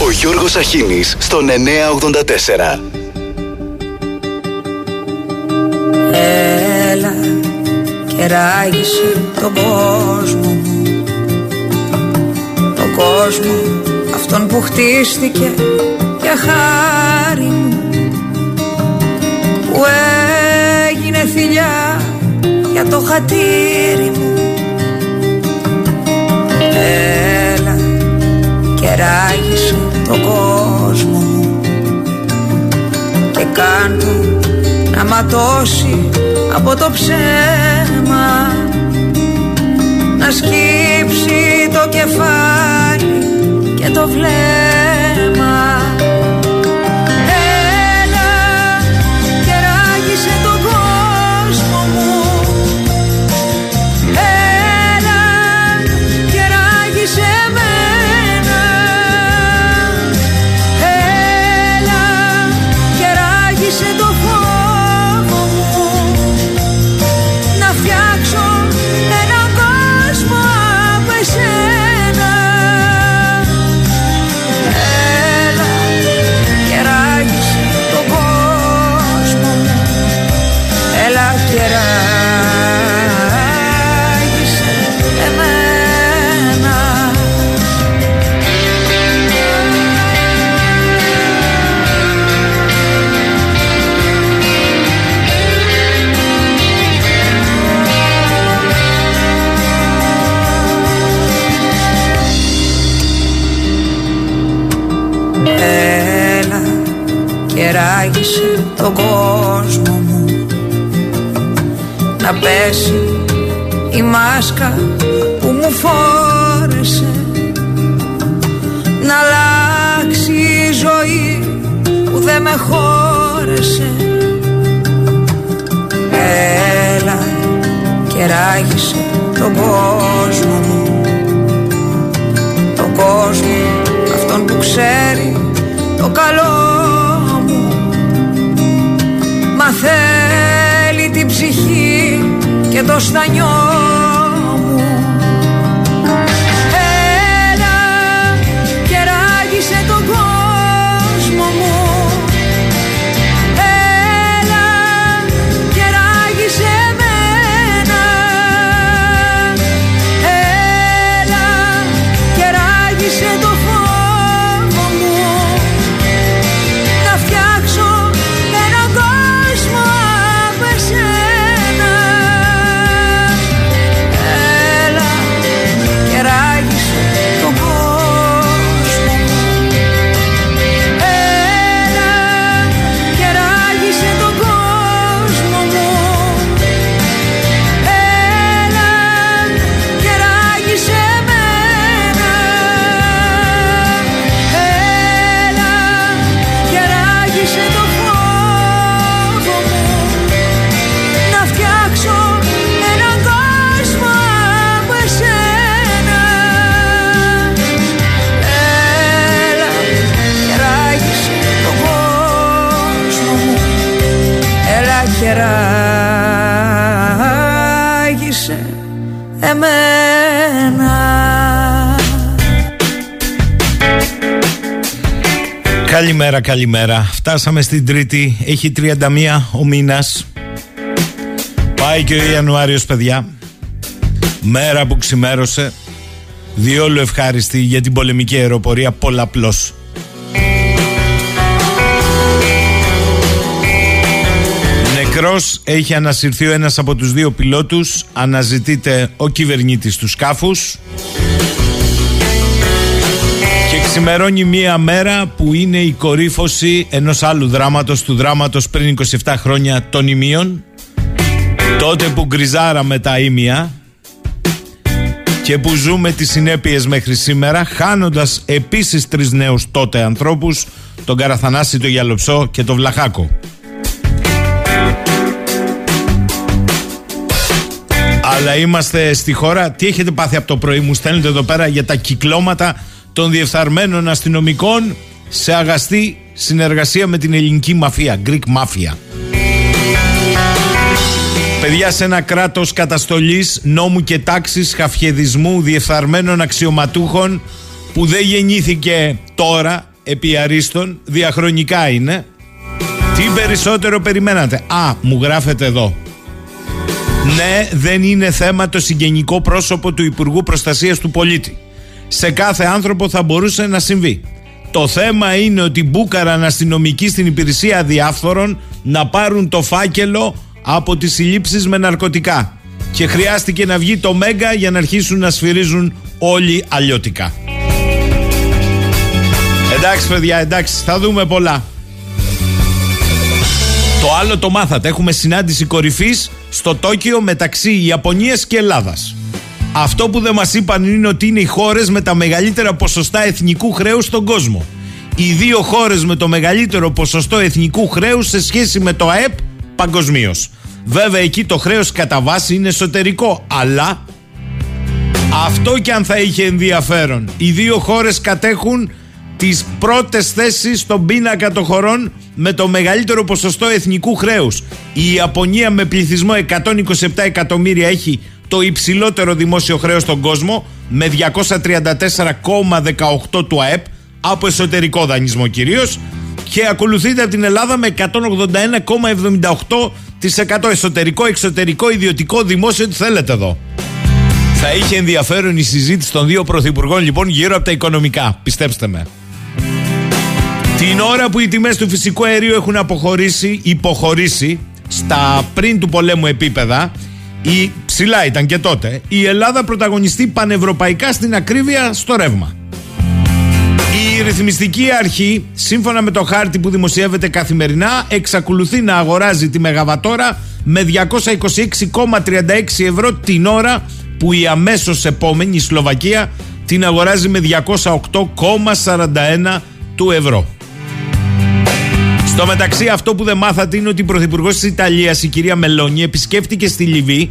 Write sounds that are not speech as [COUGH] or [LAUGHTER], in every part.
Ο Γιώργος Αχίνης στον 984. Έλα και ράγισε τον κόσμο μου. Τον κόσμο αυτόν που χτίστηκε για χάρη μου. Που έγινε θηλιά για το χατήρι μου. Έλα και ράγισε τον κόσμος. Μου Και κάντο να ματώσει από το ψέμα. Να σκύψει το κεφάλι και το βλέμμα τον κόσμο μου. Να πέσει η μάσκα που μου φόρεσε. Να αλλάξει η ζωή που δεν με χώρεσε. Έλα και ράγισε τον κόσμο μου. Τον κόσμο αυτόν που ξέρει το καλό θέλει την ψυχή και το στανιό Καλημέρα, καλημέρα. Φτάσαμε στην Τρίτη. Έχει 31 ο μήνας. Πάει και ο Ιανουάριος, παιδιά. Μέρα που ξημέρωσε. Διόλου ευχάριστη για την πολεμική αεροπορία πολλαπλώς. Νεκρός έχει ανασυρθεί ο ένας από τους δύο πιλότους Αναζητείται ο κυβερνήτης του σκάφους Ξημερώνει μία μέρα που είναι η κορύφωση ενός άλλου δράματος, του δράματος πριν 27 χρόνια των ημείων, τότε που γκριζάραμε τα ήμια και που ζούμε τις συνέπειες μέχρι σήμερα, χάνοντας επίσης τρεις νέους τότε ανθρώπους, τον Καραθανάση, τον Γιαλοψό και τον Βλαχάκο. Αλλά είμαστε στη χώρα. Τι έχετε πάθει από το πρωί, μου στέλνετε εδώ πέρα για τα κυκλώματα των διεφθαρμένων αστυνομικών σε αγαστή συνεργασία με την ελληνική μαφία, Greek Mafia. Παιδιά σε ένα κράτος καταστολής, νόμου και τάξης, χαφιεδισμού, διεφθαρμένων αξιωματούχων που δεν γεννήθηκε τώρα επί αρίστων, διαχρονικά είναι. Τι περισσότερο περιμένατε; Α, μου γράφετε εδώ. Ναι, δεν είναι θέμα το συγγενικό πρόσωπο του Υπουργού Προστασίας του Πολίτη. Σε κάθε άνθρωπο θα μπορούσε να συμβεί. Το θέμα είναι ότι μπούκαραν αστυνομικοί στην υπηρεσία διάφορων να πάρουν το φάκελο από τις συλλήψεις με ναρκωτικά. Και χρειάστηκε να βγει το Μέγκα για να αρχίσουν να σφυρίζουν όλοι αλλιώτικα. Εντάξει παιδιά, εντάξει, θα δούμε πολλά. Το άλλο το μάθατε. Έχουμε συνάντηση κορυφής στο Τόκιο μεταξύ Ιαπωνίας και Ελλάδας. Αυτό που δεν μας είπαν είναι ότι είναι οι χώρες με τα μεγαλύτερα ποσοστά εθνικού χρέους στον κόσμο. Οι δύο χώρες με το μεγαλύτερο ποσοστό εθνικού χρέους σε σχέση με το ΑΕΠ παγκοσμίως. Βέβαια εκεί το χρέος κατά βάση είναι εσωτερικό, αλλά αυτό και αν θα είχε ενδιαφέρον. Οι δύο χώρες κατέχουν τις πρώτες θέσεις στον πίνακα των χωρών με το μεγαλύτερο ποσοστό εθνικού χρέους. Η Ιαπωνία με πληθυσμό 127 εκατομμύρια έχει το υψηλότερο δημόσιο χρέος στον κόσμο με 234,18 του ΑΕΠ από εσωτερικό δανεισμό κυρίως και ακολουθείται από την Ελλάδα με 181,78% εσωτερικό, εξωτερικό, ιδιωτικό, δημόσιο, τι θέλετε εδώ. Θα είχε ενδιαφέρον η συζήτηση των δύο πρωθυπουργών λοιπόν γύρω από τα οικονομικά, πιστέψτε με. Την ώρα που οι τιμές του φυσικού αερίου έχουν αποχωρήσει, υποχωρήσει στα πριν του πολέμου επίπεδα, η, ψηλά ήταν και τότε, η Ελλάδα πρωταγωνιστεί πανευρωπαϊκά στην ακρίβεια στο ρεύμα. Η ρυθμιστική αρχή, σύμφωνα με το χάρτη που δημοσιεύεται καθημερινά, εξακολουθεί να αγοράζει τη Μεγαβατόρα με 226,36 ευρώ την ώρα που η αμέσως επόμενη η Σλοβακία την αγοράζει με 208,41 του ευρώ. Στο μεταξύ, αυτό που δεν μάθατε είναι ότι η Πρωθυπουργός της Ιταλίας, η κυρία Μελώνη, επισκέφτηκε στη Λιβύη,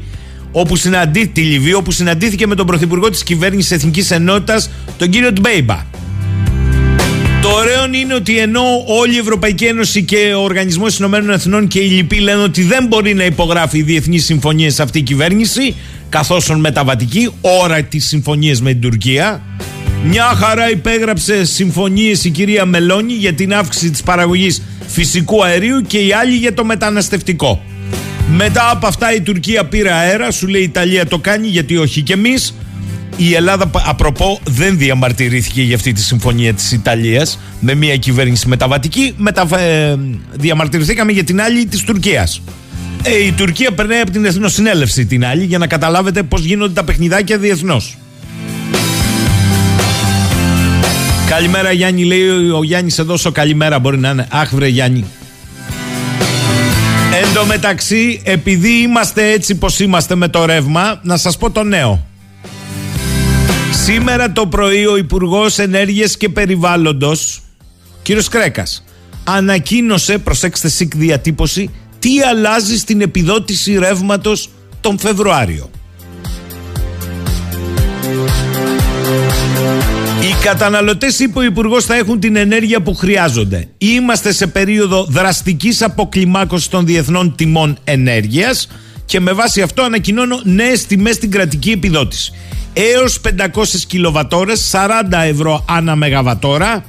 όπου συναντή, τη Λιβύη, όπου συναντήθηκε με τον Πρωθυπουργό της Κυβέρνησης Εθνικής Ενότητας, τον κύριο Τμπέιμπα. Το ωραίο είναι ότι ενώ όλη η Ευρωπαϊκή Ένωση και ο Οργανισμός Ηνωμένων Εθνών και η ΛΥΠΗ λένε ότι δεν μπορεί να υπογράφει διεθνείς συμφωνίες σε αυτή η κυβέρνηση, καθώς μεταβατική, ώρα τις συμφωνίες με την Τουρκία. Μια χαρά υπέγραψε συμφωνίες η κυρία Μελώνη για την αύξηση της παραγωγής φυσικού αερίου και η άλλη για το μεταναστευτικό. Μετά από αυτά η Τουρκία πήρε αέρα, σου λέει η Ιταλία το κάνει γιατί όχι και εμείς. Η Ελλάδα, απροπό, δεν διαμαρτυρήθηκε για αυτή τη συμφωνία της Ιταλίας με μια κυβέρνηση μεταβατική. Μετα... Ε, διαμαρτυρηθήκαμε για την άλλη της Τουρκίας. Ε, η Τουρκία περνάει από την Εθνοσυνέλευση την άλλη για να καταλάβετε πώς γίνονται τα παιχνιδάκια διεθνώς. Καλημέρα Γιάννη, λέει ο Γιάννης εδώ δώσω καλημέρα. Μπορεί να είναι. Αχ, βρε Γιάννη. Εν τω μεταξύ, επειδή είμαστε έτσι πως είμαστε με το ρεύμα, να σας πω το νέο. Σήμερα το πρωί ο Υπουργός Ενέργειας και Περιβάλλοντος, κύριος Κρέκας, ανακοίνωσε, προσέξτε σικ διατύπωση, τι αλλάζει στην επιδότηση ρεύματος τον Φεβρουάριο. Οι καταναλωτές, είπε ο Υπουργός, θα έχουν την ενέργεια που χρειάζονται. Είμαστε σε περίοδο δραστικής αποκλιμάκωσης των διεθνών τιμών ενέργειας και με βάση αυτό ανακοινώνω νέες τιμές στην κρατική επιδότηση. Έως 500 κιλοβατόρες, 40 ευρώ ανά μεγαβατόρα,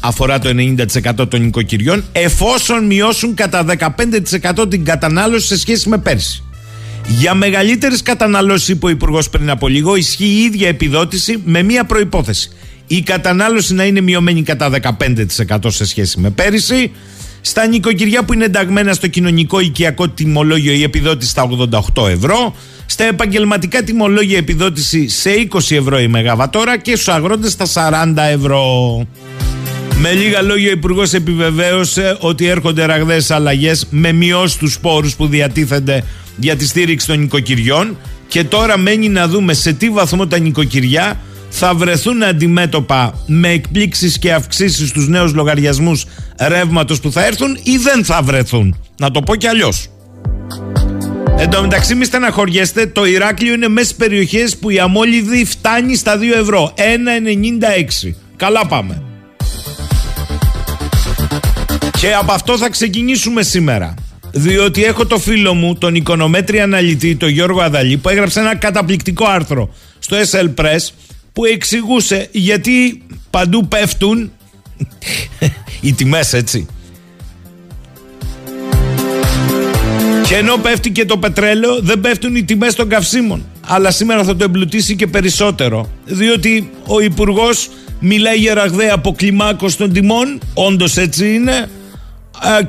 αφορά το 90% των νοικοκυριών, εφόσον μειώσουν κατά 15% την κατανάλωση σε σχέση με πέρσι. Για μεγαλύτερες καταναλώσεις, είπε ο Υπουργός πριν από λίγο, ισχύει η ίδια επιδότηση με μία προπόθεση. Η κατανάλωση να είναι μειωμένη κατά 15% σε σχέση με πέρυσι. Στα νοικοκυριά που είναι ενταγμένα στο κοινωνικό οικιακό τιμολόγιο η επιδότηση στα 88 ευρώ. Στα επαγγελματικά τιμολόγια επιδότηση σε 20 ευρώ η Μεγαβατόρα και στους αγρότες στα 40 ευρώ. Με λίγα λόγια, ο Υπουργός επιβεβαίωσε ότι έρχονται ραγδαίες αλλαγές με μειώσεις του πόρους που διατίθενται για τη στήριξη των νοικοκυριών και τώρα μένει να δούμε σε τι βαθμό τα νοικοκυριά θα βρεθούν αντιμέτωπα με εκπλήξεις και αυξήσεις στους νέους λογαριασμούς ρεύματος που θα έρθουν ή δεν θα βρεθούν. Να το πω κι αλλιώς. Εν τω μεταξύ, μη στεναχωριέστε, το Ηράκλειο είναι μέσα στις περιοχές που η αμόλυδη φτάνει στα 2 ευρώ. 1,96. Καλά πάμε. Και από αυτό θα ξεκινήσουμε σήμερα. Διότι έχω το φίλο μου, τον οικονομέτρη αναλυτή, τον Γιώργο Αδαλή, που έγραψε ένα καταπληκτικό άρθρο στο SL Press που εξηγούσε γιατί παντού πέφτουν [LAUGHS] οι τιμές έτσι. Και ενώ πέφτει και το πετρέλαιο, δεν πέφτουν οι τιμές των καυσίμων. Αλλά σήμερα θα το εμπλουτίσει και περισσότερο. Διότι ο Υπουργός μιλάει για ραγδαία αποκλιμάκωση των τιμών. Όντως έτσι είναι.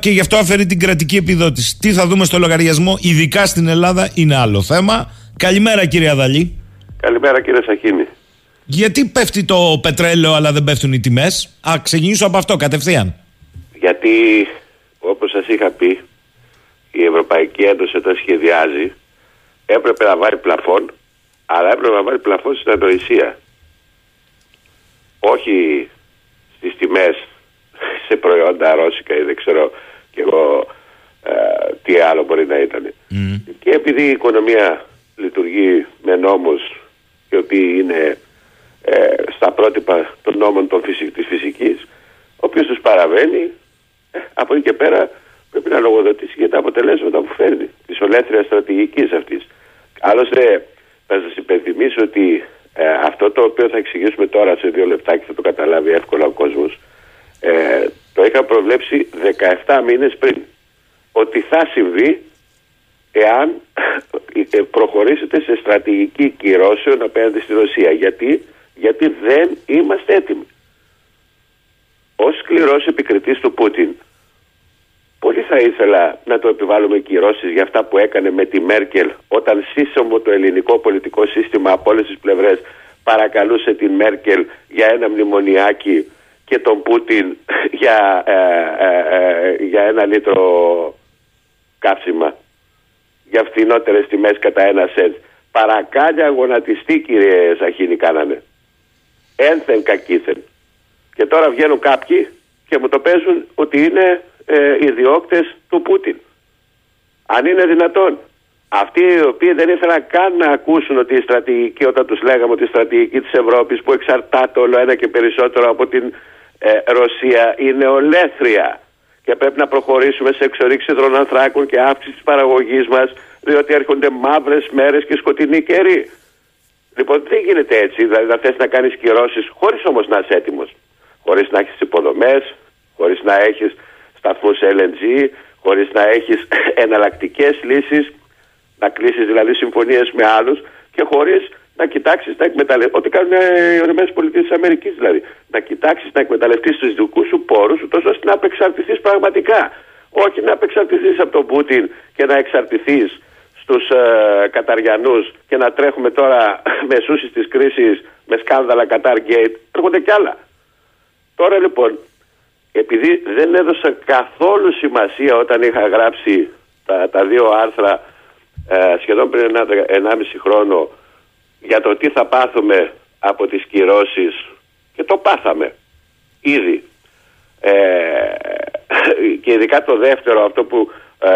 Και γι' αυτό αφαιρεί την κρατική επιδότηση. Τι θα δούμε στο λογαριασμό, ειδικά στην Ελλάδα, είναι άλλο θέμα. Καλημέρα κύριε Αδαλή. Καλημέρα κύριε Σαχίνη. Γιατί πέφτει το πετρέλαιο αλλά δεν πέφτουν οι τιμές; Α, ξεκινήσω από αυτό κατευθείαν. Γιατί όπως σας είχα πει η Ευρωπαϊκή Ένωση όταν σχεδιάζει έπρεπε να βάλει πλαφόν αλλά έπρεπε να βάλει πλαφόν στην ανοησία. Όχι στις τιμές σε προϊόντα ρώσικα ή δεν ξέρω και εγώ ε, τι άλλο μπορεί να ήταν. Και επειδή η οικονομία λειτουργεί με νόμους οι οποίοι είναι ε, στα πρότυπα των νόμων των φυσικ, της φυσικής ο οποίος τους παραβαίνει ε, από εκεί και πέρα πρέπει να λογοδοτήσει για τα αποτελέσματα που φέρνει της ολέθριας στρατηγικής αυτής. Άλλωστε θα σας υπενθυμίσω ότι ε, αυτό το οποίο θα εξηγήσουμε τώρα σε δύο λεπτά και θα το καταλάβει εύκολα ο κόσμος ε, το είχα προβλέψει 17 μήνες πριν ότι θα συμβεί εάν ε, προχωρήσετε σε στρατηγική κυρώσεων απέναντι στη Ρωσία. Γιατί, Γιατί δεν είμαστε έτοιμοι. Ως σκληρός επικριτής του Πούτιν, πολύ θα ήθελα να το επιβάλλουμε κυρώσεις για αυτά που έκανε με τη Μέρκελ όταν σύσσωμο το ελληνικό πολιτικό σύστημα από όλες τις πλευρές παρακαλούσε την Μέρκελ για ένα μνημονιάκι και τον Πούτιν για, ε, ε, για ένα λίτρο κάψιμα για φθηνότερες τιμές κατά ένα σέντ. Παρακάλια γονατιστή κύριε Σαχίνη κάνανε. Ένθεν κακήθεν. Και τώρα βγαίνουν κάποιοι και μου το παίζουν ότι είναι ε, ιδιώκτες του Πούτιν. Αν είναι δυνατόν. Αυτοί οι οποίοι δεν ήθελαν καν να ακούσουν ότι η στρατηγική, όταν τους λέγαμε ότι η στρατηγική της Ευρώπης που εξαρτάται όλο ένα και περισσότερο από την ε, Ρωσία είναι ολέθρια και πρέπει να προχωρήσουμε σε εξορίξη υδρονανθράκων και αύξηση της παραγωγής μας, διότι έρχονται μαύρες μέρες και σκοτεινοί καιροί. Λοιπόν, δεν γίνεται έτσι. Δηλαδή, να θες να κάνεις κυρώσεις χωρίς όμως να είσαι έτοιμος. Χωρίς να έχεις υποδομές, χωρίς να έχεις σταθμούς LNG, χωρίς να έχεις [CLEARS THROAT] εναλλακτικές λύσεις, να κλείσεις δηλαδή συμφωνίες με άλλους και χωρίς να κοιτάξεις να εκμεταλλευτεί. Ό,τι κάνουν οι ΗΠΑ δηλαδή. Να κοιτάξεις να εκμεταλλευτείς τους δικούς σου πόρους, τόσο ώστε να απεξαρτηθείς πραγματικά. Όχι να απεξαρτηθείς από τον Πούτιν και να εξαρτηθείς στους ε, Καταριανούς και να τρέχουμε τώρα [LAUGHS] με σούσει της κρίσης με σκάνδαλα Qatar Gate. Έρχονται κι άλλα. Τώρα λοιπόν, επειδή δεν έδωσα καθόλου σημασία όταν είχα γράψει τα, τα δύο άρθρα ε, σχεδόν πριν 1,5 χρόνο για το τι θα πάθουμε από τις κυρώσεις και το πάθαμε ήδη. Ε, [LAUGHS] και ειδικά το δεύτερο αυτό που, ε,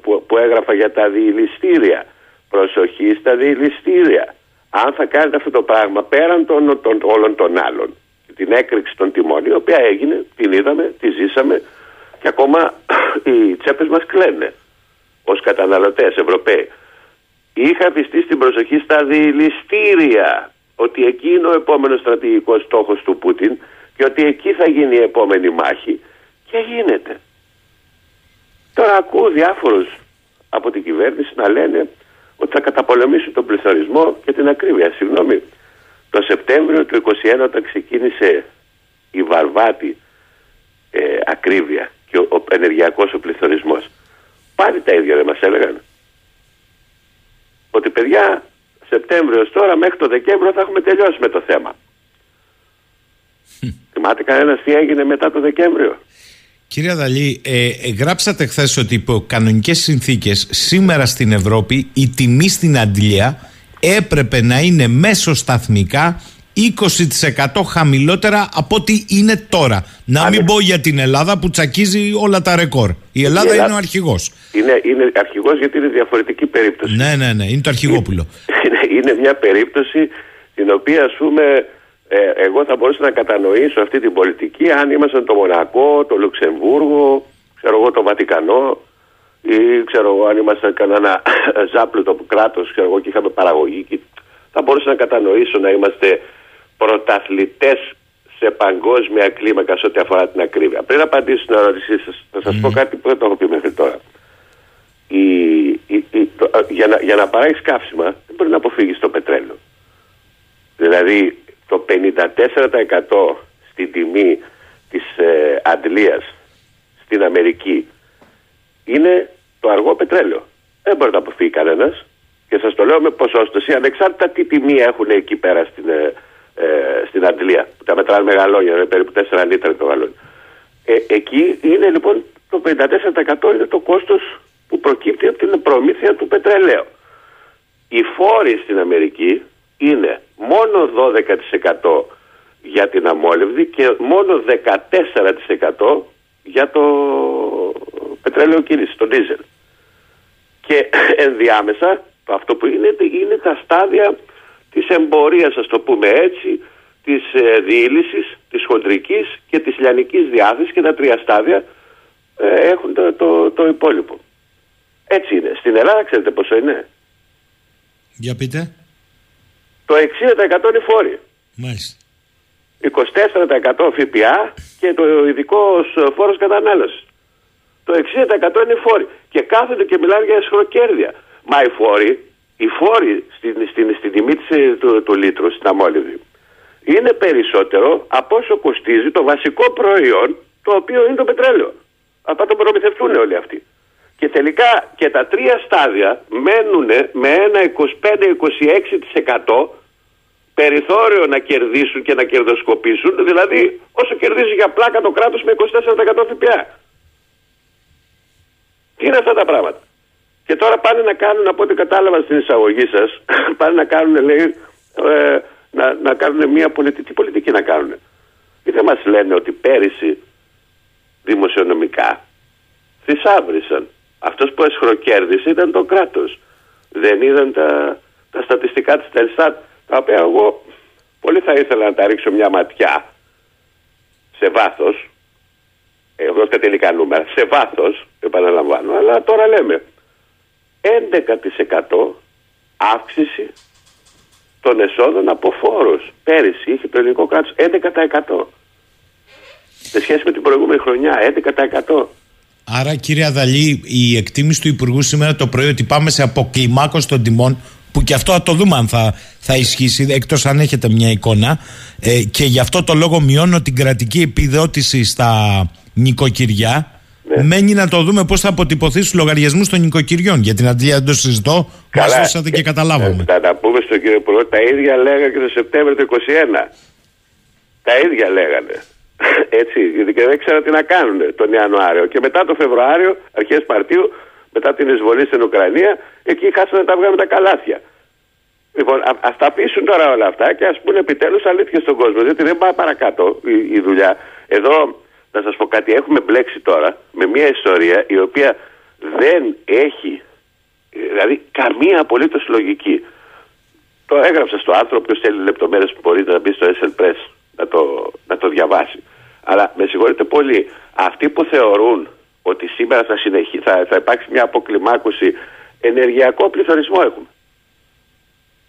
που, που, έγραφα για τα διηληστήρια. Προσοχή στα διηληστήρια. Αν θα κάνετε αυτό το πράγμα πέραν των, των, όλων των άλλων την έκρηξη των τιμών η οποία έγινε, την είδαμε, τη ζήσαμε και ακόμα [COUGHS] οι τσέπες μας κλαίνε ως καταναλωτές Ευρωπαίοι είχα πιστεί στην προσοχή στα διηληστήρια ότι εκεί είναι ο επόμενος στρατηγικός στόχος του Πούτιν και ότι εκεί θα γίνει η επόμενη μάχη και γίνεται. Τώρα ακούω διάφορους από την κυβέρνηση να λένε ότι θα καταπολεμήσουν τον πληθωρισμό και την ακρίβεια. Συγγνώμη, το Σεπτέμβριο του 2021 όταν ξεκίνησε η βαρβάτη ε, ακρίβεια και ο, ο ενεργειακός ο πληθωρισμός πάλι τα ίδια δεν μας έλεγαν ότι παιδιά Σεπτέμβριο τώρα μέχρι το Δεκέμβριο θα έχουμε τελειώσει με το θέμα. Θυμάται κανένας τι έγινε μετά το Δεκέμβριο; Κύριε Αδαλή, ε, ε, γράψατε χθες ότι υπό κανονικές συνθήκες σήμερα στην Ευρώπη η τιμή στην αντιλία έπρεπε να είναι μέσω σταθμικά 20% χαμηλότερα από ό,τι είναι τώρα. Να μην πω για την Ελλάδα που τσακίζει όλα τα ρεκόρ. Η Ελλάδα, είναι ο αρχηγός. Είναι, είναι αρχηγός γιατί είναι διαφορετική περίπτωση. Ναι, ναι, ναι, είναι το αρχηγόπουλο. [LAUGHS] Είναι, είναι μια περίπτωση την οποία, ας πούμε, ε, εγώ θα μπορούσα να κατανοήσω αυτή την πολιτική αν ήμασταν το Μονακό, το Λουξεμβούργο, ξέρω εγώ το Βατικανό ή ξέρω εγώ αν ήμασταν κανένα [COUGHS] ζάπλουτο κράτος, ξέρω εγώ και είχαμε παραγωγή. Θα μπορούσα να κατανοήσω να είμαστε πρωταθλητές σε παγκόσμια κλίμακα σε ό,τι αφορά την ακρίβεια. Πριν απαντήσω στην ερώτησή σας, θα σας πω κάτι που δεν το έχω πει μέχρι τώρα. Η, η, η, το, για να, για να παράγεις καύσιμα δεν μπορεί να αποφύγεις το πετρέλαιο. Δηλαδή το 54% στην τιμή της ε, αντλίας στην Αμερική είναι το αργό πετρέλαιο. Δεν μπορεί να αποφύγει κανένας. Και σας το λέω με ποσόστοση, ανεξάρτητα τι τιμή έχουν εκεί πέρα στην, ε, ε, στην Αντλία. Που τα μετράνε με γαλόνια, είναι περίπου 4 λίτρα το γαλόνι. Ε, εκεί είναι λοιπόν το 54% είναι το κόστος που προκύπτει από την προμήθεια του πετρελαίου. Οι φόροι στην Αμερική είναι μόνο 12% για την αμόλευδη και μόνο 14% για το πετρέλαιο κίνηση, το δίζελ. Και [CLEARS THROAT] ενδιάμεσα αυτό που είναι, είναι τα στάδια της εμπορίας, ας το πούμε έτσι, της ε, διήλυσης, της χοντρικής και της λιανικής διάθεσης και τα τρία στάδια ε, έχουν το, το, το υπόλοιπο. Έτσι είναι. Στην Ελλάδα ξέρετε πόσο είναι. Για πείτε. Το 60% είναι φόροι. Μάλιστα. 24% ΦΠΑ και το ειδικό φόρος κατανάλωσης. Το 60% είναι φόροι. Και κάθονται και μιλάνε για εσχροκέρδια. Μα οι φόροι, οι φόροι στην, στην, στην τιμή της, ε, του, του λίτρου, στην αμόλυβη, είναι περισσότερο από όσο κοστίζει το βασικό προϊόν το οποίο είναι το πετρέλαιο. Αυτά το προμηθευτούν όλοι αυτοί. Και τελικά και τα τρία στάδια μένουν με ένα 25-26% περιθώριο να κερδίσουν και να κερδοσκοπήσουν, δηλαδή όσο κερδίζει για πλάκα το κράτος με 24% ΦΠΑ. Τι είναι αυτά τα πράγματα; Και τώρα πάνε να κάνουν, από ό,τι κατάλαβα στην εισαγωγή σας, [COUGHS] πάνε να κάνουν, λέει, ε, να, να κάνουν μια πολιτική. Τι πολιτική να κάνουν. Και δεν μας λένε ότι πέρυσι δημοσιονομικά θησάβρισαν. Αυτός που εσχροκέρδισε ήταν το κράτος. Δεν είδαν τα, τα στατιστικά της Τελστάτ, τα οποία εγώ πολύ θα ήθελα να τα ρίξω μια ματιά σε βάθος. Εγώ τα τελικά νούμερα, σε βάθος, επαναλαμβάνω, αλλά τώρα λέμε 11% αύξηση των εσόδων από φόρους. Πέρυσι είχε το ελληνικό κράτος 11%. Σε σχέση με την προηγούμενη χρονιά, 11%. Άρα κύριε Αδαλή, η εκτίμηση του Υπουργού σήμερα το πρωί ότι πάμε σε αποκλιμάκωση των τιμών που και αυτό θα το δούμε αν θα, θα ισχύσει εκτός αν έχετε μια εικόνα ε, και γι' αυτό το λόγο μειώνω την κρατική επιδότηση στα νοικοκυριά ναι. Μένει να το δούμε πώς θα αποτυπωθεί στους λογαριασμούς των νοικοκυριών. Για την αντλία δεν το συζητώ. Μα δώσατε και καταλάβαμε. Θα τα πούμε στον κύριο Υπουργό. Τα ίδια λέγανε και το Σεπτέμβριο του 2021. Τα ίδια λέγανε. [LAUGHS] Έτσι, γιατί και δεν ξέραν τι να κάνουν τον Ιανουάριο. Και μετά το Φεβρουάριο, αρχές Μαρτίου, μετά την εισβολή στην Ουκρανία, εκεί χάσανε τα βγάλουμε τα καλάθια. Λοιπόν, α ας τα αφήσουν τώρα όλα αυτά και ας πούνε επιτέλους αλήθεια στον κόσμο. Γιατί δεν πάει παρακάτω η, η δουλειά. Εδώ να σας πω κάτι, έχουμε μπλέξει τώρα με μια ιστορία η οποία δεν έχει δηλαδή καμία απολύτως λογική. Το έγραψα στο άρθρο, όποιος θέλει λεπτομέρειες που μπορείτε να μπει στο SL Press να το, να το διαβάσει. Αλλά με συγχωρείτε πολύ, αυτοί που θεωρούν ότι σήμερα θα, συνεχί, θα, θα υπάρξει μια αποκλιμάκωση ενεργειακό πληθωρισμό έχουμε.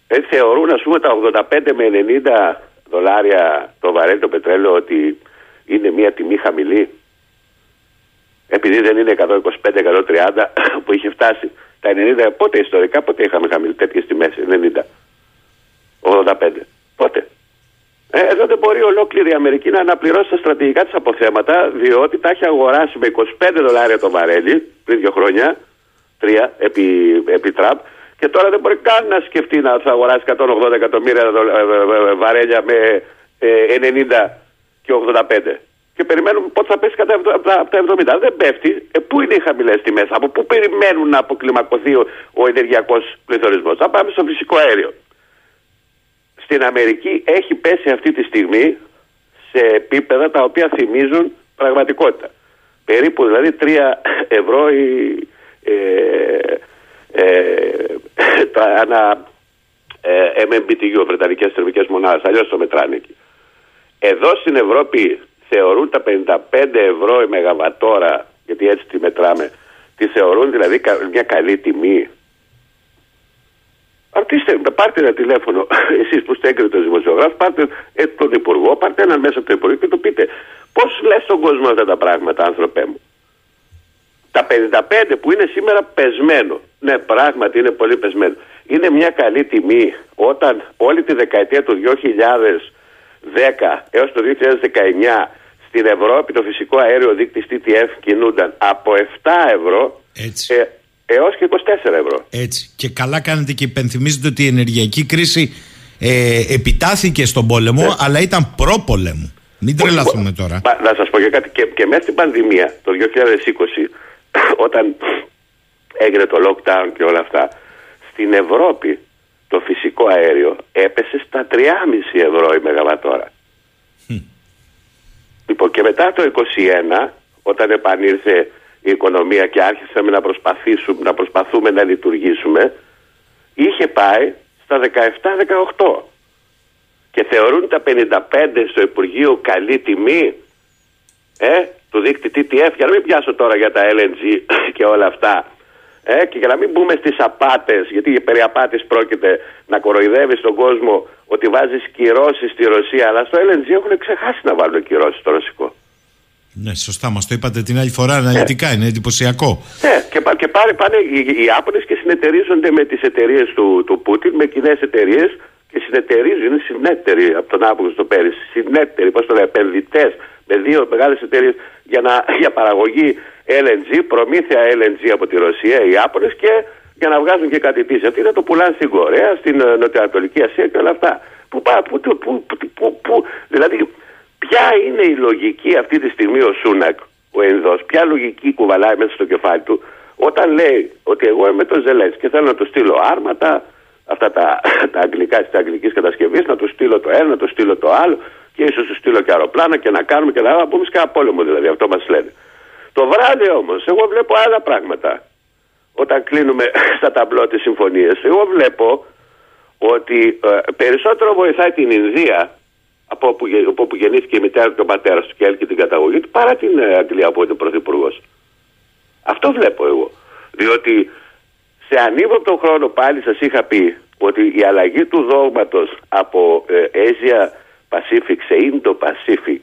Ε, θεωρούν ας πούμε τα 85 με 90 δολάρια το βαρέλι το πετρέλαιο ότι είναι μια τιμή χαμηλή. Επειδή δεν είναι 125-130 [COUGHS] που είχε φτάσει τα 90, πότε ιστορικά, πότε είχαμε χαμηλή τέτοιες τιμές, 90, 85. Πότε. Ε, εδώ δεν μπορεί ολόκληρη η Αμερική να αναπληρώσει τα στρατηγικά της αποθέματα, διότι τα έχει αγοράσει με 25 δολάρια το βαρέλι πριν δύο χρόνια, τρία επί, επί Τραμπ, και τώρα δεν μπορεί καν να σκεφτεί να θα αγοράσει 180 εκατομμύρια ε, ε, βαρέλια με 90 και 85. Και περιμένουμε πότε θα πέσει κατά από τα 70. Δεν πέφτει. Ε, πού είναι οι χαμηλές τιμές, από πού περιμένουν να αποκλιμακωθεί ο, ο ενεργειακός πληθωρισμός; Θα πάμε στο φυσικό αέριο. Στην Αμερική έχει πέσει αυτή τη στιγμή σε επίπεδα τα οποία θυμίζουν πραγματικότητα. Περίπου δηλαδή 3 ευρώ η, ε, ε, τα, ένα ε, MMBTU, Βρετανικές θερμικές μονάδες, αλλιώς το μετράνε εκεί. Εδώ στην Ευρώπη θεωρούν τα 55 ευρώ η μεγαβατόρα, γιατί έτσι τη μετράμε, τη θεωρούν δηλαδή μια καλή τιμή. Αρτίστε, πάρτε ένα τηλέφωνο, [LAUGHS] εσείς που στέκρετε ο δημοσιογράφος, πάρτε ε, τον Υπουργό, πάρτε έναν μέσα από το Υπουργείο και του πείτε πώς λες στον κόσμο αυτά τα πράγματα, άνθρωπέ μου. Τα 55 που είναι σήμερα πεσμένο. Ναι, πράγματι είναι πολύ πεσμένο. Είναι μια καλή τιμή όταν όλη τη δεκαετία του 2010 έως το 2019 στην Ευρώπη το φυσικό αέριο δείκτης TTF κινούνταν από 7 ευρώ Έτσι. ε, έως και 24 ευρώ. Έτσι. Και καλά κάνετε και υπενθυμίζετε ότι η ενεργειακή κρίση ε, επιτάθηκε στον πόλεμο, Ναι. αλλά ήταν πρόπολεμο. Μην τρελαθούμε τώρα. Μα, να σας πω και κάτι. Και, και μέσα στην πανδημία το 2020, όταν έγινε το lockdown και όλα αυτά, στην Ευρώπη το φυσικό αέριο έπεσε στα 3,5 ευρώ η μεγαβατόρα. Λοιπόν, και μετά το 2021, όταν επανήρθε η οικονομία και άρχισαμε να, προσπαθήσουμε, να προσπαθούμε να λειτουργήσουμε, είχε πάει στα 17-18 και θεωρούν τα 55 στο Υπουργείο καλή τιμή. Ε, του δείκτη TTF για να μην πιάσω τώρα για τα LNG [COUGHS] και όλα αυτά ε, και για να μην μπούμε στις απάτες γιατί περί απάτης πρόκειται να κοροϊδεύεις τον κόσμο ότι βάζεις κυρώσεις στη Ρωσία αλλά στο LNG έχουν ξεχάσει να βάλουν κυρώσεις στο ρωσικό Ναι, σωστά, μας το είπατε την άλλη φορά αναλυτικά. Είναι εντυπωσιακό. Ναι, και, πα- και πάρε, πάνε οι, οι Ιάπωνες και συνεταιρίζονται με τις εταιρείες του, του Πούτιν, με κοινές εταιρείες και συνεταιρίζουν, είναι συνέτεροι από τον Αύγουστο πέρυσι. Συνέτεροι, πώς το λέω, επενδυτές με δύο μεγάλες εταιρείες για, να- για παραγωγή LNG, προμήθεια LNG από τη Ρωσία, οι Ιάπωνες και για να βγάζουν και κάτι πίσω. Αυτοί να το πουλάνε στην Κορέα, στην ε, Νοτιοανατολική Ασία και όλα αυτά. Που, πά- που, που, που, που, που, που- δηλαδή, ποια είναι η λογική αυτή τη στιγμή ο Σούνακ, ο Ενδός, ποια λογική κουβαλάει μέσα στο κεφάλι του, όταν λέει ότι εγώ είμαι το Ζελένσκι και θέλω να του στείλω άρματα, αυτά τα, τα αγγλικά της αγγλικής κατασκευής, να του στείλω το ένα, να του στείλω το άλλο και ίσως τους στείλω και αεροπλάνα και να κάνουμε και να, να πούμε σκά πόλεμο δηλαδή, αυτό μας λένε. Το βράδυ όμως, εγώ βλέπω άλλα πράγματα. Όταν κλείνουμε [LAUGHS] στα ταμπλό τις συμφωνίες, εγώ βλέπω ότι ε, περισσότερο βοηθάει την Ινδία από όπου, γε- από όπου γεννήθηκε η μητέρα του και ο πατέρα του και έλκει την καταγωγή του παρά την ε, Αγγλία που είναι πρωθυπουργός. Αυτό βλέπω εγώ. Διότι σε ανύποπτο χρόνο πάλι σας είχα πει ότι η αλλαγή του δόγματος από ε, Asia Pacific σε Indo-Pacific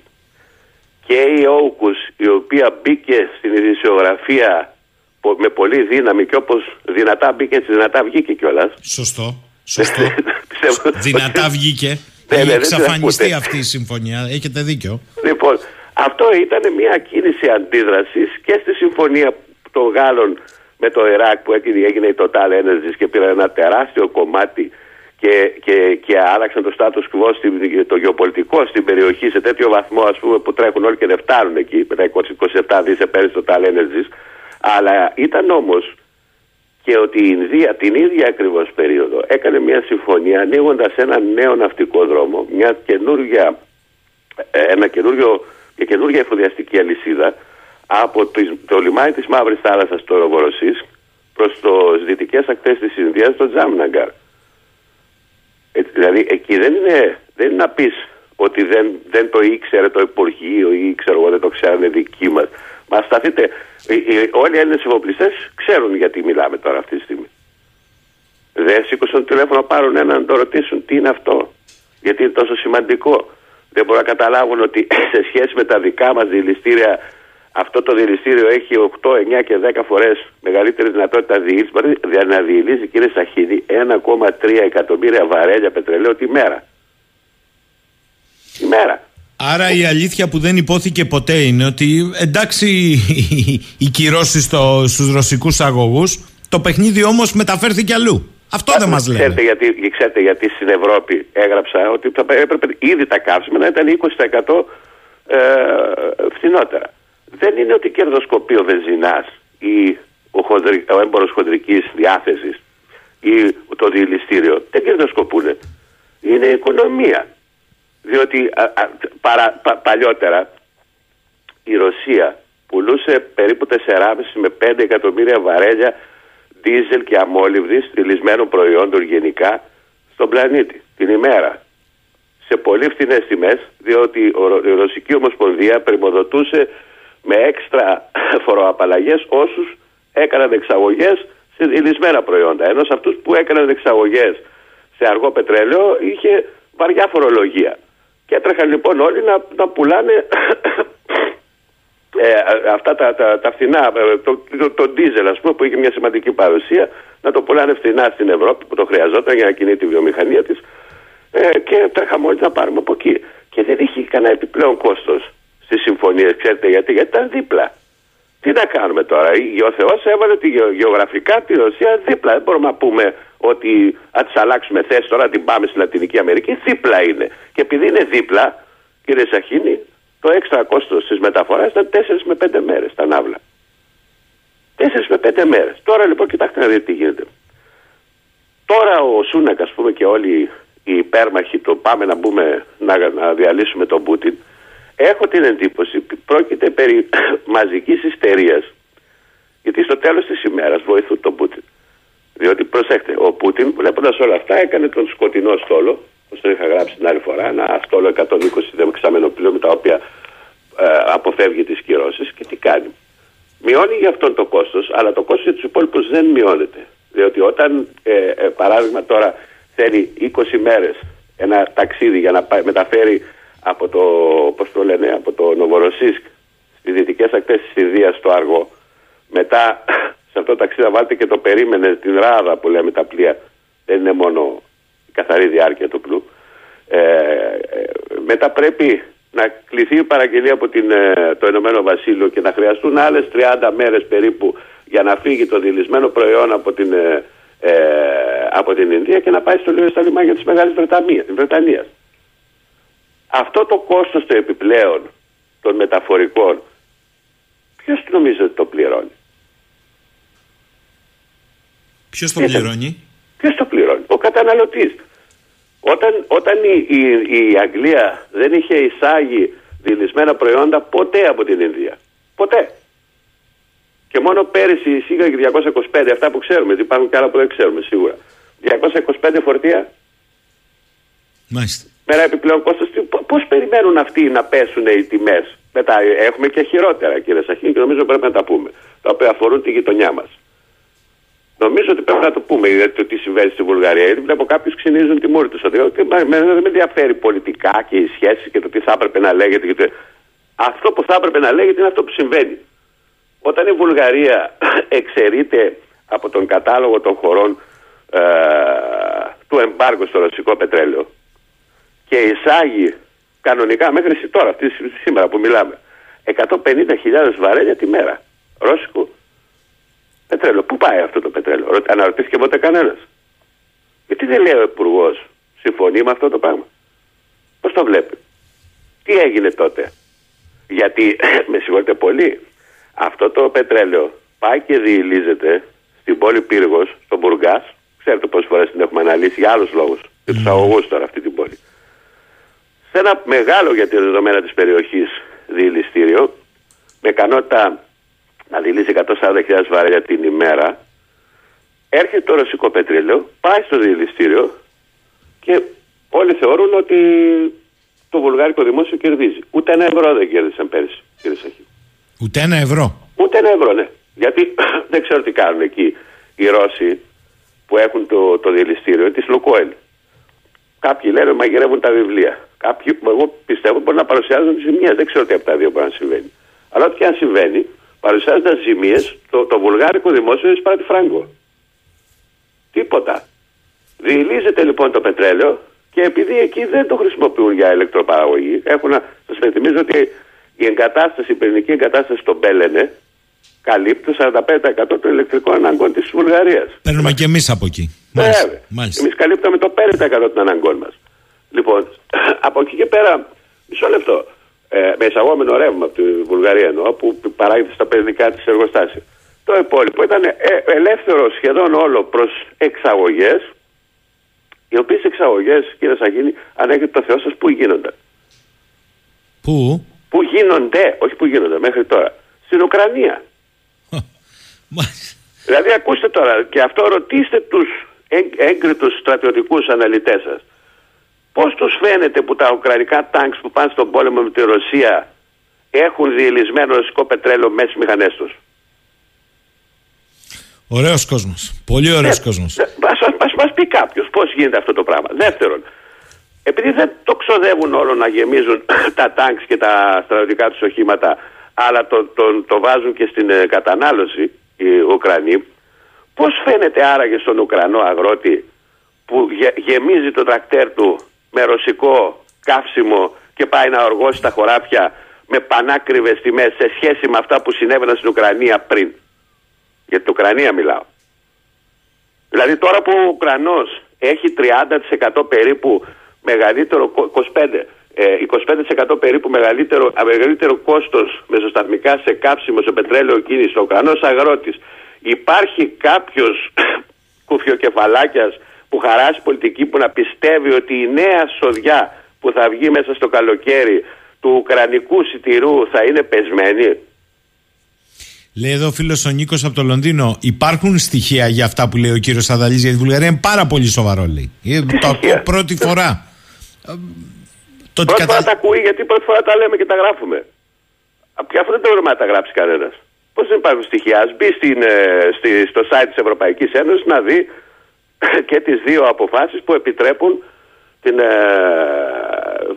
και η AUKUS η οποία μπήκε στην ειδησιογραφία πο- με πολύ δύναμη και όπως δυνατά μπήκε έτσι δυνατά βγήκε κιόλας. Σωστό. Σωστό. [LAUGHS] Πιστεύω- Δυνατά βγήκε. Ναι, ναι, Έχει δεν την εξαφανιστεί ακούτε. αυτή η συμφωνία. Έχετε δίκιο. Λοιπόν, αυτό ήταν μια κίνηση αντίδρασης και στη συμφωνία των Γάλλων με το Ιράκ που έγινε, έγινε η Total Energies και πήραν ένα τεράστιο κομμάτι και, και, και άλλαξαν το status quo, στην, το γεωπολιτικό στην περιοχή σε τέτοιο βαθμό ας πούμε, που τρέχουν όλοι και δεν φτάνουν εκεί με τα 27 δις επένδυση Total Energies. Αλλά ήταν όμως και ότι η Ινδία την ίδια ακριβώς περίοδο έκανε μια συμφωνία ανοίγοντας ένα νέο ναυτικό δρόμο, μια καινούργια ε, ένα καινούριο, μια καινούργια εφοδιαστική αλυσίδα από το, το λιμάνι της Μαύρης Θάλασσας στο Ροβοροσίσκ προς το δυτικές ακτές της Ινδίας στο Τζάμναγκαρ. Ε, δηλαδή εκεί δεν είναι, δεν είναι να πεις ότι δεν, δεν το ήξερε το Υπουργείο ή ξέρω εγώ δεν το ξέρανε δικοί μας. Μα σταθείτε, ε, ε, όλοι οι Έλληνες εφοπλιστές ξέρουν γιατί μιλάμε τώρα αυτή τη στιγμή. Δεν σήκωσαν το τηλέφωνο να πάρουν έναν να το ρωτήσουν τι είναι αυτό. Γιατί είναι τόσο σημαντικό. Δεν μπορούν να καταλάβουν ότι [CLEARS THROAT] σε σχέση με τα δικά μας δηληστήρια αυτό το δηληστήριο έχει 8, 9 και 10 φορές μεγαλύτερη δυνατότητα διήλυσης. Μπορεί να διηλύσει κύριε Σαχίδη 1,3 εκατομμύρια βαρέλια πετρελαίου τη μέρα. Τη μέρα. Άρα η αλήθεια που δεν υπόθηκε ποτέ είναι ότι εντάξει [LAUGHS] οι κυρώσεις στους ρωσικούς αγωγούς, το παιχνίδι όμως μεταφέρθηκε αλλού. Αυτό δεν μας λένε. Ξέρετε γιατί, ξέρετε γιατί στην Ευρώπη έγραψα ότι θα έπρεπε ήδη τα καύσιμα να ήταν 20% ε, φθηνότερα. Δεν είναι ότι κερδοσκοπεί ο βενζινάς ή ο, χοντρι, ο έμπορος χοντρικής διάθεσης ή το διελιστήριο. Δεν κερδοσκοπούν. Είναι η οικονομία. Διότι α, α, παρα, πα, παλιότερα η Ρωσία πουλούσε περίπου 4,5 με 5 εκατομμύρια βαρέλια δίζελ και αμόλυβδης στυλισμένων προϊόντων γενικά στον πλανήτη την ημέρα. Σε πολύ φθηνές τιμές, διότι η Ρωσική Ομοσπονδία πρημοδοτούσε με έξτρα [COUGHS] φοροαπαλλαγές όσους έκαναν εξαγωγές σε διελισμένα προϊόντα. Ενώ σε αυτούς που έκαναν εξαγωγές σε αργό πετρέλαιο είχε βαριά φορολογία. Και έτρεχαν λοιπόν όλοι να, να πουλάνε [COUGHS] ε, αυτά τα, τα, τα φθηνά, ε, το, το, το, ντίζελ ας πούμε που είχε μια σημαντική παρουσία, να το πουλάνε φθηνά στην Ευρώπη που το χρειαζόταν για να κινεί τη βιομηχανία της ε, και τρέχαμε όλοι να πάρουμε από εκεί. Και δεν είχε κανένα επιπλέον κόστος στις συμφωνίες, ξέρετε γιατί, γιατί ήταν δίπλα. Τι να κάνουμε τώρα, ο Θεός έβαλε τη γεωγραφικά τη Ρωσία δίπλα. Δεν μπορούμε να πούμε ότι θα της αλλάξουμε θέση τώρα, την πάμε στη Λατινική Αμερική. Δίπλα είναι. Και επειδή είναι δίπλα, κύριε Σαχίνη, το έξτρα κόστος της μεταφοράς ήταν 4 με 5 μέρες τα ναύλα. 4 με 5 μέρες. Τώρα λοιπόν κοιτάξτε να δείτε τι γίνεται. Τώρα ο Σούνακ, ας πούμε, και όλοι οι υπέρμαχοι το πάμε να, μπούμε, να, να διαλύσουμε τον Πούτιν, έχω την εντύπωση ότι πρόκειται περί [COUGHS] μαζικής ιστερίας. Γιατί στο τέλος της ημέρας βοηθούν τον Πούτιν. Διότι προσέξτε, ο Πούτιν βλέποντας όλα αυτά έκανε τον σκοτεινό στόλο όπως το είχα γράψει την άλλη φορά, ένα στόλο 120 δεξαμενό πλοίο με τα οποία ε, αποφεύγει τις κυρώσεις και τι κάνει. Μειώνει για αυτόν το κόστος, αλλά το κόστος για τους υπόλοιπους δεν μειώνεται. Διότι όταν, ε, ε, παράδειγμα τώρα, θέλει 20 μέρες ένα ταξίδι για να πάει, μεταφέρει από το, πώς το λένε, από το Νοβοροσίσκ στις δυτικές ακτές της Ινδίας στο Αργό, μετά [CLEARS THROAT] σε αυτό το ταξίδι να βάλετε και το περίμενες την ράδα που λέμε τα πλοία. Δεν είναι μόνο καθαρή διάρκεια του πλού. Ε, ε, μετά πρέπει να κληθεί η παραγγελία από την, ε, το Ηνωμένο Βασίλειο και να χρειαστούν άλλες 30 μέρες περίπου για να φύγει το δηλισμένο προϊόν από την, ε, ε από την Ινδία και να πάει στο, στα λιμάνια της Μεγάλης Βρετανίας. Αυτό το κόστος το επιπλέον των μεταφορικών ποιος νομίζει ότι το πληρώνει; Ποιος το πληρώνει; Ποιος το πληρώνει; Ο καταναλωτής. Όταν, όταν η, η, η Αγγλία δεν είχε εισάγει δηλισμένα προϊόντα ποτέ από την Ινδία. Ποτέ. Και μόνο πέρυσι εισήγαγε 225, αυτά που ξέρουμε, γιατί υπάρχουν και άλλα που δεν ξέρουμε σίγουρα. 225 φορτία. Μάλιστα. Μέρα επιπλέον κόστος. Πώς περιμένουν αυτοί να πέσουν οι τιμές; Μετά έχουμε και χειρότερα, κύριε Σαχίν, και νομίζω πρέπει να τα πούμε. Τα οποία αφορούν τη γειτονιά μας. Νομίζω ότι πρέπει να το πούμε το τι συμβαίνει στη Βουλγαρία. Γιατί βλέπω κάποιους ξυνίζουν τη μούρη τους. Ότι δεν με ενδιαφέρει πολιτικά και οι σχέσεις και το τι θα έπρεπε να λέγεται. Γιατί αυτό που θα έπρεπε να λέγεται είναι αυτό που συμβαίνει. Όταν η Βουλγαρία [COUGHS] εξαιρείται από τον κατάλογο των χωρών ε, του εμπάργου στο ρωσικό πετρέλαιο και εισάγει κανονικά μέχρι τώρα, αυτή, σήμερα που μιλάμε, 150.000 βαρέλια τη μέρα ρώσικου πετρέλαιο. Πού πάει αυτό το πετρέλαιο, αναρωτήθηκε ποτέ κανένας. Γιατί δεν λέει ο Υπουργός, συμφωνεί με αυτό το πράγμα; Πώς το βλέπει; Τι έγινε τότε; Γιατί, [COUGHS] με συγχωρείτε πολύ, αυτό το πετρέλαιο πάει και διηλίζεται στην πόλη Πύργος, στο Μπουργκά. Ξέρετε πόσες φορές την έχουμε αναλύσει για άλλους λόγους. Και τους αγωγούς τώρα αυτή την πόλη. Σε ένα μεγάλο για τη δεδομένα της περιοχής διηλιστήριο, με ικανότητα να δηλήσει 140.000 βαρέλια την ημέρα, έρχεται το ρωσικό πετρέλαιο, πάει στο διελιστήριο και όλοι θεωρούν ότι το βουλγάρικο δημόσιο κερδίζει. Ούτε ένα ευρώ δεν κέρδισαν πέρυσι, κύριε Σαχή. Ούτε ένα ευρώ. Ούτε ένα ευρώ, ναι. Γιατί [CLEARS THROAT] δεν ξέρω τι κάνουν εκεί οι Ρώσοι που έχουν το, το διελιστήριο της Λουκόελ. Κάποιοι λένε μαγειρεύουν τα βιβλία. Κάποιοι, εγώ πιστεύω, μπορεί να παρουσιάζουν τι ζημιέ. Δεν ξέρω τι από τα δύο μπορεί να συμβαίνει. Αλλά ό,τι και αν συμβαίνει, παρουσιάζοντα ζημίες, το, το βουλγάρικο δημόσιο εισπράττει φράγκο. Τίποτα. Διηλίζεται λοιπόν το πετρέλαιο και επειδή εκεί δεν το χρησιμοποιούν για ηλεκτροπαραγωγή, έχουν να σας υπενθυμίζω ότι η εγκατάσταση, η πυρηνική εγκατάσταση στο Μπέλενε καλύπτει το 45% των ηλεκτρικών αναγκών της Βουλγαρίας. Παίρνουμε και εμείς από εκεί. Μάλιστα. Εμείς καλύπτουμε το 5% των αναγκών μας. Λοιπόν, [COUGHS] από εκεί και πέρα, μισό λεπτό ε, με εισαγόμενο ρεύμα από τη Βουλγαρία εννοώ, που παράγεται στα πυρηνικά της εργοστάσια. Το υπόλοιπο ήταν ε, ελεύθερο σχεδόν όλο προς εξαγωγές, οι οποίες εξαγωγές, κύριε Σαγίνη, αν έχετε το Θεό σας, πού γίνονται. Πού; Πού γίνονται, όχι πού γίνονται μέχρι τώρα. Στην Ουκρανία. δηλαδή, ακούστε τώρα, και αυτό ρωτήστε τους έγκριτους στρατιωτικούς αναλυτές σας Πώς τους φαίνεται που τα ουκρανικά τάγκς που πάνε στον πόλεμο με τη Ρωσία έχουν διελισμένο ρωσικό πετρέλαιο μέσα στις μηχανές τους; Ωραίος κόσμος. Πολύ ωραίος Ναι, κόσμος. Ας μας πει κάποιος πώς γίνεται αυτό το πράγμα. Δεύτερον, επειδή δεν το ξοδεύουν όλο να γεμίζουν [COUGHS] τα τάγκς και τα στρατιωτικά τους οχήματα, αλλά το, το, το βάζουν και στην ε, κατανάλωση οι Ουκρανοί, πώς φαίνεται άραγε στον Ουκρανό αγρότη που γε- γεμίζει το τρακτέρ του με ρωσικό καύσιμο και πάει να οργώσει τα χωράφια με πανάκριβες τιμές σε σχέση με αυτά που συνέβαιναν στην Ουκρανία πριν. Για την Ουκρανία μιλάω. Δηλαδή τώρα που ο Ουκρανός έχει 30% περίπου μεγαλύτερο, κο- 25, ε, 25% περίπου μεγαλύτερο, α, μεγαλύτερο κόστος μεσοσταθμικά σε κάψιμο, σε πετρέλαιο κίνηση, ο Ουκρανός αγρότης. Υπάρχει κάποιος [COUGHS] κουφιοκεφαλάκιας που χαράσει πολιτική που να πιστεύει ότι η νέα σοδιά που θα βγει μέσα στο καλοκαίρι του ουκρανικού σιτηρού θα είναι πεσμένη. Λέει εδώ ο φίλος ο Νίκος από το Λονδίνο, υπάρχουν στοιχεία για αυτά που λέει ο κύριος Αδαλή για τη Βουλγαρία. Είναι πάρα πολύ σοβαρό, λέει. Ε, Το ακούω στοιχεία; πρώτη φορά. Ε, Το ότι Πρώτη φορά κατα... τα ακούει γιατί πρώτη φορά τα λέμε και τα γράφουμε. Απ' και αυτό δεν το να τα γράψει κανένας. Πώς δεν υπάρχουν στοιχεία; Α μπει στην, ε, στη, στο site της Ευρωπαϊκής Ένωσης να δει και τις δύο αποφάσεις που επιτρέπουν την ε,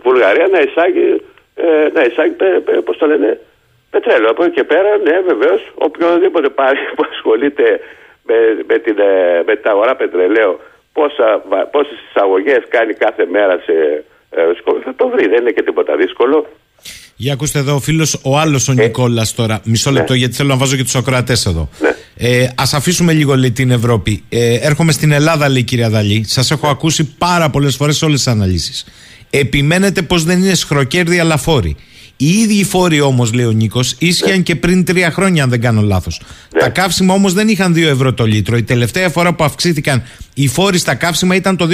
Βουλγαρία να εισάγει, ε, να εισάγει πε, πε, πώς το λένε, πετρέλαιο. Από εκεί και πέρα, ναι, βεβαίως, οποιοδήποτε πάρει που ασχολείται με, με, την, ε, με την αγορά πετρελαίου, πόσα, βα- πόσες εισαγωγές κάνει κάθε μέρα σε ε, σκο- θα το βρει, δεν είναι και τίποτα δύσκολο. Για ακούστε εδώ ο φίλος ο άλλος ο Νικόλας τώρα. Μισό λεπτό γιατί θέλω να βάζω και τους ακροατές εδώ. Ναι. Ε, Α αφήσουμε λίγο λέει, την Ευρώπη. Ε, έρχομαι στην Ελλάδα, λέει η κυρία Δαλή. Σας έχω ακούσει πάρα πολλές φορές σε όλες τις αναλύσεις. Επιμένετε πως δεν είναι σχροκέρδη αλλά φόροι. Οι ίδιοι φόροι όμως, λέει ο Νίκος, ίσχυαν και πριν τρία χρόνια, αν δεν κάνω λάθος. Τα καύσιμα όμως δεν είχαν 2 ευρώ το λίτρο. Η τελευταία φορά που αυξήθηκαν οι φόροι στα καύσιμα ήταν το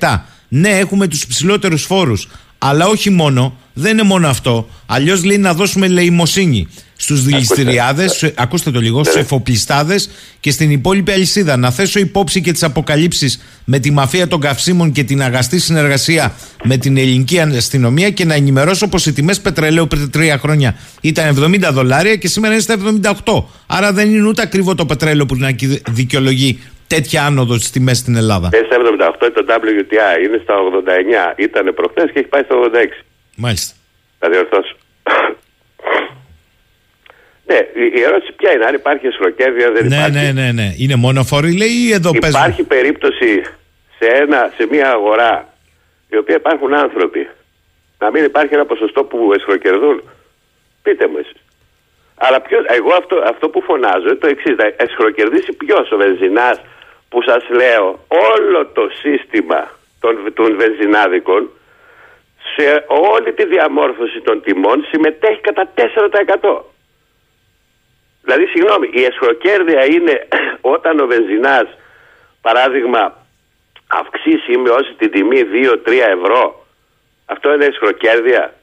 2017. Ναι, έχουμε τους υψηλότερου φόρους. Αλλά όχι μόνο, δεν είναι μόνο αυτό. Αλλιώς λέει να δώσουμε λαιμοσύνη στους δηληστηριάδες, ακούστε το λίγο, στους εφοπλιστάδες και στην υπόλοιπη αλυσίδα. Να θέσω υπόψη και τις αποκαλύψεις με τη μαφία των καυσίμων και την αγαστή συνεργασία με την ελληνική αστυνομία και να ενημερώσω πως οι τιμές πετρελαίου πριν τρία χρόνια ήταν 70 δολάρια και σήμερα είναι στα 78. Άρα δεν είναι ούτε ακριβό το πετρέλαιο που να δικαιολογεί τέτοια άνοδος στι τιμέ στην Ελλάδα. Είναι στα 78 το WTI, είναι στα 89, ήταν προχθές και έχει πάει στα 86. Μάλιστα. Θα διορθώσω. [COUGHS] ναι, η- η ερώτηση ποια είναι, αν υπάρχει εσχροκέρδια, δεν Ναι, υπάρχει. ναι, ναι, ναι. Είναι μόνο φόροι, λέει, ή εδώ παίζουν. Υπάρχει περίπτωση σε, ένα, σε μια αγορά η οποία υπάρχουν άνθρωποι να μην υπάρχει ένα ποσοστό που εσχροκερδούν; Πείτε μου εσείς. Αλλά ποιος, εγώ αυτό, αυτό που φωνάζω είναι το εξής. Να εσχροκερδίσει ποιος ο βενζινάς που σας λέω όλο το σύστημα των, των βενζινάδικων σε όλη τη διαμόρφωση των τιμών συμμετέχει κατά 4%. Δηλαδή, συγγνώμη, η εσχροκέρδεια είναι [CLEARS THROAT] όταν ο βενζινάς, παράδειγμα, αυξήσει ή μειώσει την τιμή 2-3 ευρώ. Αυτό είναι εσχροκέρδεια.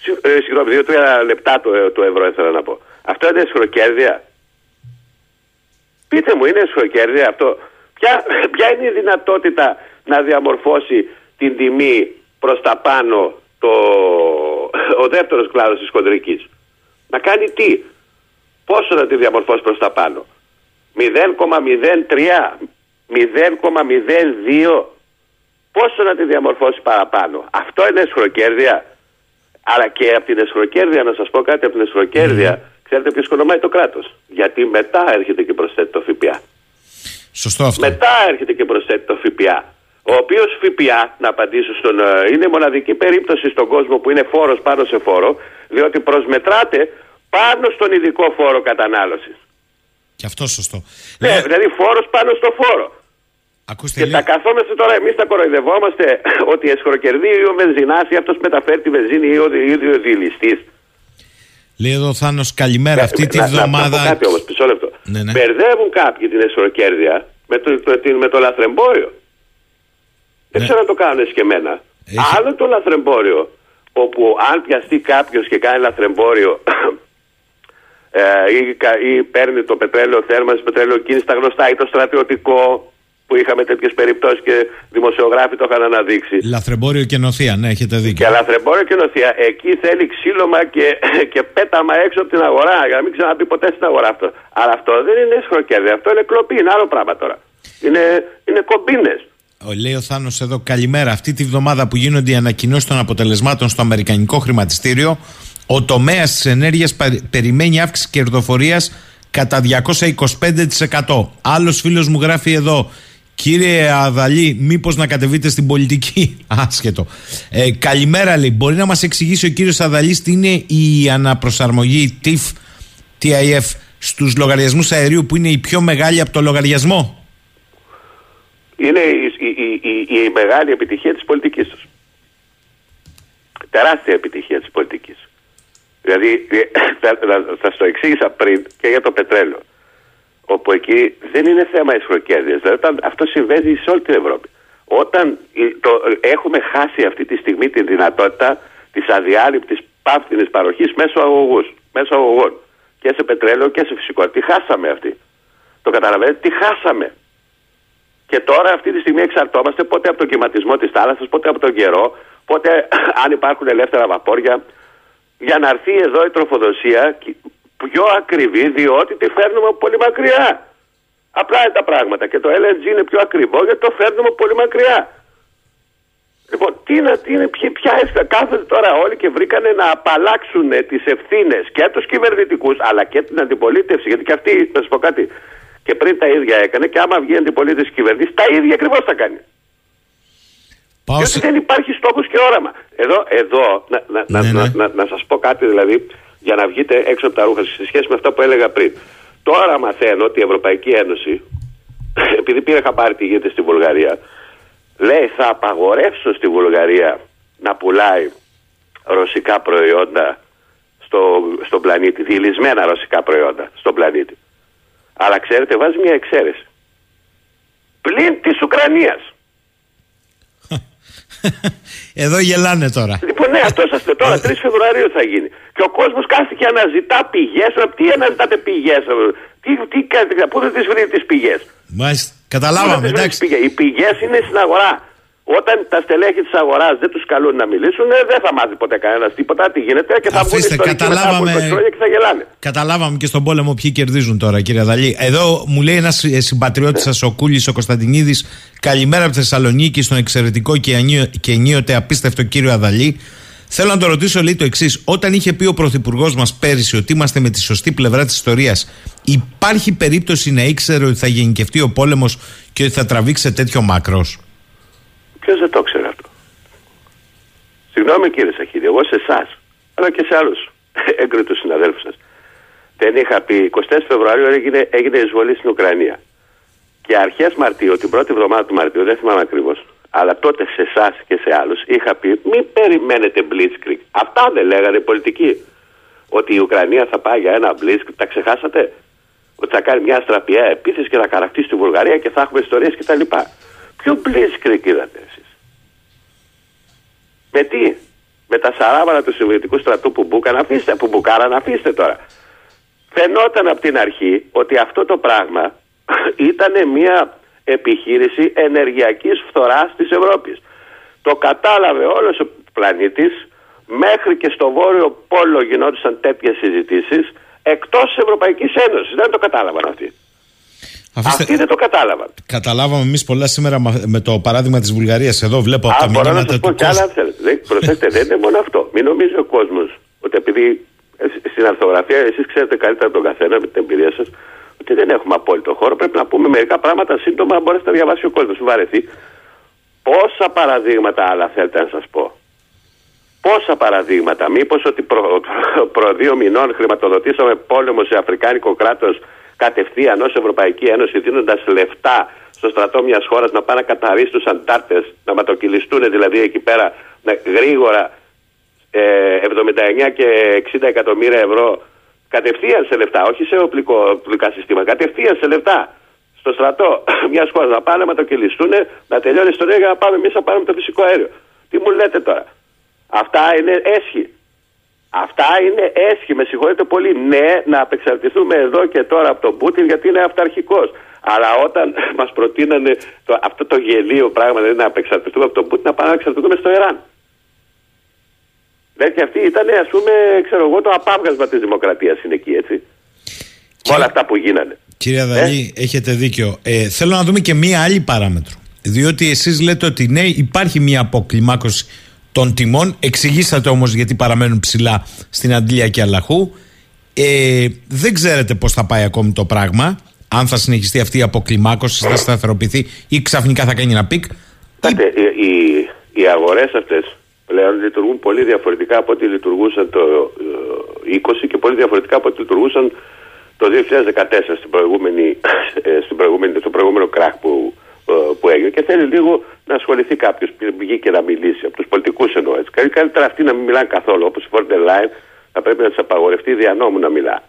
Συ- ε, Συγγνώμη, 2-3 λεπτά το, ε, το ευρώ ήθελα να πω. Αυτό είναι εσχροκέρδεια. Πείτε μου, είναι εσχροκέρδεια αυτό; Ποια, [LAUGHS] ποια είναι η δυνατότητα να διαμορφώσει την τιμή προς τα πάνω το, [LAUGHS] ο δεύτερος κλάδος της χοντρικής; Να κάνει τι; Πόσο να τη διαμορφώσει προς τα πάνω; 0,03, 0,02. Πόσο να τη διαμορφώσει παραπάνω; Αυτό είναι εσχροκέρδεια. Αλλά και από την εσχροκέρδεια, να σας πω κάτι από την εσχροκέρδεια, ξέρετε ποιος οικονομάει το κράτος. Γιατί μετά έρχεται και προσθέτει το ΦΠΑ. Σωστό αυτό. Μετά έρχεται και προσθέτει το ΦΠΑ. Ο οποίος ΦΠΑ, να απαντήσω στον. ε, είναι μοναδική περίπτωση στον κόσμο που είναι φόρος πάνω σε φόρο, διότι προσμετράται πάνω στον ειδικό φόρο κατανάλωσης. Και αυτό σωστό. Ναι, Λέω- δηλαδή φόρος πάνω στο φόρο. Ακούστε, Και λέει- τα καθόμαστε τώρα εμείς τα κοροϊδευόμαστε ότι εσχροκερδεί ή ο βενζινάς ή αυτός που μεταφέρει τη βενζίνη ή ο, ή ο διελιστή. Λέει εδώ ο Θάνος, καλημέρα. Αυτή τη Ε, Να- Να, βδομάδα. πω κάτι όμως, μισό λεπτό. Ναι, ναι. Μπερδεύουν κάποιοι την εσχροκέρδεια με το, το, την- με το λαθρεμπόριο. Δεν Ναι. ξέρω αν το κάνουν εσκεμμένα. Έχει- Άλλο το λαθρεμπόριο, όπου αν πιαστεί κάποιος και κάνει λαθρεμπόριο [CLEARS THROAT] ε, ή, κα- ή παίρνει το πετρέλαιο θέρμανση, πετρέλαιο κίνηση, τα γνωστά ή το στρατιωτικό που είχαμε τέτοιες περιπτώσεις και δημοσιογράφοι το είχαν αναδείξει. Λαθρεμπόριο και νοθεία, ναι, έχετε δίκιο. Και λαθρεμπόριο και νοθεία. Εκεί θέλει ξύλωμα και, και πέταμα έξω από την αγορά. Για να μην ξαναπεί ποτέ στην αγορά αυτό. Αλλά αυτό δεν είναι σχροκέρδη. Αυτό είναι κλοπή. Είναι άλλο πράγμα τώρα. Είναι, είναι κομπίνες. Ο, λέει ο Θάνος εδώ, καλημέρα. Αυτή τη βδομάδα που γίνονται οι ανακοινώσεις των αποτελεσμάτων στο Αμερικανικό χρηματιστήριο, ο τομέας της ενέργειας περιμένει αύξηση κερδοφορίας κατά 225%. Άλλος φίλος μου γράφει εδώ, Κύριε Αδαλή, μήπως να κατεβείτε στην πολιτική; [LAUGHS] Άσχετο. Ε, καλημέρα, λέει. Μπορεί να μας εξηγήσει ο κύριος Αδαλής τι είναι η αναπροσαρμογή TIF, TIF στους λογαριασμούς αερίου που είναι η πιο μεγάλη από το λογαριασμό; Είναι η, η, η, η μεγάλη επιτυχία της πολιτικής τους. Τεράστια επιτυχία της πολιτικής. Δηλαδή, [COUGHS] θα, θα, θα στο εξήγησα πριν και για το πετρέλαιο όπου εκεί δεν είναι θέμα ισχροκέρδειας. Δηλαδή αυτό συμβαίνει σε όλη την Ευρώπη. Όταν το, έχουμε χάσει αυτή τη στιγμή τη δυνατότητα της αδιάλειπτης πάυθυνης παροχής μέσω, αγωγούς, μέσω αγωγών και σε πετρέλαιο και σε φυσικό. Τι χάσαμε αυτή. Το καταλαβαίνετε, τι χάσαμε. Και τώρα αυτή τη στιγμή εξαρτώμαστε πότε από τον κυματισμό της θάλασσας, πότε από τον καιρό, πότε [COUGHS] αν υπάρχουν ελεύθερα βαπόρια. Για να έρθει εδώ η τροφοδοσία πιο ακριβή διότι τη φέρνουμε από πολύ μακριά. Απλά είναι τα πράγματα. Και το LNG είναι πιο ακριβό γιατί το φέρνουμε από πολύ μακριά. Λοιπόν, τι είναι, τι είναι ποια, ποια κάθονται τώρα όλοι και βρήκανε να απαλλάξουν τις ευθύνες και τους κυβερνητικούς αλλά και την αντιπολίτευση. Γιατί και αυτή, να σας πω κάτι, και πριν τα ίδια έκανε και άμα βγει η αντιπολίτευση κυβερνήσης, τα ίδια ακριβώς θα κάνει. Πάω Γιατί δεν υπάρχει στόχος και όραμα. Εδώ, εδώ να, να, ναι, να, ναι. να, να σας πω κάτι δηλαδή για να βγείτε έξω από τα ρούχα σε σχέση με αυτά που έλεγα πριν. Τώρα μαθαίνω ότι η Ευρωπαϊκή Ένωση, [LAUGHS] επειδή πήρα χαμπάρι τι γίνεται στη Βουλγαρία, λέει θα απαγορεύσω στη Βουλγαρία να πουλάει ρωσικά προϊόντα στο, στον πλανήτη, διελισμένα ρωσικά προϊόντα στον πλανήτη. Αλλά ξέρετε, βάζει μια εξαίρεση. Πλην της Ουκρανίας. [LAUGHS] Εδώ γελάνε τώρα. Λοιπόν, ναι, αυτό σας τώρα [LAUGHS] 3 ε, Φεβρουαρίου θα γίνει. Και ο κόσμος κάθεται και αναζητά πηγές. Τι αναζητάτε πηγές, τι, τι, πού δεν τις βρείτε τις πηγές; Μάλιστα, καταλάβαμε. Εντάξει. Οι πηγές είναι στην αγορά. Όταν τα στελέχη της αγοράς δεν τους καλούν να μιλήσουν, ε, δεν θα μάθει ποτέ κανένας τίποτα τι γίνεται και θα βγουν στο καταλάβαμε... και θα γελάνε. Καταλάβαμε και στον πόλεμο ποιοι κερδίζουν τώρα, κύριε Δαλή. Εδώ μου λέει ένας ε, συμπατριώτης σας, ο Κούλης, ο Κωνσταντινίδης, καλημέρα από τη Θεσσαλονίκη, στον εξαιρετικό και, και ενίοτε απίστευτο κύριο Αδαλή. Θέλω να το ρωτήσω λέει το εξής. Όταν είχε πει ο Πρωθυπουργός μας πέρυσι ότι είμαστε με τη σωστή πλευρά της ιστορίας, υπάρχει περίπτωση να ήξερε ότι θα γενικευτεί ο πόλεμος και ότι θα τραβήξει τέτοιο μάκρο. Ποιος δεν το ξέρει αυτό; Συγγνώμη κύριε Σαχίδη, εγώ σε εσάς, αλλά και σε άλλους [LAUGHS] έγκριτου συναδέλφους σας. Δεν είχα πει 24 Φεβρουαρίου έγινε, έγινε εισβολή στην Ουκρανία. Και αρχές Μαρτίου, την πρώτη εβδομάδα του Μαρτίου, δεν θυμάμαι ακριβώς, αλλά τότε σε εσάς και σε άλλους είχα πει: Μην περιμένετε Blitzkrieg. Αυτά δεν λέγανε οι πολιτικοί. Ότι η Ουκρανία θα πάει για ένα Blitzkrieg. Τα ξεχάσατε; Ότι θα κάνει μια στραπιαία επίθεση και θα καρακτήσει τη Βουλγαρία και θα έχουμε ιστορίες κτλ. Ποιο Blitzkrieg είδατε εσείς; Με τι; Με τα σαράβανα του Σοβιετικού στρατού που μπούκαν, αφήστε, που μπουκάραν, αφήστε τώρα. Φαινόταν από την αρχή ότι αυτό το πράγμα [LAUGHS] ήταν μια επιχείρηση ενεργειακής φθοράς της Ευρώπης. Το κατάλαβε όλος ο πλανήτης, μέχρι και στο Βόρειο Πόλο γινόντουσαν τέτοιες συζητήσεις, εκτός της Ευρωπαϊκής Ένωσης. Δεν το κατάλαβαν αυτοί. Αφήστε... Αυτοί δεν το κατάλαβαν. Καταλάβαμε εμείς πολλά σήμερα με το παράδειγμα της Βουλγαρίας. Εδώ βλέπω από τα μηνύματα του. Μπορώ να θέλετε. Προσέξτε, δεν είναι μόνο αυτό. Μην νομίζει ο κόσμος ότι επειδή στην αρθογραφία εσείς ξέρετε καλύτερα τον καθένα με την εμπειρία σας ότι δεν έχουμε απόλυτο χώρο. Πρέπει να πούμε μερικά πράγματα σύντομα, μπορέσετε να διαβάσει ο κόσμος, σου βαρεθεί. Πόσα παραδείγματα άλλα θέλετε να σας πω; Πόσα παραδείγματα; Μήπως ότι προ, προ δύο μηνών χρηματοδοτήσαμε πόλεμο σε Αφρικάνικο κράτος κατευθείαν ως Ευρωπαϊκή Ένωση δίνοντας λεφτά στο στρατό μιας χώρας να πάνε να καταρρύσουν τους αντάρτες, να ματοκυλιστούν δηλαδή εκεί πέρα να, γρήγορα ε, 79 και 60 εκατομμύρια ευρώ κατευθείαν σε λεφτά, όχι σε οπλικό, οπλικά συστήματα, κατευθείαν σε λεφτά στο στρατό [COUGHS] μιας χώρας να πάνε να ματοκυλιστούν, να τελειώνει η ιστορία για να πάμε εμείς να πάρουμε το φυσικό αέριο. Τι μου λέτε τώρα; Αυτά είναι έσχη. Αυτά είναι έσχη, με συγχωρείτε πολύ. Ναι, να απεξαρτηθούμε εδώ και τώρα από τον Πούτιν γιατί είναι αυταρχικός. Αλλά όταν [LAUGHS] μας προτείνανε το, αυτό το γελίο πράγμα, δηλαδή να απεξαρτηθούμε από τον Πούτιν, να πάμε να εξαρτηθούμε στο Ιράν. Δηλαδή και αυτή ήταν, ας πούμε, ξέρω εγώ, το απάβγασμα της δημοκρατίας είναι εκεί, έτσι. Και... Όλα αυτά που γίνανε. Κύριε Αδαλή, ε; έχετε δίκιο. Ε, θέλω να δούμε και μία άλλη παράμετρο. Διότι εσείς λέτε ότι ναι, υπάρχει μία αποκλιμάκωση των τιμών. Εξηγήσατε όμως γιατί παραμένουν ψηλά στην αντλία και αλλαχού. Ε, δεν ξέρετε πώς θα πάει ακόμη το πράγμα. Αν θα συνεχιστεί αυτή η αποκλιμάκωση, θα σταθεροποιηθεί ή ξαφνικά θα κάνει ένα peak. Κοιτάξτε, οι, οι, οι αγορές αυτές πλέον λειτουργούν πολύ διαφορετικά από ό,τι λειτουργούσαν το 20 ε, και πολύ διαφορετικά από ό,τι λειτουργούσαν το 2014 στην προηγούμενη, ε, στην προηγούμενη, στο προηγούμενο κραχ που, ε, που έγινε και θέλει λίγο να ασχοληθεί κάποιος που βγήκε να μιλήσει, από τους πολιτικούς εννοώ έτσι. Καλύτερα αυτοί να μην μιλάνε καθόλου, όπως η Φόρντερ Λάιν θα πρέπει να τη απαγορευτεί δια νόμου να μιλά.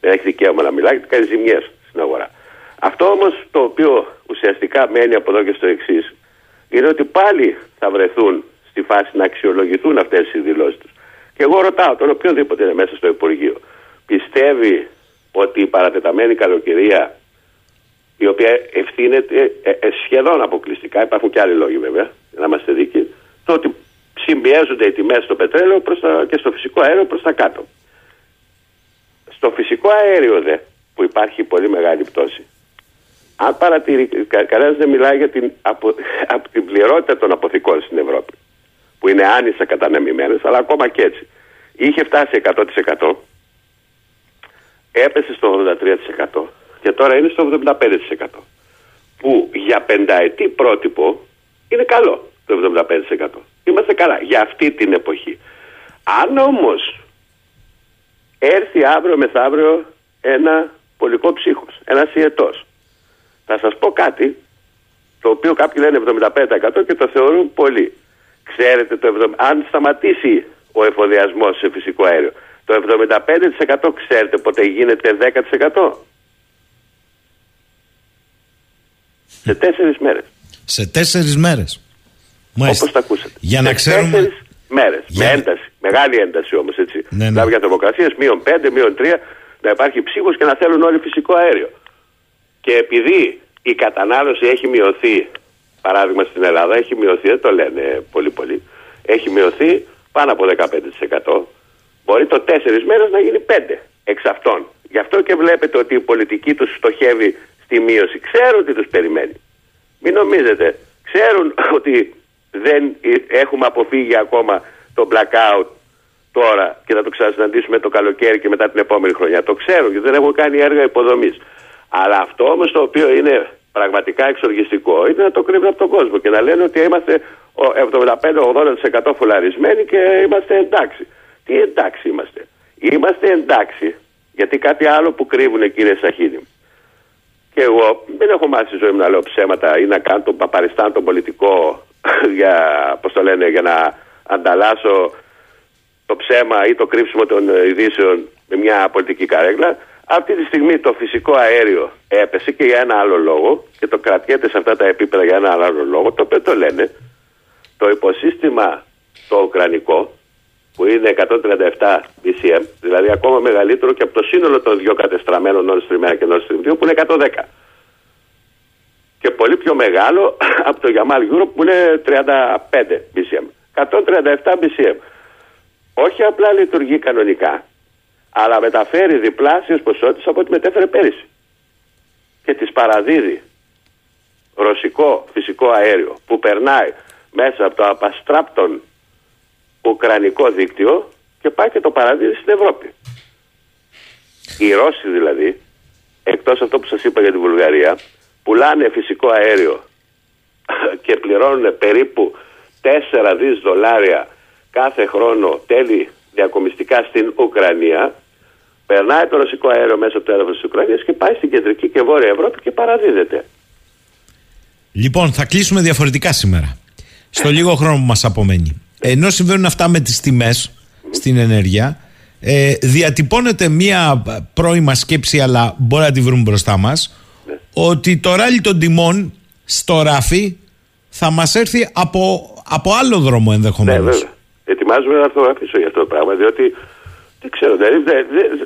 Δεν έχει δικαίωμα να μιλά γιατί κάνει ζημιές στην αγορά. Αυτό όμως το οποίο ουσιαστικά μένει από εδώ και στο εξής είναι ότι πάλι θα βρεθούν στη φάση να αξιολογηθούν αυτές οι δηλώσεις τους. Και εγώ ρωτάω τον οποιοδήποτε είναι μέσα στο Υπουργείο, πιστεύει ότι η παρατεταμένη καλοκαιρία, η οποία ευθύνεται ε, ε, σχεδόν αποκλειστικά, υπάρχουν και άλλοι λόγοι βέβαια, να είμαστε δίκαιοι, το ότι συμπιέζονται οι τιμές στο πετρέλαιο προς τα, και στο φυσικό αέριο προς τα κάτω. Στο φυσικό αέριο δε, που υπάρχει πολύ μεγάλη πτώση, αν παρατηρεί, κανένας δεν μιλάει για την, απο, [LAUGHS] από την πληρότητα των αποθηκών στην Ευρώπη που είναι άνισα κατανεμημένες, αλλά ακόμα και έτσι. Είχε φτάσει 100%, έπεσε στο 83% και τώρα είναι στο 75%. Που για πενταετή πρότυπο είναι καλό το 75%. Είμαστε καλά για αυτή την εποχή. Αν όμως έρθει αύριο μεθαύριο ένα πολικό ψύχος, ένας ιετός, θα σας πω κάτι το οποίο κάποιοι λένε 75% και το θεωρούν πολύ. Ξέρετε, το αν σταματήσει ο εφοδιασμός σε φυσικό αέριο, το 75% ξέρετε πότε γίνεται 10%. Σε τέσσερις μέρες. Σε τέσσερις μέρες. Μάλιστα. Όπως τα ακούσατε. Για να σε Τέσσερις μέρες. Για... Με ένταση. Μεγάλη ένταση όμως έτσι. Ναι, ναι. Δηλαδή για θερμοκρασίες μείον 5, μείον 3 να υπάρχει ψύχος και να θέλουν όλοι φυσικό αέριο. Και επειδή η κατανάλωση έχει μειωθεί παράδειγμα στην Ελλάδα έχει μειωθεί, δεν το λένε πολύ πολύ, έχει μειωθεί πάνω από 15%. Μπορεί το 4 μέρες να γίνει 5 εξ αυτών. Γι' αυτό και βλέπετε ότι η πολιτική τους στοχεύει στη μείωση. Ξέρουν τι τους περιμένει. Μην νομίζετε. Ξέρουν [LAUGHS] ότι δεν έχουμε αποφύγει ακόμα το blackout τώρα και θα το ξανασυναντήσουμε το καλοκαίρι και μετά την επόμενη χρονιά. Το ξέρουν και δεν έχουν κάνει έργα υποδομής. Αλλά αυτό όμως το οποίο είναι πραγματικά εξοργιστικό είναι να το κρύβουν από τον κόσμο και να λένε ότι είμαστε 75-80% φουλαρισμένοι και είμαστε εντάξει. Τι εντάξει είμαστε. Είμαστε εντάξει γιατί κάτι άλλο που κρύβουν κύριε Σαχίνη. Και εγώ δεν έχω μάθει στη ζωή μου να λέω ψέματα ή να κάνω τον παπαριστάν τον πολιτικό [LAUGHS] για, πώς το λένε, για να ανταλλάσσω το ψέμα ή το κρύψιμο των ειδήσεων με μια πολιτική καρέγλα. Αυτή τη στιγμή το φυσικό αέριο έπεσε και για ένα άλλο λόγο και το κρατιέται σε αυτά τα επίπεδα για ένα άλλο λόγο, το οποίο το λένε. Το υποσύστημα το ουκρανικό που είναι 137 BCM, δηλαδή ακόμα μεγαλύτερο και από το σύνολο των δύο κατεστραμμένων Nord Stream 1 και Nord Stream 2 που είναι 110. Και πολύ πιο μεγάλο [CLEARS THROAT] από το Yamal Europe που είναι 35 BCM. 137 BCM. Όχι απλά λειτουργεί κανονικά, αλλά μεταφέρει διπλάσιες ποσότητες από ό,τι μετέφερε πέρυσι. Και τις παραδίδει ρωσικό φυσικό αέριο που περνάει μέσα από το απαστράπτον ουκρανικό δίκτυο και πάει και το παραδίδει στην Ευρώπη. Οι Ρώσοι δηλαδή, εκτός αυτό που σας είπα για τη Βουλγαρία, πουλάνε φυσικό αέριο [LAUGHS] και πληρώνουν περίπου 4 δις δολάρια κάθε χρόνο τέλη διακομιστικά στην Ουκρανία, περνάει το ρωσικό αέριο μέσα από το έδαφος της Ουκρανίας και πάει στην κεντρική και βόρεια Ευρώπη και παραδίδεται. Λοιπόν, θα κλείσουμε διαφορετικά σήμερα. Στο λίγο χρόνο που μας απομένει. Ενώ συμβαίνουν αυτά με τις τιμές στην ενέργεια, ε, διατυπώνεται μία πρώιμα σκέψη, αλλά μπορεί να τη βρούμε μπροστά μας, ναι. ότι το ράλι των τιμών στο ράφι θα μας έρθει από, από άλλο δρόμο ενδεχομένως. Ναι, ετοιμάζουμε να το αφήσω για αυτό το πράγμα, διότι δεν ξέρω, δηλαδή,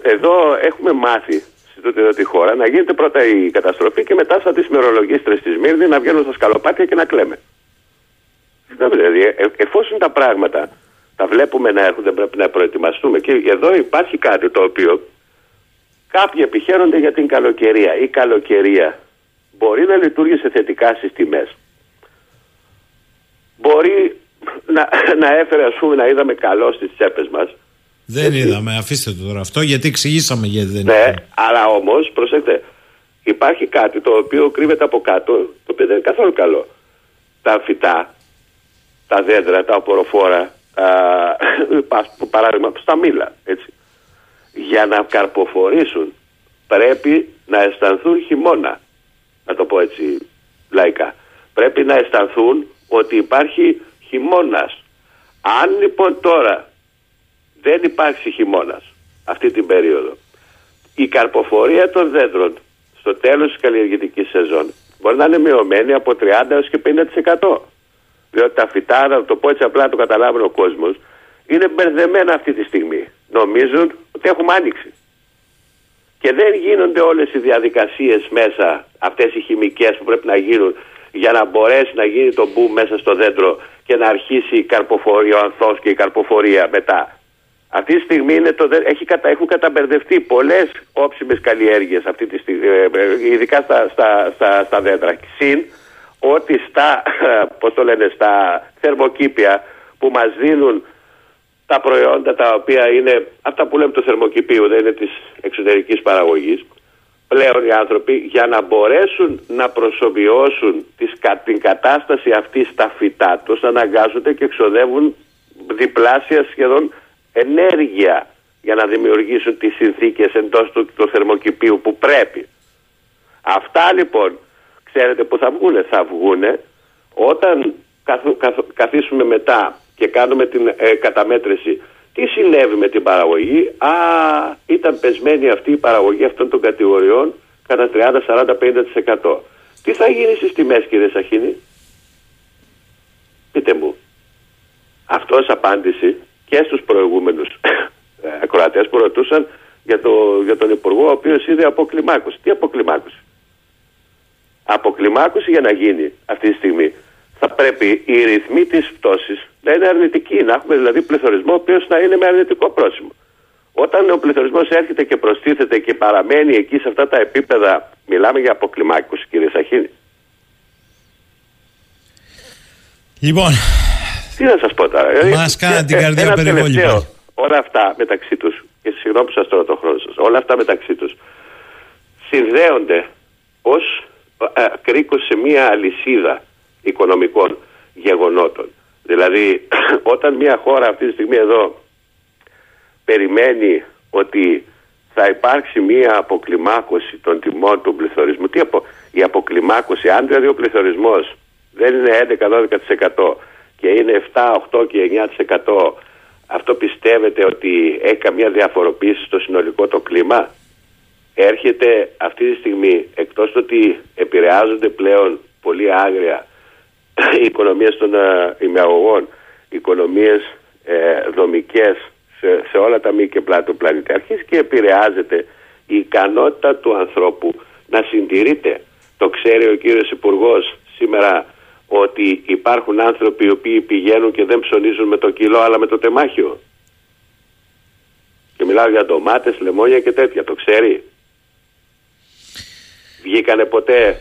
εδώ έχουμε μάθει σε τούτη εδώ τη χώρα να γίνεται πρώτα η καταστροφή και μετά σαν τις μερολογίστρες της Μύρνη να βγαίνουν στα σκαλοπάτια και να κλαίμε. Δηλαδή, ε, ε, εφόσον τα πράγματα τα βλέπουμε να έρχονται, πρέπει να προετοιμαστούμε. Και εδώ υπάρχει κάτι το οποίο κάποιοι επιχαίρονται για την καλοκαιρία. Η καλοκαιρία μπορεί να λειτουργήσει θετικά στις τιμές. Μπορεί να, [CLEARS THROAT] να έφερε, ας πούμε, να είδαμε καλό στις τσέπες μας. Δεν Έτσι. είδαμε, αφήστε το τώρα αυτό, γιατί εξηγήσαμε γιατί δεν Ναι, είδαμε. αλλά όμως, προσέξτε, υπάρχει κάτι το οποίο κρύβεται από κάτω, το οποίο δεν είναι καθόλου καλό. Τα φυτά, τα δέντρα, τα οποροφόρα, παράδειγμα στα μήλα, έτσι. Για να καρποφορήσουν πρέπει να αισθανθούν χειμώνα, να το πω έτσι λαϊκά. Πρέπει να αισθανθούν ότι υπάρχει χειμώνας. Αν λοιπόν τώρα δεν υπάρξει χειμώνας αυτή την περίοδο, η καρποφορία των δέντρων στο τέλος της καλλιεργητικής σεζόν μπορεί να είναι μειωμένη από 30 έως και 50%. Διότι τα φυτά, να το πω έτσι απλά το καταλάβει ο κόσμος, είναι μπερδεμένα αυτή τη στιγμή. Νομίζουν ότι έχουμε άνοιξη. Και δεν γίνονται όλες οι διαδικασίες μέσα, αυτές οι χημικές που πρέπει να γίνουν για να μπορέσει να γίνει το μπου μέσα στο δέντρο και να αρχίσει η καρποφορία, ο ανθός και η καρποφορία μετά. Αυτή τη στιγμή είναι το, έχει κατα, έχουν καταμπερδευτεί πολλές όψιμες καλλιέργειες αυτή τη στιγμή, ε, ε, ειδικά στα, στα, στα, στα δέντρα. Συν ότι στα, [CLEARS THROAT] πώς το λένε, στα θερμοκήπια που μας δίνουν τα προϊόντα τα οποία είναι αυτά που λέμε του θερμοκηπίου, δεν είναι της εξωτερικής παραγωγής, πλέον οι άνθρωποι για να μπορέσουν να προσωμιώσουν την κατάσταση αυτή στα φυτά τους αναγκάζονται και εξοδεύουν διπλάσια σχεδόν ενέργεια για να δημιουργήσουν τις συνθήκες εντός του, του θερμοκηπίου που πρέπει. Αυτά λοιπόν ξέρετε που θα βγούνε. Θα βγούνε όταν καθίσουμε μετά και κάνουμε την ε, καταμέτρηση τι συνέβη με την παραγωγή; Α, ήταν πεσμένη αυτή η παραγωγή αυτών των κατηγοριών κατά 30, 40, 50%. Τι θα γίνει στις τιμές κύριε Σαχίνη; Πείτε μου. Αυτός απάντηση και στους προηγούμενους ε, ακροατές που ρωτούσαν για, το, για τον Υπουργό ο οποίος είδε αποκλιμάκωση. Τι αποκλιμάκωση αποκλιμάκωση για να γίνει αυτή τη στιγμή θα πρέπει οι ρυθμοί της πτώσης να είναι αρνητικοί. Να έχουμε δηλαδή πληθωρισμό ο οποίος να είναι με αρνητικό πρόσημο. Όταν ο πληθωρισμός έρχεται και προστίθεται και παραμένει εκεί σε αυτά τα επίπεδα, μιλάμε για αποκλιμάκωση, κύριε Σαχίνη. Λοιπόν. Τι να σας πω τώρα. Μας δηλαδή, κάνει την καρδιά περιβόλη. Όλα αυτά μεταξύ τους, και συγγνώμη που σας τώρα το χρόνο σας, όλα αυτά μεταξύ τους συνδέονται ως ε, κρίκος σε μία αλυσίδα οικονομικών γεγονότων. Δηλαδή [CLEARS THROAT] όταν μια χώρα αυτή τη στιγμή εδώ περιμένει ότι θα υπάρξει μια αποκλιμάκωση των τιμών του πληθωρισμού. Τι απο... Η αποκλιμάκωση, αν δηλαδή ο πληθωρισμός δεν είναι 11-12% και είναι 7, 8 και 9% αυτό πιστεύετε ότι έχει καμία διαφοροποίηση στο συνολικό το κλίμα; Έρχεται αυτή τη στιγμή εκτός του ότι επηρεάζονται πλέον πολύ άγρια [CLEARS THROAT] οι οικονομίες των ε, ημεαγωγών, οι οικονομίες ε, δομικές σε, σε όλα τα μη και πλάτη του πλανήτη αρχίζει και επηρεάζεται η ικανότητα του ανθρώπου να συντηρείται. Το ξέρει ο κύριος Υπουργός σήμερα ότι υπάρχουν άνθρωποι οι οποίοι πηγαίνουν και δεν ψωνίζουν με το κιλό αλλά με το τεμάχιο. Και μιλάω για ντομάτες, λεμόνια και τέτοια. Το ξέρει βγήκανε ποτέ;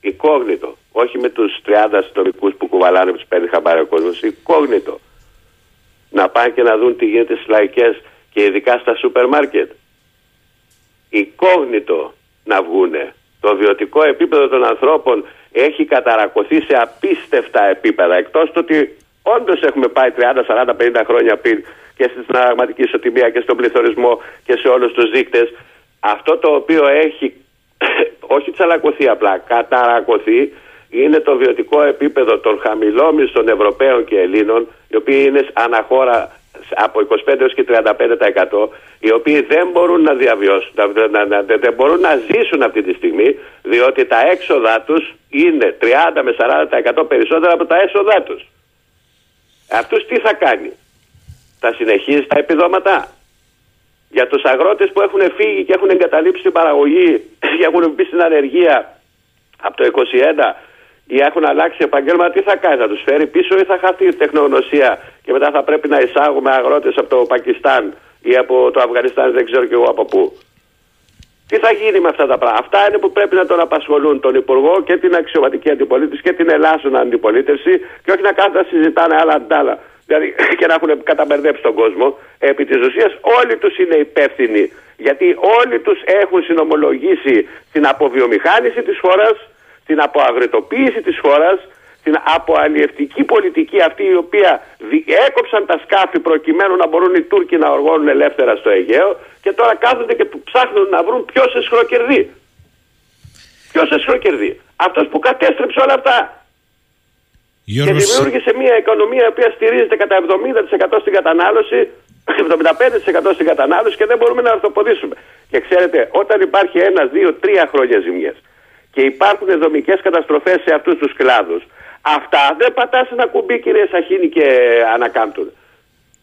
Εικόγνητο. Όχι με τους 30 αστυνομικούς που κουβαλάνε που τους παίρνει χαμπάρι ο κόσμος. Εικόγνητο. Να πάνε και να δουν τι γίνεται στις λαϊκές και ειδικά στα σούπερ μάρκετ. Εικόγνητο να βγούνε. Το βιωτικό επίπεδο των ανθρώπων έχει καταρακωθεί σε απίστευτα επίπεδα. Εκτός του ότι όντως έχουμε πάει 30, 40, 50 χρόνια πριν και στην πραγματική ισοτιμία και στον πληθωρισμό και σε όλους τους δείκτες. Αυτό το οποίο έχει όχι τσαλακωθεί απλά, καταρακωθεί είναι το βιωτικό επίπεδο των χαμηλόμισθων Ευρωπαίων και Ελλήνων, οι οποίοι είναι αναχώρα από 25 έως και 35% οι οποίοι δεν μπορούν να διαβιώσουν, να, να, δεν μπορούν να ζήσουν αυτή τη στιγμή διότι τα έξοδά τους είναι 30 με 40% περισσότερα από τα έσοδά τους. Αυτούς τι θα κάνει, θα συνεχίσει τα επιδόματα; Για τους αγρότες που έχουν φύγει και έχουν εγκαταλείψει την παραγωγή [CLEARS THROAT] και έχουν μπει στην ανεργία από το 21 ή έχουν αλλάξει επαγγέλμα, τι θα κάνεις, θα τους φέρει πίσω ή θα χαθεί η τεχνογνωσία και μετά θα πρέπει να εισάγουμε αγρότες από το Πακιστάν ή από το Αφγανιστάν, δεν ξέρω κι εγώ από πού. Τι θα γίνει με αυτά τα πράγματα; Αυτά είναι που πρέπει να τον απασχολούν τον Υπουργό και την αξιωματική αντιπολίτευση και την ελάσσονα αντιπολίτευση και όχι να κάθονται να συζητάνε άλλα αντάλλα. Δηλαδή και να έχουν καταμπερδέψει τον κόσμο. Επί της ουσίας όλοι τους είναι υπεύθυνοι. Γιατί όλοι τους έχουν συνομολογήσει την αποβιομηχάνηση της χώρας, την αποαγρετοποίηση της χώρας, την αποαλλιευτική πολιτική αυτή η οποία έκοψαν τα σκάφη προκειμένου να μπορούν οι Τούρκοι να οργώνουν ελεύθερα στο Αιγαίο και τώρα κάθονται και ψάχνουν να βρουν ποιος εσχροκερδεί. Ποιος εσχροκερδεί. Αυτός που κατέστρεψε όλα αυτά. Και δημιούργησε μια οικονομία η οποία στηρίζεται κατά 70% στην κατανάλωση, 75% στην κατανάλωση και δεν μπορούμε να ορθοποδήσουμε. Και ξέρετε, όταν υπάρχει ένα, δύο, τρία χρόνια ζημιές και υπάρχουν δομικές καταστροφές σε αυτούς τους κλάδους, Αυτά δεν πατάς ένα κουμπί κύριε Σαχίνη και ανακάμπτουν.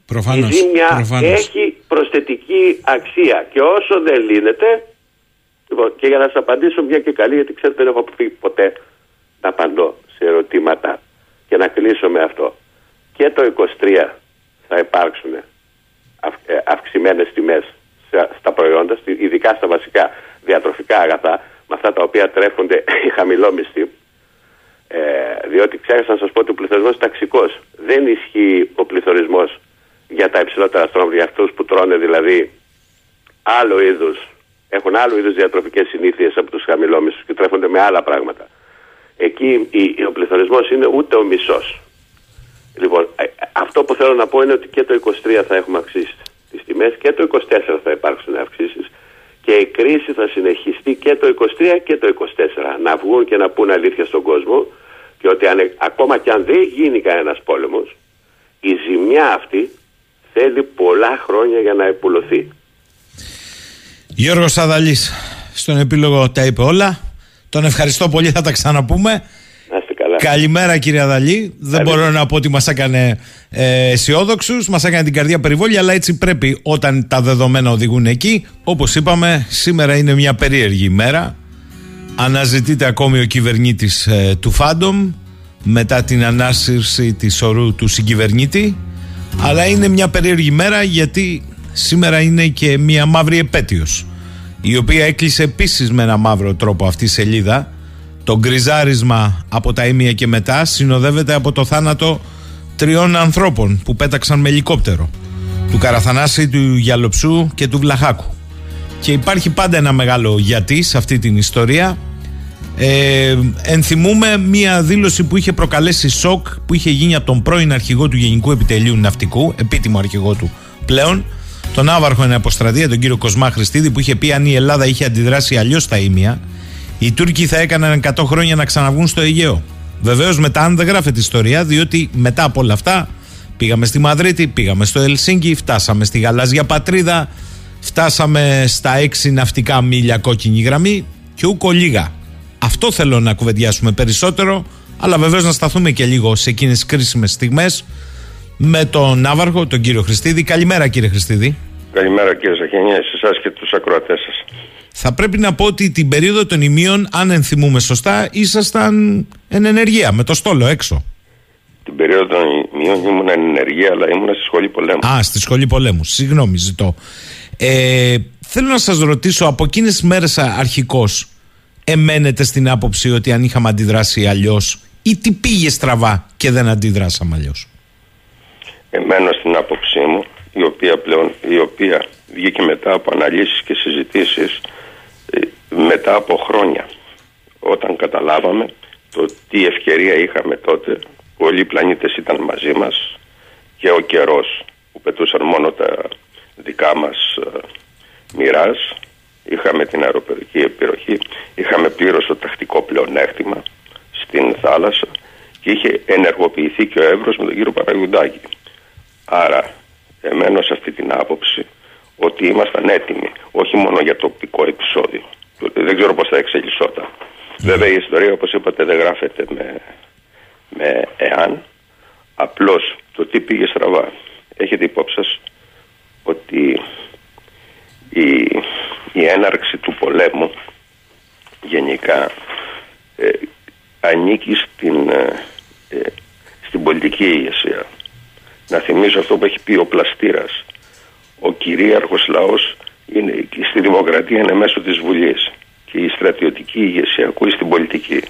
Προφανώς, Η ζήμια προφανώς. έχει προσθετική αξία και όσο δεν λύνεται λοιπόν, και για να σας απαντήσω μια και καλή γιατί ξέρετε δεν έχω πει ποτέ να απαντώ σε ερωτήματα και να κλείσω με αυτό. Και το 23 θα υπάρξουν αυ- ε, αυξημένες τιμές στα- στα προϊόντα, στη- ειδικά στα βασικά διατροφικά αγαθά, με αυτά τα οποία τρέφονται [LAUGHS] οι χαμηλόμισθοι. Ε, διότι ξέχασα να σας πω ότι ο πληθωρισμός είναι ταξικός. Δεν ισχύει ο πληθωρισμός για τα υψηλότερα στρώματα, για αυτούς που τρώνε δηλαδή άλλο είδους, έχουν άλλο είδους διατροφικές συνήθειες από τους χαμηλόμισθους και τρέφονται με άλλα πράγματα. Εκεί η- ο πληθωρισμός είναι ούτε ο μισός. Λοιπόν, ε, αυτό που θέλω να πω είναι ότι και το 23 θα έχουμε αυξήσεις τι τιμές και το 24 θα υπάρξουν αυξήσεις και η κρίση θα συνεχιστεί και το 23 και το 24. Να βγουν και να πούν αλήθεια στον κόσμο και ότι αν, ακόμα και αν δεν γίνει κανένας πόλεμος, η ζημιά αυτή θέλει πολλά χρόνια για να επουλωθεί. Γιώργος Αδαλής στον επίλογο τα είπε όλα. Τον ευχαριστώ πολύ, θα τα ξαναπούμε. Να είστε καλά. Καλημέρα κύριε Αδαλή. Δεν Καλή. μπορώ να πω ότι μας έκανε ε, αισιόδοξους, μας έκανε την καρδιά περιβόλια, αλλά έτσι πρέπει όταν τα δεδομένα οδηγούν εκεί. Όπως είπαμε, σήμερα είναι μια περίεργη ημέρα. Αναζητείται ακόμη ο κυβερνήτης ε, του Φάντομ μετά την ανάσυρση της ορού του συγκυβερνήτη. Αλλά είναι μια περίεργη μέρα γιατί σήμερα είναι και μια μαύρη επέτειος η οποία έκλεισε επίσης με ένα μαύρο τρόπο αυτή η σελίδα. Το γκριζάρισμα από τα ίμια και μετά συνοδεύεται από το θάνατο τριών ανθρώπων που πέταξαν με ελικόπτερο. Του Καραθανάση, του Γιαλοψού και του Βλαχάκου. Και υπάρχει πάντα ένα μεγάλο γιατί σε αυτή την ιστορία. Ε, ενθυμούμε μία δήλωση που είχε προκαλέσει σοκ που είχε γίνει από τον πρώην αρχηγό του Γενικού Επιτελείου Ναυτικού, επίτιμο αρχηγό του πλέον, τον Άβαρχο Εναποστρατεία, τον κύριο Κοσμά Χριστίδη, που είχε πει αν η Ελλάδα είχε αντιδράσει αλλιώς στα ίμια, οι Τούρκοι θα έκαναν 100 χρόνια να ξαναβγούν στο Αιγαίο. Βεβαίως μετά, αν δεν γράφεται ιστορία, διότι μετά από όλα αυτά πήγαμε στη Μαδρίτη, πήγαμε στο Ελσίνκι, φτάσαμε στη γαλάζια πατρίδα, φτάσαμε στα 6 ναυτικά μίλια κόκκινη γραμμή και ούκο λίγα. Αυτό θέλω να κουβεντιάσουμε περισσότερο, αλλά βεβαίως να σταθούμε και λίγο σε εκείνες τι κρίσιμες στιγμές με τον Ναύαρχο, τον κύριο Χριστίδη. Καλημέρα, κύριε Χριστίδη. Καλημέρα κύριε Σαχένια, σε εσάς και τους ακροατές σας. Θα πρέπει να πω ότι την περίοδο των ημείων, αν ενθυμούμε σωστά, ήσασταν εν ενεργεία, με το στόλο έξω. Την περίοδο των μειών ήμουν εν ενεργεία, αλλά ήμουν στη σχολή πολέμου. Α, στη σχολή πολέμου. Συγγνώμη, ζητώ. Ε, θέλω να σας ρωτήσω, από εκείνες τις μέρες αρχικώς, εμένετε στην άποψη ότι αν είχαμε αντιδράσει αλλιώς, ή τι πήγε στραβά και δεν αντιδράσαμε αλλιώς; Εμένω στην άποψή μου, η οποία πλέον η οποία βγήκε μετά από αναλύσεις και συζητήσεις ε, μετά από χρόνια. Όταν καταλάβαμε το τι ευκαιρία είχαμε τότε όλοι οι πλανήτες ήταν μαζί μας και ο καιρός που πετούσαν μόνο τα δικά μας ε, μοιράς. Είχαμε την αεροπορική επιρροχή είχαμε πλήρως το τακτικό πλεονέκτημα στην θάλασσα και είχε ενεργοποιηθεί και ο Εύρος με τον κύριο Παραγιουντάκη Άρα, εμένω σε αυτή την άποψη ότι ήμασταν έτοιμοι όχι μόνο για τοπικό επεισόδιο. Δεν ξέρω πώς θα εξελισσόταν. Βέβαια η ιστορία όπως είπατε δεν γράφεται με, με εάν. Απλώς το τι πήγε στραβά. Έχετε υπόψη σας ότι η, η έναρξη του πολέμου γενικά ε, ανήκει στην, ε, ε, στην πολιτική ηγεσία. Να θυμίσω αυτό που έχει πει ο Πλαστήρας. Ο κυρίαρχος λαός είναι, στη δημοκρατία είναι μέσω της Βουλής και η στρατιωτική ηγεσία ακούει στην πολιτική.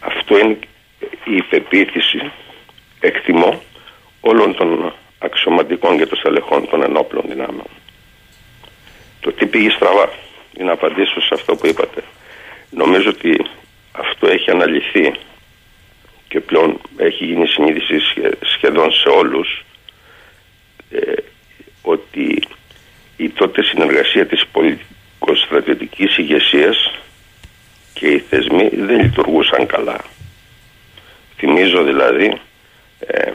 Αυτό είναι η υπεποίθηση, εκτιμώ, όλων των αξιωματικών και των στελεχών των ενόπλων δυνάμεων. Το τι πήγε στραβά, για να απαντήσω σε αυτό που είπατε. Νομίζω ότι αυτό έχει αναλυθεί και πλέον έχει γίνει συνείδηση σχεδόν σε όλους ε, ότι η τότε συνεργασία της πολιτικο-στρατιωτικής ηγεσίας και οι θεσμοί δεν λειτουργούσαν καλά. Θυμίζω δηλαδή ε,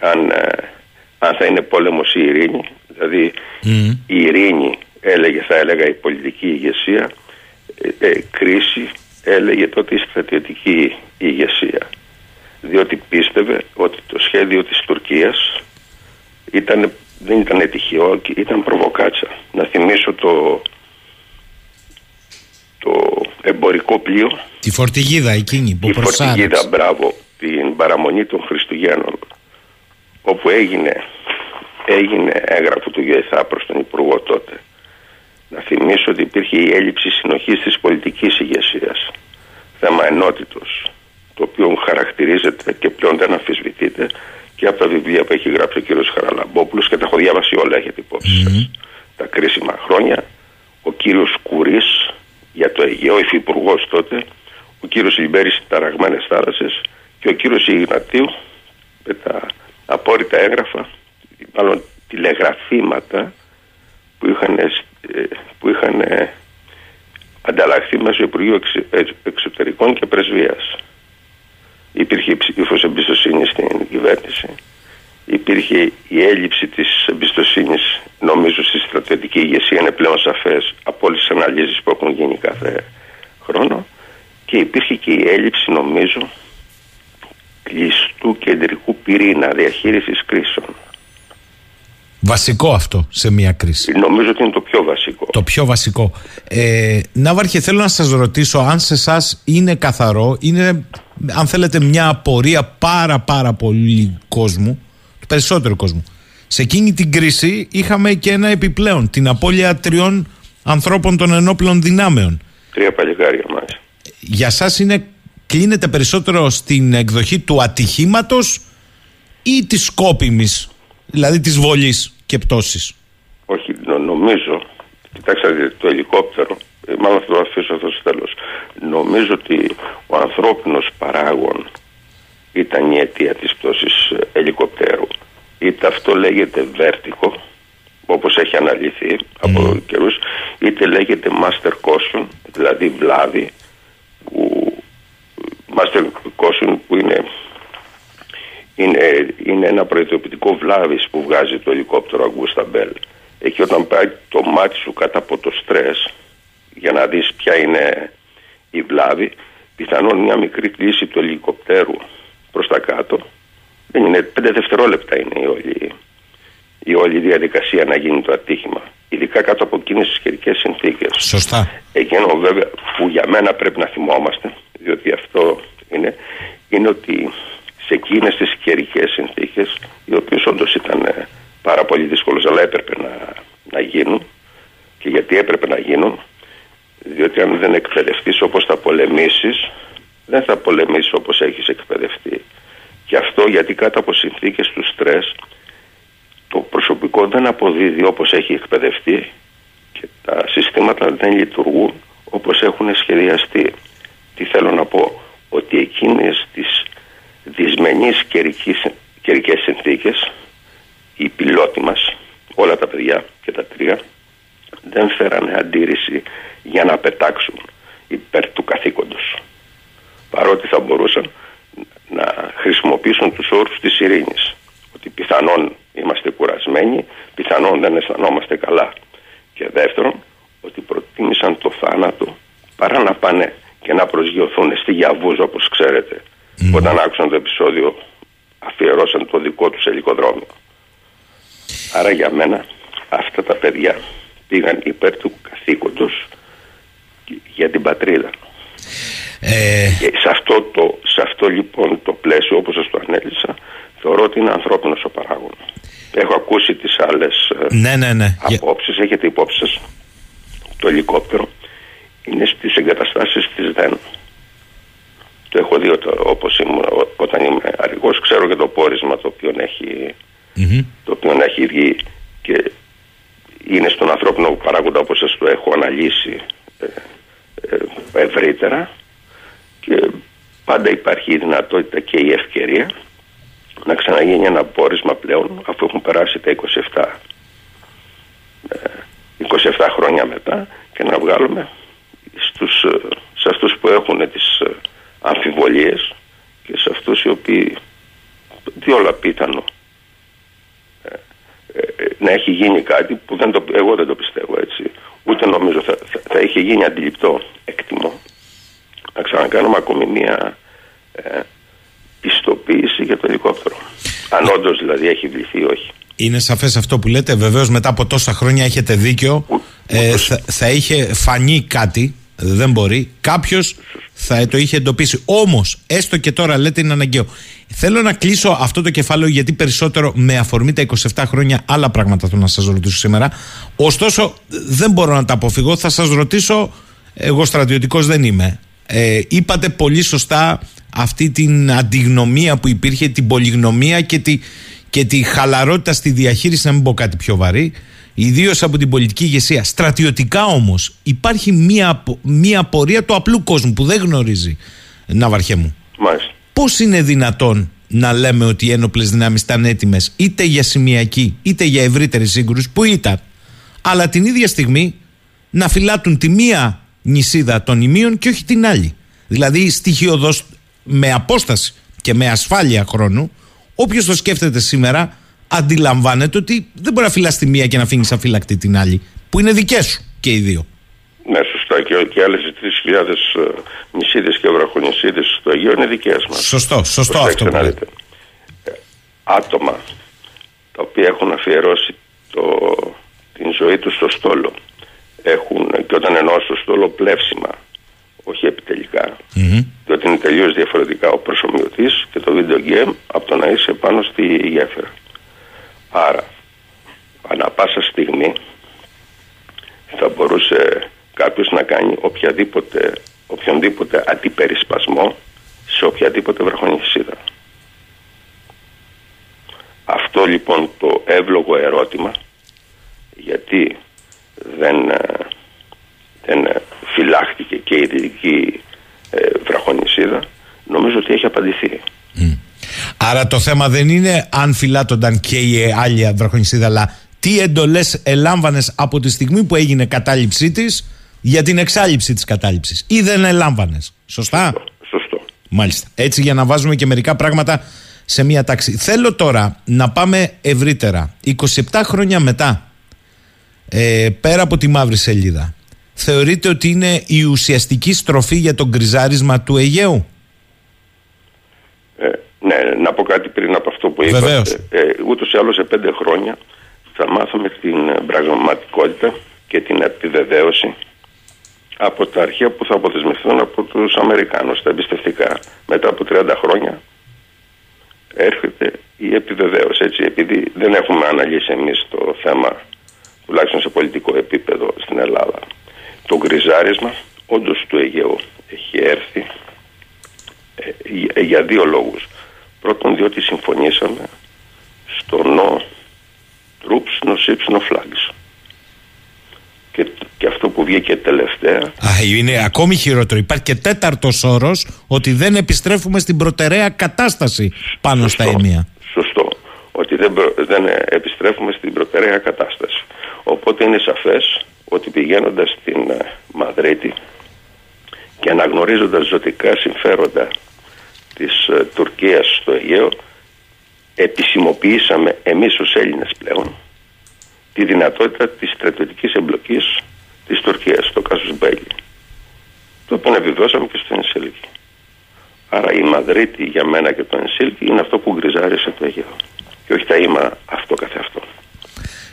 αν, ε, αν θα είναι πόλεμος η ειρήνη, δηλαδή η ειρήνη έλεγε, θα έλεγα η πολιτική ηγεσία, ε, ε, κρίση έλεγε τότε η στρατιωτική ηγεσία. Διότι πίστευε ότι το σχέδιο της Τουρκίας ήταν, δεν ήταν τυχαίο, ήταν προβοκάτσα. Να θυμίσω το, το εμπορικό πλοίο. Τη φορτηγίδα εκείνη που Τη φορτηγίδα, μπράβο. Την παραμονή των Χριστουγέννων. Όπου έγινε, έγινε έγγραφο του ΓΕΘΑ προς τον Υπουργό τότε να θυμίσω ότι υπήρχε η έλλειψη συνοχής της πολιτικής ηγεσίας. Θέμα ενότητος, το οποίο χαρακτηρίζεται και πλέον δεν αμφισβητείται και από τα βιβλία που έχει γράψει ο κύριος Χαραλαμπόπουλος και τα έχω διάβασει όλα, έχετε υπόψη Τα κρίσιμα χρόνια, ο κύριος Κουρής για το Αιγαίο, υφυπουργός τότε, ο κύριος Λιμπέρης στις ταραγμένες θάλασσες και ο κύριος Ιγνατίου με τα απόρριτα έγγραφα, μάλλον τηλεγραφήματα που είχαν ε, που είχαν ε, ανταλλαχθεί μέσω Υπουργείου Εξωτερικών και Πρεσβείας. Υπήρχε ψήφος εμπιστοσύνης στην κυβέρνηση. Υπήρχε η έλλειψη της εμπιστοσύνης, νομίζω, στη στρατιωτική ηγεσία. Είναι πλέον σαφές από όλες τις αναλύσεις που έχουν γίνει κάθε χρόνο. Και υπήρχε και η έλλειψη, νομίζω, κλειστού κεντρικού πυρήνα διαχείρισης κρίσεων. Βασικό αυτό σε μια κρίση. Νομίζω ότι είναι το πιο βασικό. Το πιο βασικό. Ε, Ναύαρχε, θέλω να σας ρωτήσω αν σε εσάς είναι καθαρό, είναι αν θέλετε μια απορία πάρα πάρα πολύ κόσμου, περισσότερο κόσμου. Σε εκείνη την κρίση είχαμε και ένα επιπλέον, την απώλεια τριών ανθρώπων των ενόπλων δυνάμεων. Τρία παλικάρια μας. Για σας είναι, κλείνεται περισσότερο στην εκδοχή του ατυχήματος ή της σκόπιμης δηλαδή της βολής και πτώσης. Όχι, νομίζω, κοιτάξτε το ελικόπτερο, ε, μάλλον θα το αφήσω αυτό στο τέλος. Νομίζω ότι ο ανθρώπινος παράγων ήταν η αιτία της πτώσης ε, ελικοπτέρου. Είτε αυτό λέγεται βέρτικο, όπως έχει αναλυθεί από mm. καιρούς, είτε λέγεται master caution, δηλαδή βλάβη, που, master caution που είναι είναι, είναι ένα προειδοποιητικό βλάβης που βγάζει το ελικόπτερο Αγκούστα Μπέλ. Εκεί όταν πάει το μάτι σου κάτω από το στρες για να δεις ποια είναι η βλάβη, πιθανόν μια μικρή κλίση του ελικοπτέρου προς τα κάτω, δεν είναι, πέντε δευτερόλεπτα είναι η όλη, η όλη διαδικασία να γίνει το ατύχημα. Ειδικά κάτω από εκείνες τις καιρικές συνθήκες. Σωστά. Εκείνο βέβαια που για μένα πρέπει να θυμόμαστε, διότι αυτό είναι, είναι ότι σε εκείνες τις καιρικέ συνθήκες οι οποίες όντως ήταν ε, πάρα πολύ δύσκολες αλλά έπρεπε να, να γίνουν και γιατί έπρεπε να γίνουν; Διότι αν δεν εκπαιδευτείς όπως θα πολεμήσεις δεν θα πολεμήσεις όπως έχεις εκπαιδευτεί και αυτό γιατί κάτω από συνθήκες του στρες το προσωπικό δεν αποδίδει όπως έχει εκπαιδευτεί και τα συστήματα δεν λειτουργούν όπως έχουν σχεδιαστεί. Τι θέλω να πω, ότι εκείνες τις δυσμενείς καιρικές συνθήκες οι πιλότοι μας, όλα τα παιδιά και τα τρία δεν φέρανε αντίρρηση για να πετάξουν υπέρ του καθήκοντος. Παρότι θα μπορούσαν να χρησιμοποιήσουν τους όρους της ειρήνης. Ότι πιθανόν είμαστε κουρασμένοι πιθανόν δεν αισθανόμαστε καλά. Και δεύτερον ότι προτίμησαν το θάνατο παρά να πάνε και να προσγειωθούν στη Γιαβούζα όπως ξέρετε Mm. Όταν άκουσαν το επεισόδιο αφιερώσαν το δικό τους ελικοδρόμιο. Άρα για μένα αυτά τα παιδιά πήγαν υπέρ του καθήκοντος για την πατρίδα. Ε... σε, αυτό το, σε αυτό λοιπόν το πλαίσιο όπως σας το ανέλησα θεωρώ ότι είναι ανθρώπινος ο παράγων. Έχω ακούσει τις άλλες ε, ναι, ναι, ναι. απόψεις, έχετε υπόψη σας το ελικόπτερο; είναι στις εγκαταστάσεις της ΔΕΝ. Το έχω δει όπως ήμουν, όταν είμαι αργός, ξέρω και το πόρισμα το οποίο έχει, το οποίο έχει βγει και είναι στον ανθρώπινο παράγοντα όπως σας το έχω αναλύσει ε, ε, ευρύτερα. Και πάντα υπάρχει η δυνατότητα και η ευκαιρία να ξαναγίνει ένα πόρισμα πλέον αφού έχουν περάσει τα 27 27 ε, χρόνια μετά και να βγάλουμε στους, ε, σε αυτούς που έχουν τις ε, αμφιβολίες και σε αυτούς οι οποίοι διόλα πίθανο να έχει γίνει κάτι που δεν το, εγώ δεν το πιστεύω έτσι ούτε νομίζω θα, θα, θα είχε γίνει αντιληπτό εκτιμώ να ξανακάνουμε ακόμη μία ε, πιστοποίηση για το ελικόπτερο. Αν όντω δηλαδή έχει βληθεί ή όχι. Είναι σαφές αυτό που λέτε. Βεβαίως μετά από τόσα χρόνια έχετε δίκιο. Ε, θα, θα είχε φανεί κάτι. Δεν μπορεί. Κάποιος θα το είχε εντοπίσει. Όμως, έστω και τώρα λέτε είναι αναγκαίο. Θέλω να κλείσω αυτό το κεφάλαιο γιατί περισσότερο με αφορμή τα 27 χρόνια άλλα πράγματα θέλω να σας ρωτήσω σήμερα. Ωστόσο, δεν μπορώ να τα αποφύγω. Θα σας ρωτήσω. Εγώ στρατιωτικός δεν είμαι. Ε, είπατε πολύ σωστά αυτή την αντιγνωμία που υπήρχε, την πολυγνωμία και τη, και τη χαλαρότητα στη διαχείριση, να μην πω κάτι πιο βαρύ, ιδίως από την πολιτική ηγεσία. Στρατιωτικά όμως υπάρχει μία, μία πορεία του απλού κόσμου που δεν γνωρίζει, Ναυαρχέ μου. Πώς είναι δυνατόν να λέμε ότι οι ένοπλες δυνάμεις ήταν έτοιμες είτε για σημειακή είτε για ευρύτερη σύγκρουση, που ήταν, αλλά την ίδια στιγμή να φυλάτουν τη μία νησίδα των ημείων και όχι την άλλη. Δηλαδή στοιχειοδός με απόσταση και με ασφάλεια χρόνου, όποιος το σκέφτεται σήμερα αντιλαμβάνεται ότι δεν μπορεί να φυλάς τη μία και να αφήνει αφυλακτή την άλλη, που είναι δικές σου και οι δύο. Ναι, σωστά. Και, και άλλες 3.000 νησίδες και βραχονισίδε στο Αγίο είναι δικές μας. Σωστό, σωστό αυτό που λέτε. Άτομα τα οποία έχουν αφιερώσει το, την ζωή τους στο στόλο έχουν και όταν εννοώ στο στόλο πλεύσιμα όχι επιτελικά mm-hmm. διότι είναι τελείως διαφορετικά ο προσωμιωτής και το βίντεο game από το να είσαι πάνω στη γέφυρα άρα ανά πάσα στιγμή θα μπορούσε κάποιος να κάνει οποιαδήποτε, οποιονδήποτε αντιπερισπασμό σε οποιαδήποτε βραχονισίδα. Αυτό λοιπόν το εύλογο ερώτημα γιατί δεν, ε, δεν ε, φυλάχτηκε και η δυτική ε, βραχονισίδα νομίζω ότι έχει απαντηθεί. Άρα το θέμα δεν είναι αν φυλάτονταν και η άλλη βραχονισίδα αλλά τι εντολές ελάμβανες από τη στιγμή που έγινε κατάληψή της για την εξάλληψη της κατάληψης ή δεν ελάμβανες. Σωστά; Σωστό. Σωστό. Μάλιστα. Έτσι για να βάζουμε και μερικά πράγματα σε μία τάξη. Θέλω τώρα να πάμε ευρύτερα. 27 χρόνια μετά ε, πέρα από τη μαύρη σελίδα θεωρείτε ότι είναι η ουσιαστική στροφή για το γκριζάρισμα του Αιγαίου; Ε, ναι, να πω κάτι πριν από αυτό που είπατε. Ε, ούτως ή άλλως σε πέντε χρόνια θα μάθουμε την πραγματικότητα και την επιβεβαίωση από τα αρχεία που θα αποδεσμευθούν από τους Αμερικάνους, τα εμπιστευτικά. Μετά από 30 χρόνια έρχεται η επιβεβαίωση. Έτσι, επειδή δεν έχουμε αναλύσει εμείς το θέμα τουλάχιστον σε πολιτικό επίπεδο στην Ελλάδα. Το γκριζάρισμα όντως του Αιγαίου έχει έρθει ε, για δύο λόγους. Πρώτον διότι συμφωνήσαμε στο no troops no ships no flags. Και, και αυτό που βγήκε τελευταία. Α, είναι ακόμη χειρότερο. Υπάρχει και τέταρτος όρος ότι δεν επιστρέφουμε στην προτεραία κατάσταση πάνω στα ενία. Σωστό. Ότι δεν, δεν επιστρέφουμε στην προτεραία κατάσταση. Οπότε είναι σαφές ότι πηγαίνοντας στην ε, Μαδρίτη και αναγνωρίζοντας ζωτικά συμφέροντα της ε, Τουρκίας στο Αιγαίο επισημοποιήσαμε εμείς ως Έλληνες πλέον τη δυνατότητα της στρατιωτικής εμπλοκής της Τουρκίας στο Κάσος Μπέλη το οποίο επιβεβαιώσαμε και στο Ενσίλκι άρα η Μαδρίτη για μένα και το Ενσίλκι είναι αυτό που γκριζάρισε το Αιγαίο. Και όχι τα είμα αυτό καθεαυτό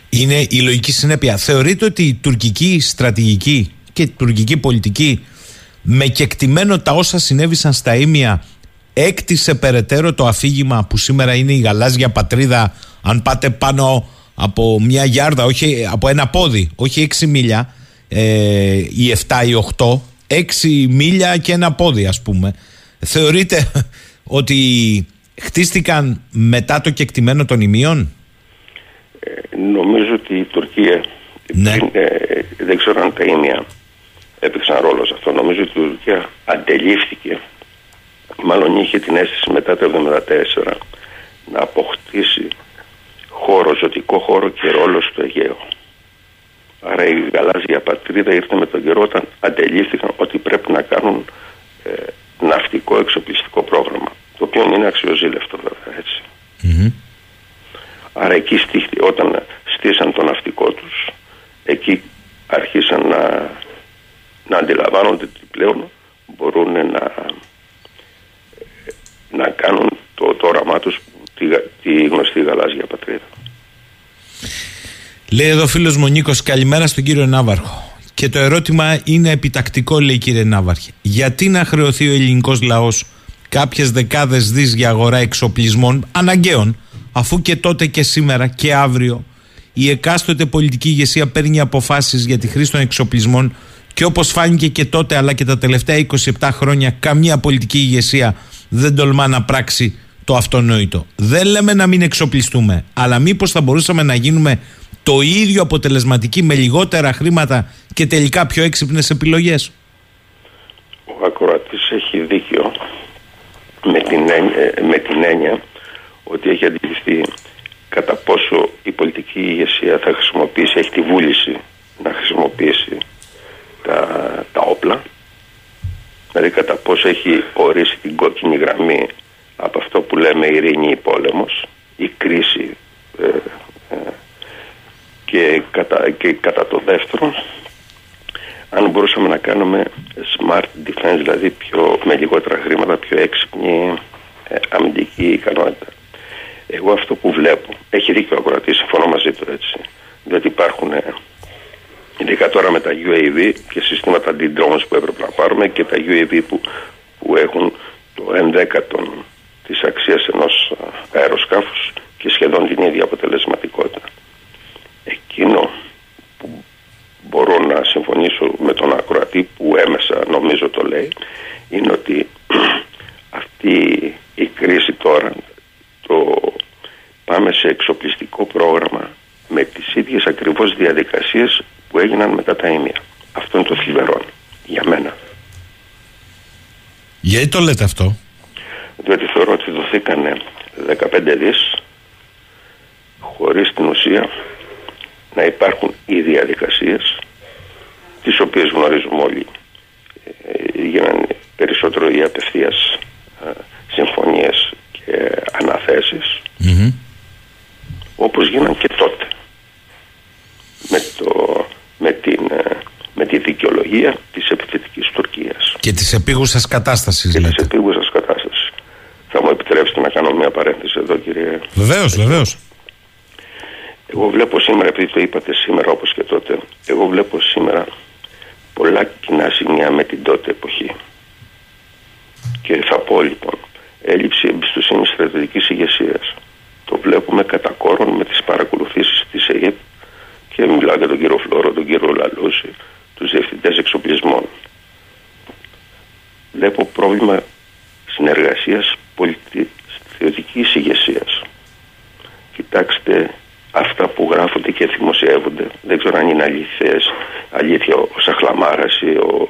Είναι η λογική συνέπεια. Θεωρείτε ότι η τουρκική στρατηγική και η τουρκική πολιτική με κεκτημένο τα όσα συνέβησαν στα ίμια έκτισε περαιτέρω το αφήγημα που σήμερα είναι η γαλάζια πατρίδα αν πάτε πάνω από μια γιάρδα, όχι από ένα πόδι, όχι έξι μίλια ε, ή 7 ή 8, έξι μίλια και ένα πόδι ας πούμε. Θεωρείτε ότι χτίστηκαν μετά το κεκτημένο των ημείων; Ε, νομίζω ότι η Τουρκία, Ναι. ε, δεν ξέρω αν τα ίμια έπαιξαν ρόλο σε αυτό. Νομίζω ότι η Τουρκία αντελήφθηκε, μάλλον είχε την αίσθηση μετά το 1974 να αποκτήσει χώρο, ζωτικό χώρο και ρόλο στο Αιγαίο. Άρα η γαλάζια πατρίδα ήρθε με τον καιρό όταν αντελήφθηκαν ότι πρέπει να κάνουν ε, ναυτικό εξοπλιστικό πρόγραμμα. Το οποίο είναι αξιοζήλευτο βέβαια έτσι. Άρα εκεί στήχθη, όταν στήσαν το ναυτικό τους, εκεί άρχισαν να, να αντιλαμβάνονται ότι πλέον μπορούν να, να κάνουν το, το όραμά τους τη, γα- τη γνωστή γαλάζια πατρίδα. Λέει εδώ φίλος μου Νίκος, καλημέρα στον κύριο Ναύαρχο. Και το ερώτημα είναι επιτακτικό, λέει κύριε Ναύαρχε. Γιατί να χρεωθεί ο ελληνικός λαός κάποιες δεκάδες δις για αγορά εξοπλισμών αναγκαίων, αφού και τότε και σήμερα και αύριο η εκάστοτε πολιτική ηγεσία παίρνει αποφάσεις για τη χρήση των εξοπλισμών και όπως φάνηκε και τότε αλλά και τα τελευταία 27 χρόνια, καμία πολιτική ηγεσία δεν τολμά να πράξει το αυτονόητο. Δεν λέμε να μην εξοπλιστούμε, αλλά μήπως θα μπορούσαμε να γίνουμε το ίδιο αποτελεσματικοί με λιγότερα χρήματα και τελικά πιο έξυπνες επιλογές; Ο ακροατής έχει δίκιο με την, έννοια, με την έννοια ότι έχει αντιληφθεί κατά πόσο η πολιτική ηγεσία θα χρησιμοποιήσει, έχει τη βούληση να χρησιμοποιήσει τα, τα όπλα δηλαδή κατά πόσο έχει ορίσει την κόκκινη γραμμή από αυτό που λέμε ειρήνη ή πόλεμος η κρίση ε, ε, και, κατά, και κατά το δεύτερο αν μπορούσαμε να κάνουμε smart defense, δηλαδή πιο, με λιγότερα χρήματα, πιο έξυπνη ε, αμυντική ικανότητα. Εγώ αυτό που βλέπω, έχει δίκιο ο ακροατής, συμφωνώ μαζί του έτσι, διότι υπάρχουν ε, ειδικά τώρα με τα UAV και συστήματα anti-drones που έπρεπε να πάρουμε και τα UAV που, που έχουν το 11 της αξίας ενός α, αεροσκάφους και σχεδόν την ίδια αποτελεσματικότητα. Εκείνο που μπορώ να συμφωνήσω με τον ακροατή που έμεσα νομίζω το λέει είναι ότι [CLEARS THROAT] αυτή η κρίση τώρα το πάμε σε εξοπλιστικό πρόγραμμα με τις ίδιες ακριβώς διαδικασίες που έγιναν μετά τα ίμια. Αυτό είναι το θλιβερό για μένα. Γιατί το λέτε αυτό, Διότι θεωρώ ότι δοθήκανε 15 δις χωρίς την ουσία να υπάρχουν οι διαδικασίες τις οποίες γνωρίζουμε όλοι ε, γίνανε περισσότερο οι απευθείας ε, συμφωνίες και αναθέσεις όπως γίναν και τότε με, το, με, την, ε, με τη δικαιολογία της επιθετικής Τουρκίας και της επίγουσας κατάστασης, και της λέτε. επίγουσας κατάστασης. Θα μου επιτρέψετε να κάνω μια παρένθεση εδώ κύριε Βεβαίως, βεβαίως. Εγώ βλέπω σήμερα, επειδή το είπατε σήμερα όπως και τότε, εγώ βλέπω σήμερα πολλά κοινά σημεία με την τότε εποχή. Και θα πω λοιπόν, έλλειψη εμπιστοσύνη στρατιωτικής ηγεσίας. Το βλέπουμε κατά κόρον με τις παρακολουθήσεις της ΕΕΠ και μιλάω για τον κύριο Φλόρο, τον κύριο Λαλούση, τους διευθυντές εξοπλισμών. Βλέπω πρόβλημα συνεργασίας πολιτι... στρατιωτικής ηγεσίας. Κοιτάξτε αυτά που γράφονται και δημοσιεύονται. Δεν ξέρω αν είναι αλήθειες, αλήθεια ο Σαχλαμάρας ή ο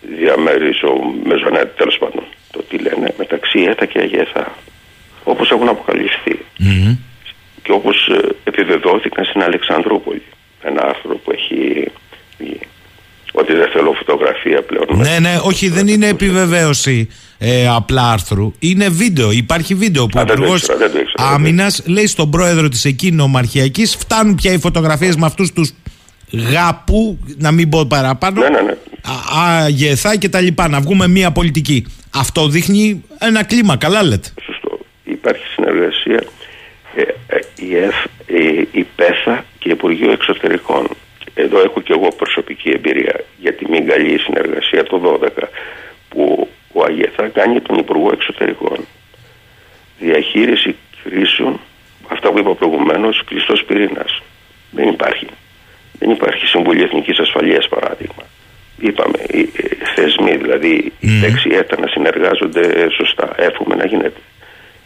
Διαμέρης, ο Μεζονέτ, τέλος πάντων. Το τι λένε μεταξύ ΕΘΑ και ΑΓΕΘΑ. Όπως έχουν αποκαλυφθεί. Και όπως ε, επιβεβαιώθηκαν στην Αλεξανδρούπολη. Ένα άρθρο που έχει βγει. Ότι δεν θέλω φωτογραφία πλέον. Ναι, ναι, όχι, δεν είναι επιβεβαίωση ε, απλά άρθρου. Είναι βίντεο. Υπάρχει βίντεο που ο Α, δεν το Υπουργός ήξερα, δεν το ήξερα, δεν το Άμυνας λέει στον πρόεδρο της εκεί νομαρχιακής: Φτάνουν πια οι φωτογραφίες με αυτούς τους γάπου, να μην πω παραπάνω. Ναι, ναι, ναι. Α- Αγεθά και τα λοιπά. Να βγούμε μία πολιτική. Αυτό δείχνει ένα κλίμα. Καλά λέτε. Σωστό. Υπάρχει συνεργασία. Ε, ε, η, ΕΦ, η, η ΠΕΘΑ και και Υπουργείο Εξωτερικών. Εδώ έχω και εγώ προσωπική εμπειρία για τη μην καλή συνεργασία το 12 που ο Αγιεθά κάνει τον Υπουργό Εξωτερικών. Διαχείριση κρίσεων, αυτά που είπα προηγουμένως, κλειστός πυρήνας. Δεν υπάρχει. Δεν υπάρχει Συμβουλή Εθνικής Ασφαλείας, παράδειγμα. Είπαμε, οι θεσμοί, δηλαδή οι δεξιέτα να συνεργάζονται σωστά. Εύχομαι να γίνεται.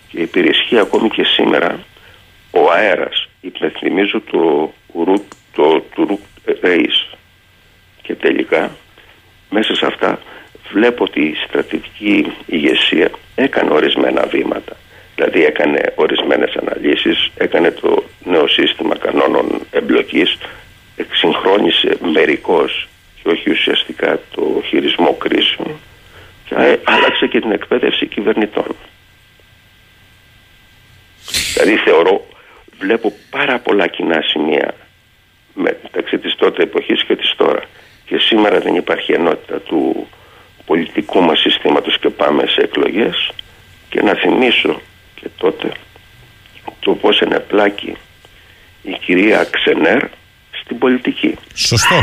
Και υπηρεσχεί ακόμη και σήμερα ο αέρας. Υπενθυμίζω το ουρού το, του Και τελικά, μέσα σε αυτά, βλέπω ότι η στρατηγική ηγεσία έκανε ορισμένα βήματα. Δηλαδή έκανε ορισμένες αναλύσεις, έκανε το νέο σύστημα κανόνων εμπλοκής, εξυγχρόνισε μερικώς και όχι ουσιαστικά το χειρισμό κρίσεων και άλλαξε και την εκπαίδευση κυβερνητών. Δηλαδή θεωρώ, βλέπω πάρα πολλά κοινά σημεία μεταξύ της τότε εποχής και της τώρα και σήμερα δεν υπάρχει ενότητα του πολιτικού μας συστήματος και πάμε σε εκλογές και να θυμίσω και τότε το πώς είναι πλάκη η κυρία Ξενέρ στην πολιτική. Σωστό.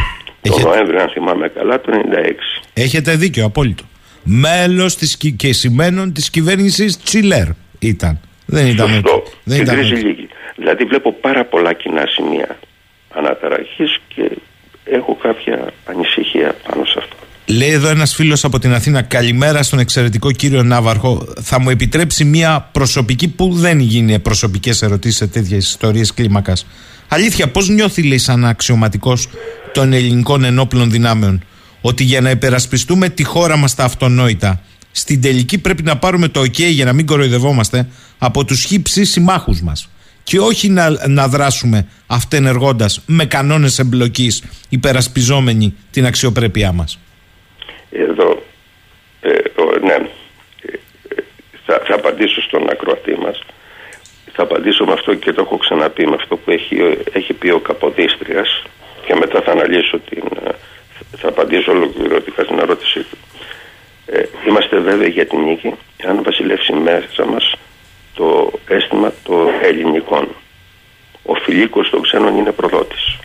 Το Έχετε... Νοέμβριο, αν θυμάμαι καλά, το 96. Έχετε δίκιο, απόλυτο. Μέλος της και σημαίνων της κυβέρνησης Τσιλέρ ήταν. Δεν ήταν. Σωστό. Δεν ήταν. Δηλαδή βλέπω πάρα πολλά κοινά σημεία αναταραχής και έχω κάποια ανησυχία πάνω σε αυτό. Λέει εδώ ένας φίλος από την Αθήνα, καλημέρα στον εξαιρετικό κύριο Ναύαρχο. Θα μου επιτρέψει μια προσωπική που δεν γίνει προσωπικές ερωτήσεις σε τέτοιες ιστορίες κλίμακας. Αλήθεια, πώς νιώθει, λέει, σαν αξιωματικός των ελληνικών ενόπλων δυνάμεων, ότι για να υπερασπιστούμε τη χώρα μας τα αυτονόητα, στην τελική πρέπει να πάρουμε το OK για να μην κοροϊδευόμαστε από τους χύψη συμμάχους μας. Και όχι να, να δράσουμε αυτενεργώντας με κανόνες εμπλοκής υπερασπιζόμενοι την αξιοπρέπειά μας. Εδώ, ε, ναι, ε, θα, θα απαντήσω στον ακροατή μας. Θα απαντήσω με αυτό και το έχω ξαναπεί, με αυτό που έχει, έχει πει ο Καποδίστριας και μετά θα αναλύσω την, ε, θα απαντήσω ολοκληρωτικά στην ερώτησή του. Ε, είμαστε βέβαιοι για την νίκη αν βασιλεύσει μέσα μας το αίσθημα των ελληνικών. Ο φιλίκος των ξένων είναι προδότης.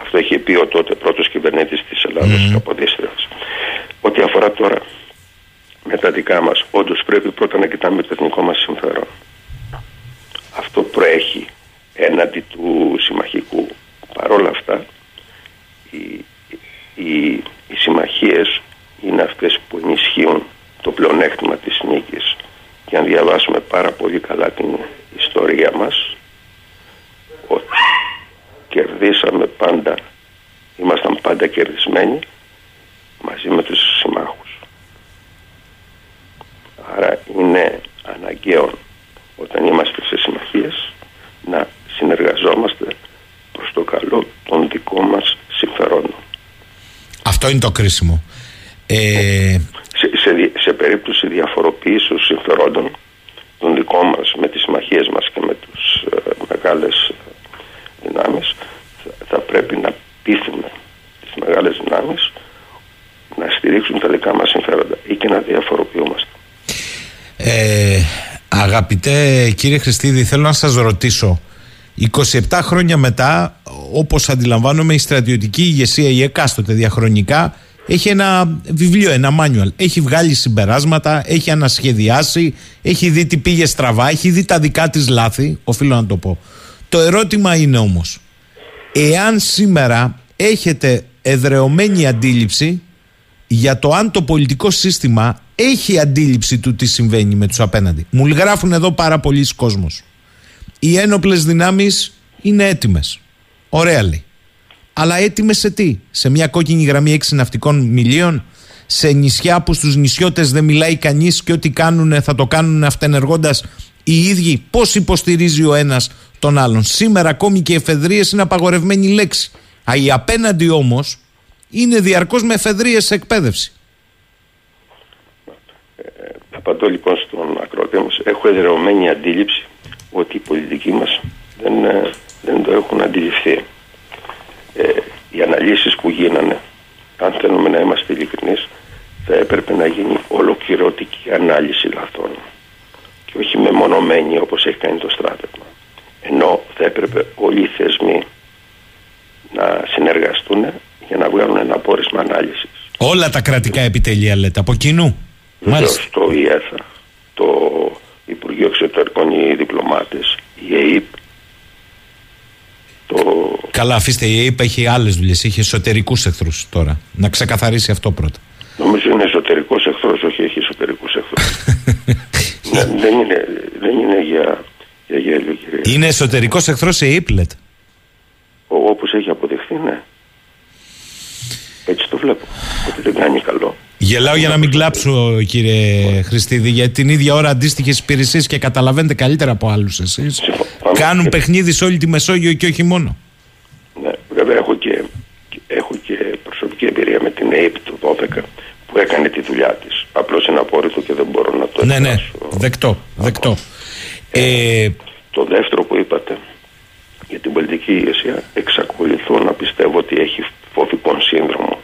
Αυτό έχει πει ο τότε πρώτος κυβερνήτης της Ελλάδας, mm. Καποδίστριας. Ό,τι αφορά τώρα με τα δικά μας, όντως πρέπει πρώτα να κοιτάμε το εθνικό μας συμφέρον. Αυτό προέχει έναντι του συμμαχικού. Παρ' όλα αυτά, οι, οι, οι συμμαχίες είναι αυτές που ενισχύουν το πλεονέκτημα της νίκης. Και αν διαβάσουμε πάρα πολύ καλά την ιστορία μας, ότι κερδίσαμε πάντα, ήμασταν πάντα κερδισμένοι μαζί με τους συμμάχους. Άρα είναι αναγκαίο όταν είμαστε σε συμμαχίες να συνεργαζόμαστε προς το καλό των δικών μας συμφερόντων. Αυτό είναι το κρίσιμο. Ε... Σε, σε, σε περίπτωση διαφοροποίησης συμφερόντων των δικών μας με τις συμμαχίες μας και με τους ε, μεγάλες δυνάμεις θα, θα πρέπει να πείθουμε τις μεγάλες δυνάμεις να στηρίξουν τα δικά μας συμφέροντα ή και να διαφοροποιούμαστε. Ε, αγαπητέ κύριε Χριστίδη, θέλω να σας ρωτήσω 27 χρόνια μετά, όπως αντιλαμβάνομαι η στρατιωτική ηγεσία η εκάστοτε διαχρονικά έχει ένα βιβλίο, ένα manual. Έχει βγάλει συμπεράσματα, έχει ανασχεδιάσει, έχει δει τι πήγε στραβά, έχει δει τα δικά της λάθη, οφείλω να το πω. Το ερώτημα είναι όμως, εάν σήμερα έχετε εδρεωμένη αντίληψη για το αν το πολιτικό σύστημα έχει αντίληψη του τι συμβαίνει με τους απέναντι. Μου γράφουν εδώ πάρα πολλοί κόσμος. Οι ένοπλες δυνάμεις είναι έτοιμες. Ωραία λέει. Αλλά έτοιμες σε τι, σε μια κόκκινη γραμμή έξι ναυτικών μιλίων, σε νησιά που στους νησιώτες δεν μιλάει κανείς και ό,τι κάνουν θα το κάνουν αυτενεργώντας οι ίδιοι; Πώς υποστηρίζει ο ένας τον άλλον; Σήμερα ακόμη και εφεδρείες είναι απαγορευμένη λέξη. Α, η απέναντι όμως είναι διαρκώς με εφεδρείες σε εκπαίδευση. Ε, απαντώ λοιπόν στον ακρότη μας. Έχω εδρεωμένη αντίληψη ότι οι πολιτικοί μας δεν, ε, δεν το έχουν αντιληφθεί. Ε, οι αναλύσεις που γίνανε, αν θέλουμε να είμαστε ειλικρινείς, θα έπρεπε να γίνει ολοκληρωτική ανάλυση λαθών και όχι μεμονωμένη όπως έχει κάνει το στράτευμα. Ενώ θα έπρεπε όλοι οι θεσμοί συνεργαστούν για να βγάλουν ένα πόρισμα ανάλυσης. Όλα τα κρατικά επιτελεία λέτε, από κοινού. Μάλιστα. Το ΙΕΘΑ, το Υπουργείο Εξωτερικών, οι διπλωμάτες, η ΕΕΠ. Το... Καλά, αφήστε, η ΕΕΠ έχει άλλες δουλειές. Έχει εσωτερικούς εχθρούς τώρα. Να ξεκαθαρίσει αυτό πρώτα. Νομίζω είναι εσωτερικός εχθρός, όχι έχει εσωτερικούς εχθρούς. [LAUGHS] ναι, δεν, είναι, δεν είναι για, για γέλιο, κύριε. Είναι εσωτερικός εχθρός η ΕΕΠ, λέτε. Όπως έχει αποδειχθεί, ναι. Έτσι το βλέπω. Ότι δεν κάνει καλό. Γελάω για να μην κλάψω, κύριε Χριστίδη, γιατί την ίδια ώρα αντίστοιχες υπηρεσίες και καταλαβαίνετε καλύτερα από άλλους εσείς. Κάνουν παιχνίδι σε όλη τη Μεσόγειο και όχι μόνο. Ναι, βέβαια έχω και, έχω και προσωπική εμπειρία με την ΑΕΠ του 12 που έκανε τη δουλειά της. Απλώς είναι απόρριτο και δεν μπορώ να το Ναι, ναι, δεκτό. δεκτό. Ε, ε, το δεύτερο που είπατε για την πολιτική ηγεσία εξακολουθώ να πιστεύω ότι έχει φοβικό σύνδρομο.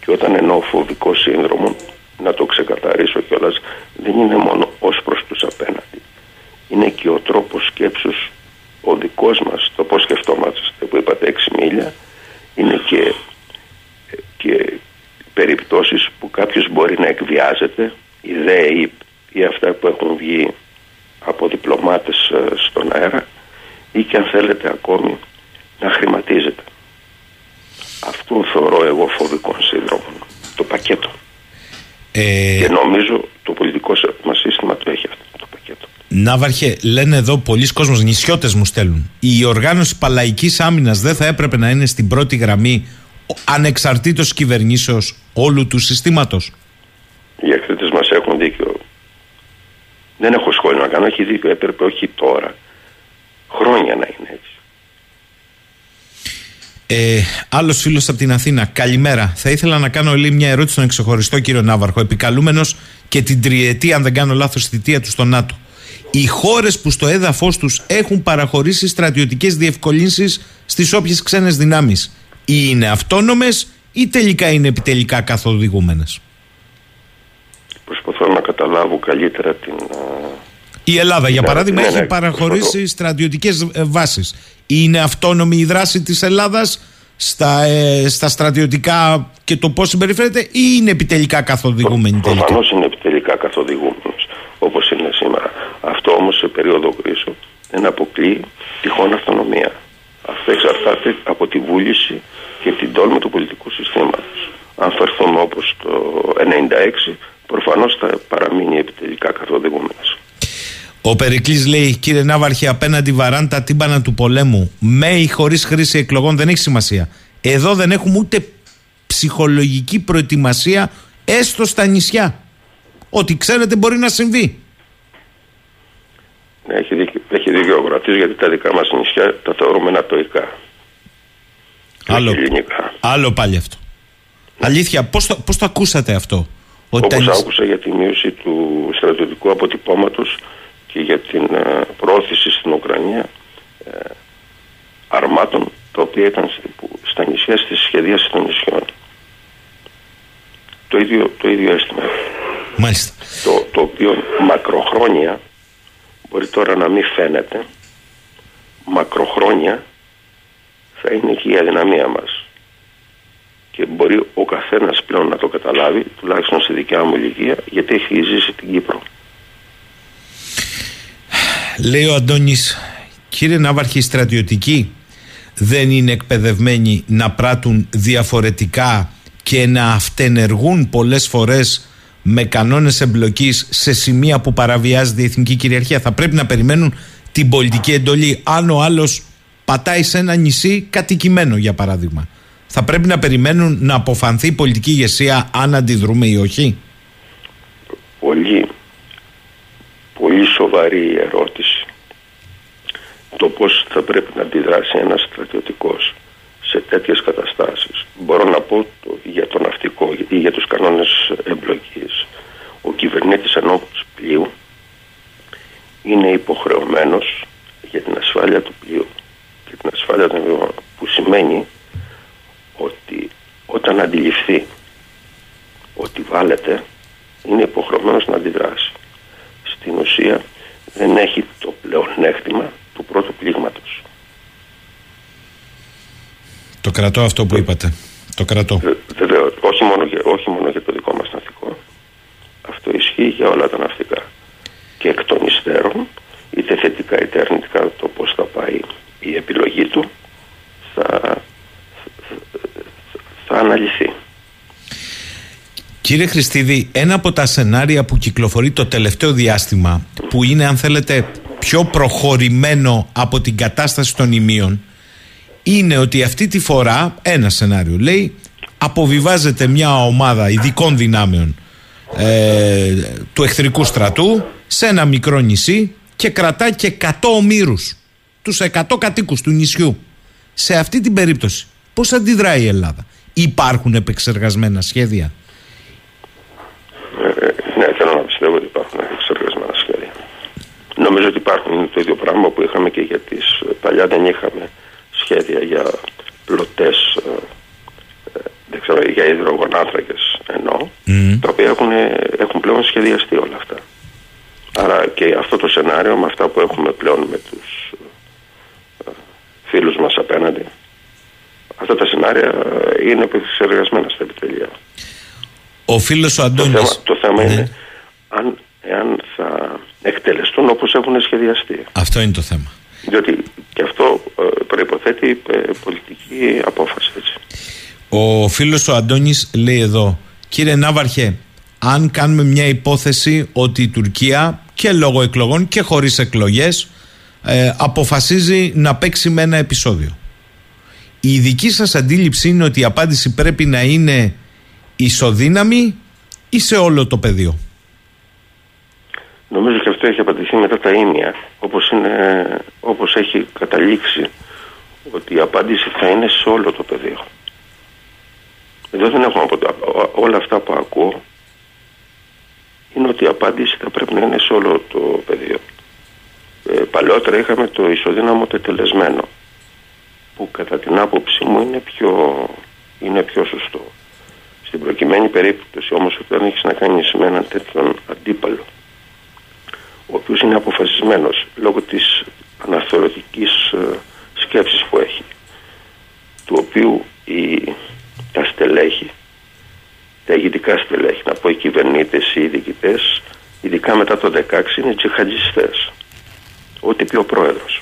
Και όταν εννοώ φοβικό σύνδρομο, να το ξεκαθαρίσω κιόλας, δεν είναι μόνο ως προς του απέναντι. Είναι και ο τρόπος σκέψου ο δικός μας, το πώς σκεφτόμαστε που είπατε 6 μίλια, είναι και, και περιπτώσεις που κάποιος μπορεί να εκβιάζεται, οι ΔΕΗ ή αυτά που έχουν βγει από διπλωμάτες ε, στον αέρα ή και αν θέλετε ακόμη να χρηματίζεται. Αυτό θεωρώ εγώ φοβικό σύνδρομο. Το πακέτο. Ε... Και νομίζω το πολιτικό μας σύστημα το έχει αυτό το πακέτο. Ναύαρχε, λένε εδώ πολλοί κόσμος, νησιώτες μου στέλνουν. Η οργάνωση παλαϊκής άμυνας δεν θα έπρεπε να είναι στην πρώτη γραμμή ανεξαρτήτως κυβερνήσεως όλου του συστήματος. Οι εχθρίτες μας έχουν δίκιο. Δεν έχω σχόλιο να κάνω, έχει δίκιο, έπρεπε όχι τώρα. Χρόνια να είναι έτσι. Ε, Άλλος φίλος από την Αθήνα. Καλημέρα. Θα ήθελα να κάνω λίγο μια ερώτηση στον εξοχωριστό κύριο Ναύαρχο. Επικαλούμενος και την τριετή, αν δεν κάνω λάθος, θητεία του στο ΝΑΤΟ. Οι χώρες που στο έδαφος τους έχουν παραχωρήσει στρατιωτικές διευκολύνσεις στις όποιες ξένες δυνάμεις, είναι αυτόνομες ή τελικά είναι επιτελικά καθοδηγούμενες. Προσπαθώ να καταλάβω καλύτερα την. Η Ελλάδα, για ναι, παράδειγμα, ναι, έχει ναι, παραχωρήσει στρατιωτικές ε, βάσεις. Είναι αυτόνομη η δράση της Ελλάδας στα, ε, στα στρατιωτικά και το πώς συμπεριφέρεται, ή είναι επιτελικά καθοδηγούμενη τελικά; Προφανώς είναι επιτελικά καθοδηγούμενος, όπως είναι σήμερα. Αυτό όμως σε περίοδο κρίσεων δεν αποκλείει τυχόν αυτονομία. Αυτό εξαρτάται από τη βούληση και την τόλμη του πολιτικού συστήματος. Αν φερθούμε όπως το 1996, προφανώς θα παραμείνει επιτελικά καθοδηγούμενος. Ο Περικλής λέει, κύριε Ναύαρχη, απέναντι βαράντα τύμπανα του πολέμου, με ή χωρίς χρήση εκλογών δεν έχει σημασία. Εδώ δεν έχουμε ούτε ψυχολογική προετοιμασία, έστω στα νησιά. Ό,τι ξέρετε μπορεί να συμβεί. Ναι, έχει δίκιο, έχει δίκιο ο Γρατής, γιατί τα δικά μας νησιά τα θεωρούμε ανατοϊκά. Άλλο, άλλο πάλι αυτό. Αλήθεια, πώς το, πώς το ακούσατε αυτό. Ότι Όπως άκουσα για τη μείωση του στρατιωτικού αποτυπώματος και για την ε, προώθηση στην Ουκρανία ε, αρμάτων τα οποία ήταν στα νησιά στη σχεδίαση των νησιών. Το ίδιο, το ίδιο αίσθημα. Μάλιστα. Το, το οποίο μακροχρόνια μπορεί τώρα να μην φαίνεται. Μακροχρόνια θα είναι και η αδυναμία μας. Και μπορεί ο καθένας πλέον να το καταλάβει τουλάχιστον στη δικιά μου ηλικία γιατί έχει ζήσει την Κύπρο. Λέει ο Αντώνης Κύριε Ναύαρχη στρατιωτικοί δεν είναι εκπαιδευμένοι να πράττουν διαφορετικά και να αυτενεργούν πολλές φορές με κανόνες εμπλοκής σε σημεία που παραβιάζεται η εθνική κυριαρχία. Θα πρέπει να περιμένουν την πολιτική εντολή. Αν ο άλλος πατάει σε ένα νησί κατοικημένο για παράδειγμα. Θα πρέπει να περιμένουν να αποφανθεί η πολιτική ηγεσία αν αντιδρούμε ή όχι. Πολύ, πολύ σοβαρή ερώτηση. Το πώς θα πρέπει να αντιδράσει ένας στρατιωτικός σε τέτοιες καταστάσεις. Μπορώ να πω το, για το ναυτικό ή για τους κανόνες εμπλοκής. Ο κυβερνήτης ενόπους πλοίου είναι υποχρεωμένος για την ασφάλεια του πλοίου και την ασφάλεια των βιβλίων που σημαίνει ότι όταν αντιληφθεί ότι βάλετε είναι υποχρεωμένος να αντιδράσει. Στην ουσία δεν έχει το πλεονέκτημα του πρώτου πλήγματος. Το κρατώ αυτό που είπατε. Το κρατώ. Βεβαίω, όχι, μόνο για, όχι μόνο για το δικό μας ναυτικό. Αυτό ισχύει για όλα τα ναυτικά. Και εκ των υστέρων, είτε θετικά είτε αρνητικά, το πώς θα πάει η επιλογή του θα, θα αναλυθεί. Κύριε Χριστίδη, ένα από τα σενάρια που κυκλοφορεί το τελευταίο διάστημα, που είναι αν θέλετε πιο προχωρημένο από την κατάσταση των ημείων, είναι ότι αυτή τη φορά, ένα σενάριο λέει, αποβιβάζεται μια ομάδα ειδικών δυνάμεων ε, του εχθρικού στρατού σε ένα μικρό νησί και κρατάει και 100 ομήρους, τους 100 κατοίκους του νησιού. Σε αυτή την περίπτωση, πώς αντιδράει η Ελλάδα; Υπάρχουν επεξεργασμένα σχέδια; Ε, ναι, θέλω να πιστεύω ότι υπάρχουν επεξεργασμένα σχέδια. Νομίζω ότι υπάρχουν το ίδιο πράγμα που είχαμε και για τις παλιά δεν είχαμε σχέδια για πλωτές ε, ε, δεν ξέρω, για υδρογονάθρακες εννοώ, τα οποία έχουν, έχουν πλέον σχεδιαστεί όλα αυτά. Άρα και αυτό το σενάριο με αυτά που έχουμε πλέον με τους ε, φίλους μας απέναντι, αυτά τα σενάρια είναι επεξεργασμένα στα επιτελεία. Ο φίλος ο Αντώνης... Το θέμα, το θέμα ναι. είναι αν, εάν θα εκτελεστούν όπως έχουν σχεδιαστεί. Αυτό είναι το θέμα. Διότι και αυτό ε, προϋποθέτει ε, πολιτική απόφαση. Έτσι. Ο φίλος ο Αντώνης λέει εδώ Κύριε Ναύαρχε αν κάνουμε μια υπόθεση ότι η Τουρκία και λόγω εκλογών και χωρίς εκλογές ε, αποφασίζει να παίξει με ένα επεισόδιο. Η δική σας αντίληψη είναι ότι η απάντηση πρέπει να είναι ισοδύναμη ή σε όλο το πεδίο; Νομίζω και αυτό έχει απαντηθεί μετά τα ίμια, όπως, είναι, όπως έχει καταλήξει ότι η απάντηση θα είναι σε όλο το πεδίο. Εδώ δεν έχουμε όλα αυτά που ακούω είναι ότι η απάντηση θα πρέπει να είναι σε όλο το πεδίο. Ε, παλαιότερα είχαμε το ισοδύναμο τετελεσμένο που κατά την άποψή μου είναι πιο, είναι πιο σωστό. Στην προκειμένη περίπτωση όμως όταν έχεις να κάνεις με έναν τέτοιον αντίπαλο ο οποίος είναι αποφασισμένος λόγω της αναθεωρητικής ε, σκέψης που έχει του οποίου η, τα στελέχη τα ηγητικά στελέχη να πω οι κυβερνήτες ή οι διοικητές ειδικά μετά το 16 είναι τσιχαντιστές ό,τι πει ο πρόεδρος.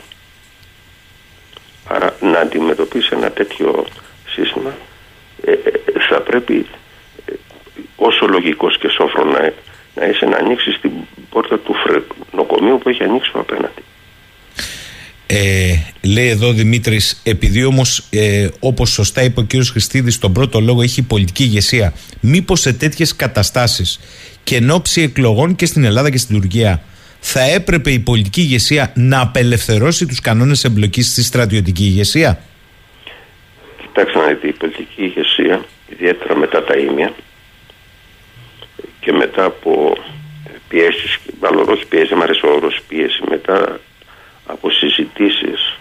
Άρα να αντιμετωπίσει ένα τέτοιο σύστημα ε, ε, θα πρέπει όσο λογικός και σόφρο να, να είσαι να ανοίξεις την πόρτα του νοκομείου που έχει ανοίξει ο απέναντι. Ε, λέει εδώ Δημήτρης, επειδή όμως, ε, όπως σωστά είπε ο κ. Χριστίδης, στον πρώτο λόγο έχει πολιτική ηγεσία, μήπως σε τέτοιες καταστάσεις και εν ώψη εκλογών και στην Ελλάδα και στην Τουρκία, θα έπρεπε η πολιτική ηγεσία να απελευθερώσει τους κανόνες εμπλοκής στη στρατιωτική ηγεσία; Κοιτάξτε να δείτε, η πολιτική ηγεσία, ιδιαίτερα μετά τα ίμια και μετά από πιέσεις, μάλλον όχι πιέση, μου αρέσει ο όρος πίεση, μετά από συζητήσεις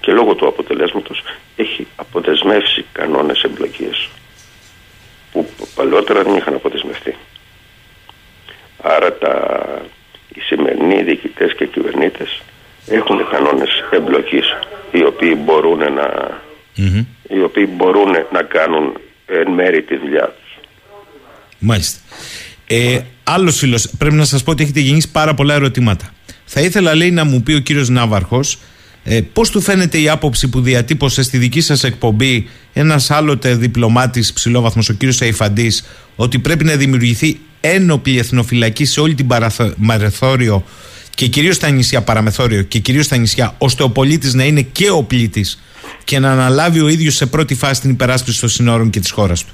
και λόγω του αποτελέσματος έχει αποδεσμεύσει κανόνες εμπλοκής που παλαιότερα δεν είχαν αποδεσμευτεί. Άρα τα, οι σημερινοί διοικητές και κυβερνήτες έχουν κανόνες εμπλοκής οι οποίοι μπορούν να, οι οποίοι μπορούν να κάνουν εν μέρη τη δουλειά τους. Μάλιστα. Ε, Άλλος φίλος, πρέπει να σας πω ότι έχετε γεννήσει πάρα πολλά ερωτήματα. Θα ήθελα, λέει, να μου πει ο κύριος Ναύαρχος, ε, πώς του φαίνεται η άποψη που διατύπωσε στη δική σας εκπομπή ένας άλλοτε διπλωμάτης ψηλόβαθμος, ο κύριος Αϊφαντής, ότι πρέπει να δημιουργηθεί ένοπλη εθνοφυλακή σε όλη την παραμεθόριο και κυρίως στα νησιά, παραμεθόριο και κυρίως στα νησιά, ώστε ο πολίτης να είναι και ο πλήτης και να αναλάβει ο ίδιος σε πρώτη φάση την υπεράσπιση των συνόρων και της χώρας του.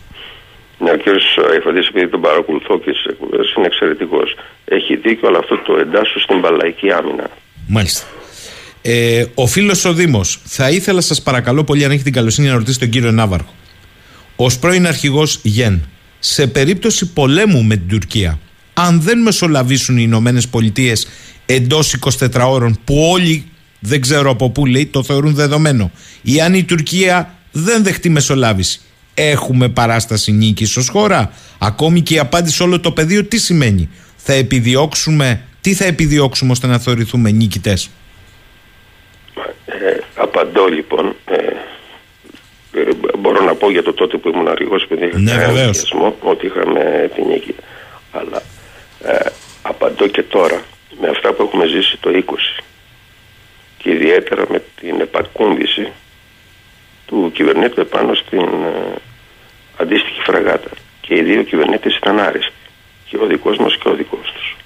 Ναι, ο κ. Αϊφαντή, επειδή τον παρακολουθώ και στι εκπομπές, είναι εξαιρετικός. Έχει δίκιο, αλλά αυτό το εντάσσω στην παλαϊκή άμυνα. Μάλιστα. Ε, ο φίλος ο Δήμος, θα ήθελα σας παρακαλώ πολύ, αν έχει την καλοσύνη να ρωτήσετε τον κύριο Ναύαρχο. Ω πρώην αρχηγός Γεν, σε περίπτωση πολέμου με την Τουρκία, αν δεν μεσολαβήσουν οι Ηνωμένες Πολιτείες εντός 24 ώρων, που όλοι δεν ξέρω από πού λέει, το θεωρούν δεδομένο, ή αν η Τουρκία δεν δεχτεί μεσολάβηση, έχουμε παράσταση νίκης ως χώρα. Ακόμη και η απάντηση σε όλο το πεδίο τι σημαίνει; Θα επιδιώξουμε, τι θα επιδιώξουμε ώστε να θεωρηθούμε νίκητε. Ε, απαντώ λοιπόν. Ε, ε, μπορώ να πω για το τότε που ήμουν αργό παιδί Ναι, βεβαίως. ότι είχαμε την νίκη. Αλλά ε, απαντώ και τώρα με αυτά που έχουμε ζήσει το 20 και ιδιαίτερα με την επακούμπηση του κυβερνήτου επάνω στην ε, αντίστοιχη φραγάτα. Και οι δύο κυβερνήτες ήταν άρεστοι. Και ο δικός μας και ο δικός τους.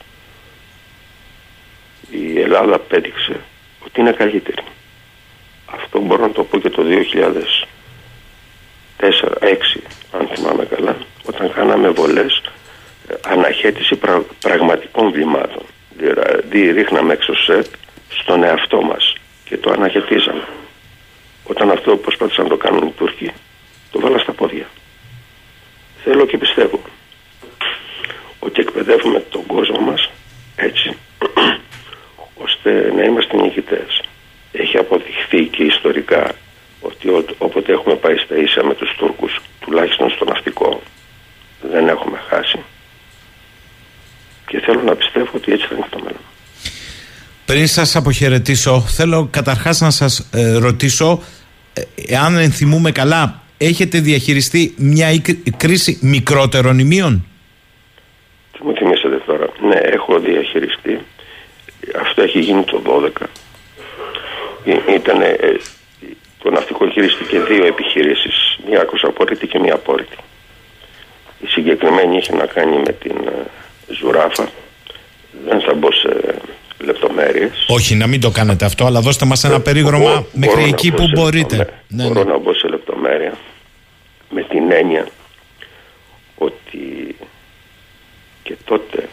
Η Ελλάδα απέδειξε ότι είναι καλύτερη. Αυτό μπορώ να το πω και το 2004-2006, αν θυμάμαι καλά, όταν κάναμε βολές ε, αναχέτηση πραγματικών βλημάτων. Δηλαδή ρίχναμε έξω σετ στον εαυτό μας και το αναχαιτήσαμε. Όταν αυτό προσπάθησαν να το κάνουν οι Τούρκοι, το βάλα στα πόδια. Θέλω και πιστεύω ότι εκπαιδεύουμε τον κόσμο μας έτσι [CLEARS THROAT] ώστε να είμαστε νικητές. Έχει αποδειχθεί και ιστορικά ότι όποτε έχουμε πάει στα ίσα με τους Τούρκους, τουλάχιστον στο ναυτικό, δεν έχουμε χάσει. Και θέλω να πιστεύω ότι έτσι θα είναι και το μέλλον. Πριν σας αποχαιρετήσω, θέλω καταρχάς να σας ε, ρωτήσω, ε, εάν ενθυμούμε καλά, έχετε διαχειριστεί μια κρίση μικρότερων ημείων; Τι μου θυμίσατε τώρα; Ναι, έχω διαχειριστεί. Αυτό έχει γίνει το 12. Ε, Ήταν, το ναυτικό χειρίστηκε δύο επιχειρήσεις, μια ακροσαπόρητη και μια απόρριτη. Η συγκεκριμένη είχε να κάνει με την Ζουράφα. Δεν θα μπω σε λεπτομέρειες. Όχι, να μην το κάνετε αυτό, αλλά δώστε μας ένα ε, περίγραμμα μέχρι εκεί που μπορείτε. Ναι, ναι, μπορώ να μπω σε λεπτομέρεια με την έννοια ότι και τότε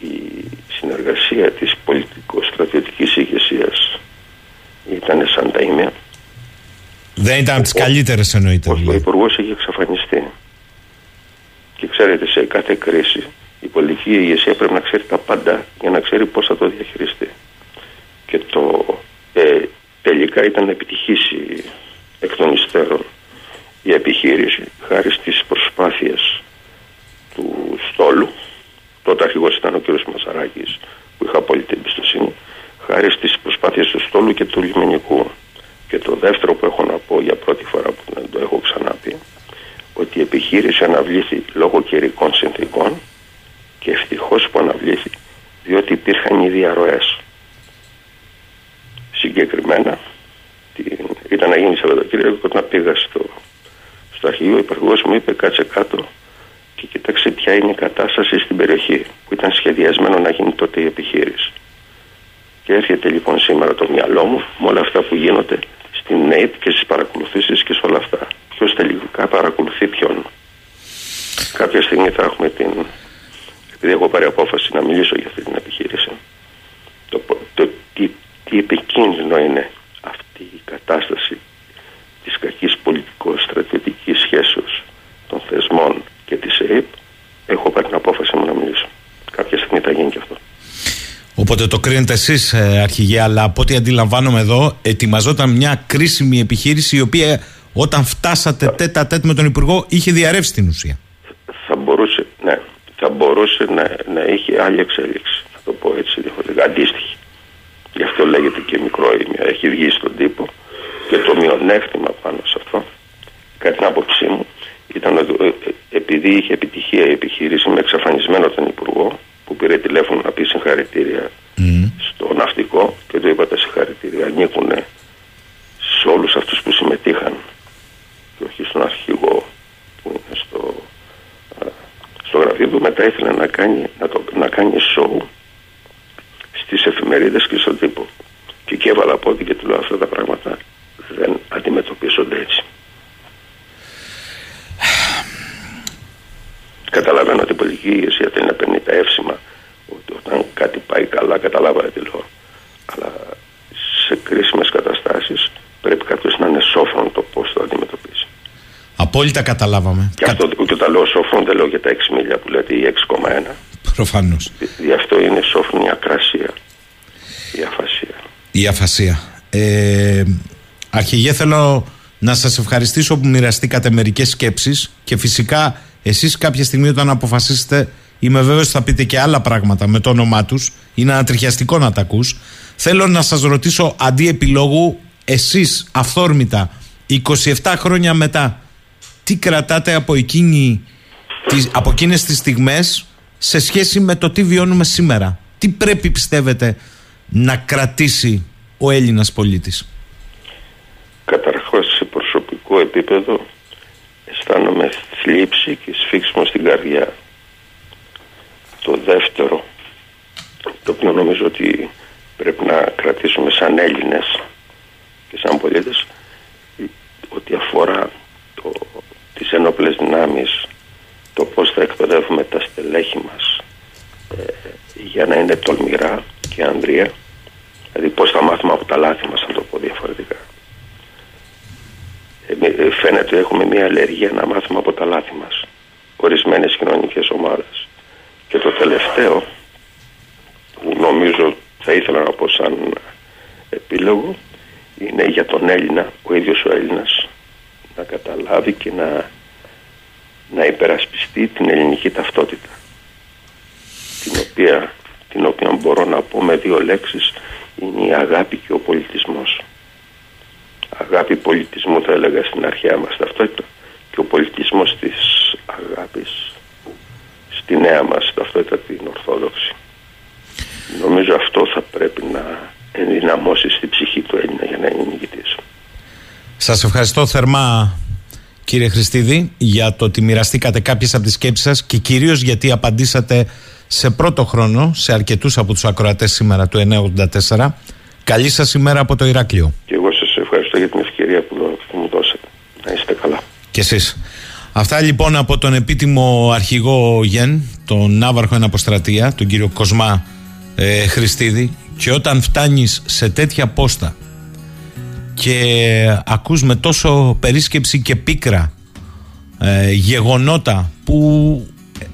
η συνεργασία της πολιτικο-στρατιωτικής ηγεσίας ήταν σαν τα ίμια. Δεν ήταν από τις καλύτερες εννοείται. Ο, ο υπουργός είχε εξαφανιστεί. Και ξέρετε σε κάθε κρίση η πολιτική ηγεσία πρέπει να ξέρει τα πάντα για να ξέρει πώς θα το διαχειριστεί. Και το ε, τελικά ήταν επιτυχής η, εκ των υστέρων η επιχείρηση χάρη στις προσπάθειες του στόλου τότε αρχηγός ήταν ο κ. Μασαράκης που είχα απόλυτη εμπιστοσύνη χάρη στις προσπάθειες του στόλου και του λιμενικού και το δεύτερο που έχω να πω για πρώτη φορά που δεν το έχω ξαναπεί ότι η επιχείρηση αναβλήθη λόγω καιρικών συνθήκων και ευτυχώ που αναβλήθη διότι υπήρχαν οι διαρροές. Συγκεκριμένα την, ήταν να γίνει Σαββατοκύριακο όταν πήγα στο, στο αρχηγείο ο υπουργό μου είπε κάτσε κάτω και κοίταξε ποια είναι η κατάσταση στην περιοχή που ήταν σχεδιασμένο να γίνει τότε η επιχείρηση. Και έρχεται λοιπόν σήμερα το μυαλό μου με όλα αυτά που γίνονται στην ΑΕΠ και στι παρακολουθήσει και σε όλα αυτά. Ποιο τελικά παρακολουθεί ποιον. Κάποια στιγμή θα έχουμε την επειδή έχω πάρει απόφαση να μιλήσω για αυτή την επιχείρηση, το, το τι, τι επικίνδυνο είναι αυτή η κατάσταση της κακής πολιτικο-στρατιωτικής σχέσεως των θεσμών και της ΕΕΠ, έχω πάρει την απόφαση μου να μιλήσω. Κάποια στιγμή θα γίνει και αυτό. Οπότε το κρίνετε εσείς, ε, αρχηγέ, αλλά από ό,τι αντιλαμβάνομαι εδώ, ετοιμαζόταν μια κρίσιμη επιχείρηση η οποία όταν φτάσατε τέτα τέτ με τον Υπουργό είχε διαρρεύσει την ουσία. Θα μπορούσε, ναι θα μπορούσε να, να είχε άλλη εξέλιξη. Θα το πω έτσι διαφορετικά. Αντίστοιχη. Γι' αυτό λέγεται και μικρό ήμια. Έχει βγει στον τύπο και το μειονέκτημα πάνω σε αυτό, κατά την άποψή μου, ήταν ότι ε, επειδή είχε επιτυχία η επιχείρηση με εξαφανισμένο τον Υπουργό, που πήρε τηλέφωνο να πει συγχαρητήρια στο ναυτικό και του είπα τα συγχαρητήρια ανήκουν σε όλους αυτούς που συμμετείχαν και όχι στον αρχηγό που είναι στο στο γραφείο του μετά ήθελε να κάνει, να, το, να κάνει σοου στις εφημερίδες και στον τύπο. Και εκεί έβαλα πόδι και του λέω αυτά τα πράγματα δεν αντιμετωπίζονται έτσι. Καταλαβαίνω ότι η πολιτική ηγεσία θέλει να παίρνει τα εύσημα ότι όταν κάτι πάει καλά καταλάβατε τι λέω. Αλλά σε κρίσιμες καταστάσεις πρέπει κάποιος να είναι σόφρον το πώς το αντιμετωπίζει. Απόλυτα καταλάβαμε. Και αυτό και όταν λέω σόφρον δεν λέω για τα 6 μίλια που λέτε ή 6,1. Προφανώς. Γι' αυτό είναι σόφρον η ακρασία. Η αφασία. Η αφασία. Ε, αρχηγέ θέλω να σας ευχαριστήσω που μοιραστήκατε μερικές σκέψεις και φυσικά εσείς κάποια στιγμή όταν αποφασίσετε είμαι βέβαιος ότι θα πείτε και άλλα πράγματα με το όνομά τους είναι ανατριχιαστικό να τα ακούς θέλω να σας ρωτήσω αντί επιλόγου εσείς αυθόρμητα 27 χρόνια μετά, τι κρατάτε από, εκείνη, από εκείνες τις στιγμές σε σχέση με το τι βιώνουμε σήμερα. Τι πρέπει πιστεύετε να κρατήσει ο Έλληνας πολίτης; Καταρχώς σε προσωπικό επίπεδο αισθάνομαι θλίψη και σφίξιμο στην καρδιά. Το δεύτερο, το οποίο νομίζω ότι πρέπει να κρατήσουμε σαν Έλληνες και σαν πολίτες, ότι αφορά το, τις ενόπλες δυνάμεις, το πώς θα εκπαιδεύουμε τα στελέχη μας ε, για να είναι τολμηρά και ανδρεία, δηλαδή πώς θα μάθουμε από τα λάθη μας, να το πω διαφορετικά. Ε, φαίνεται ότι έχουμε μια αλλεργία να μάθουμε από τα λάθη μας ορισμένες κοινωνικές ομάδες και το τελευταίο που νομίζω θα ήθελα να πω σαν επίλογο είναι για τον Έλληνα, ο ίδιος ο Έλληνας να καταλάβει και να, να υπερασπιστεί την ελληνική ταυτότητα την οποία, την οποία μπορώ να πω με δύο λέξεις είναι η αγάπη και ο πολιτισμός αγάπη πολιτισμού θα έλεγα στην αρχαία μας ταυτότητα και ο πολιτισμός της αγάπης στη νέα μας ταυτότητα την Ορθόδοξη. Νομίζω αυτό θα πρέπει να ενδυναμώσει στη ψυχή του Έλληνα για να είναι νικητής. Σας ευχαριστώ θερμά κύριε Χριστίδη για το ότι μοιραστήκατε κάποιες από τις σκέψεις σας και κυρίως γιατί απαντήσατε σε πρώτο χρόνο σε αρκετούς από τους ακροατές σήμερα του 984. Καλή σας ημέρα από το Ηράκλειο. Και εγώ σας ευχαριστώ για την ευκαιρία που, μου δώσατε. Να είστε καλά. Και εσείς. Αυτά λοιπόν από τον επίτιμο αρχηγό Γεν, τον Ναύαρχο Εναποστρατεία, τον κύριο Κοσμά ε, Χριστίδη και όταν φτάνεις σε τέτοια πόστα και ακούς με τόσο περίσκεψη και πίκρα ε, γεγονότα που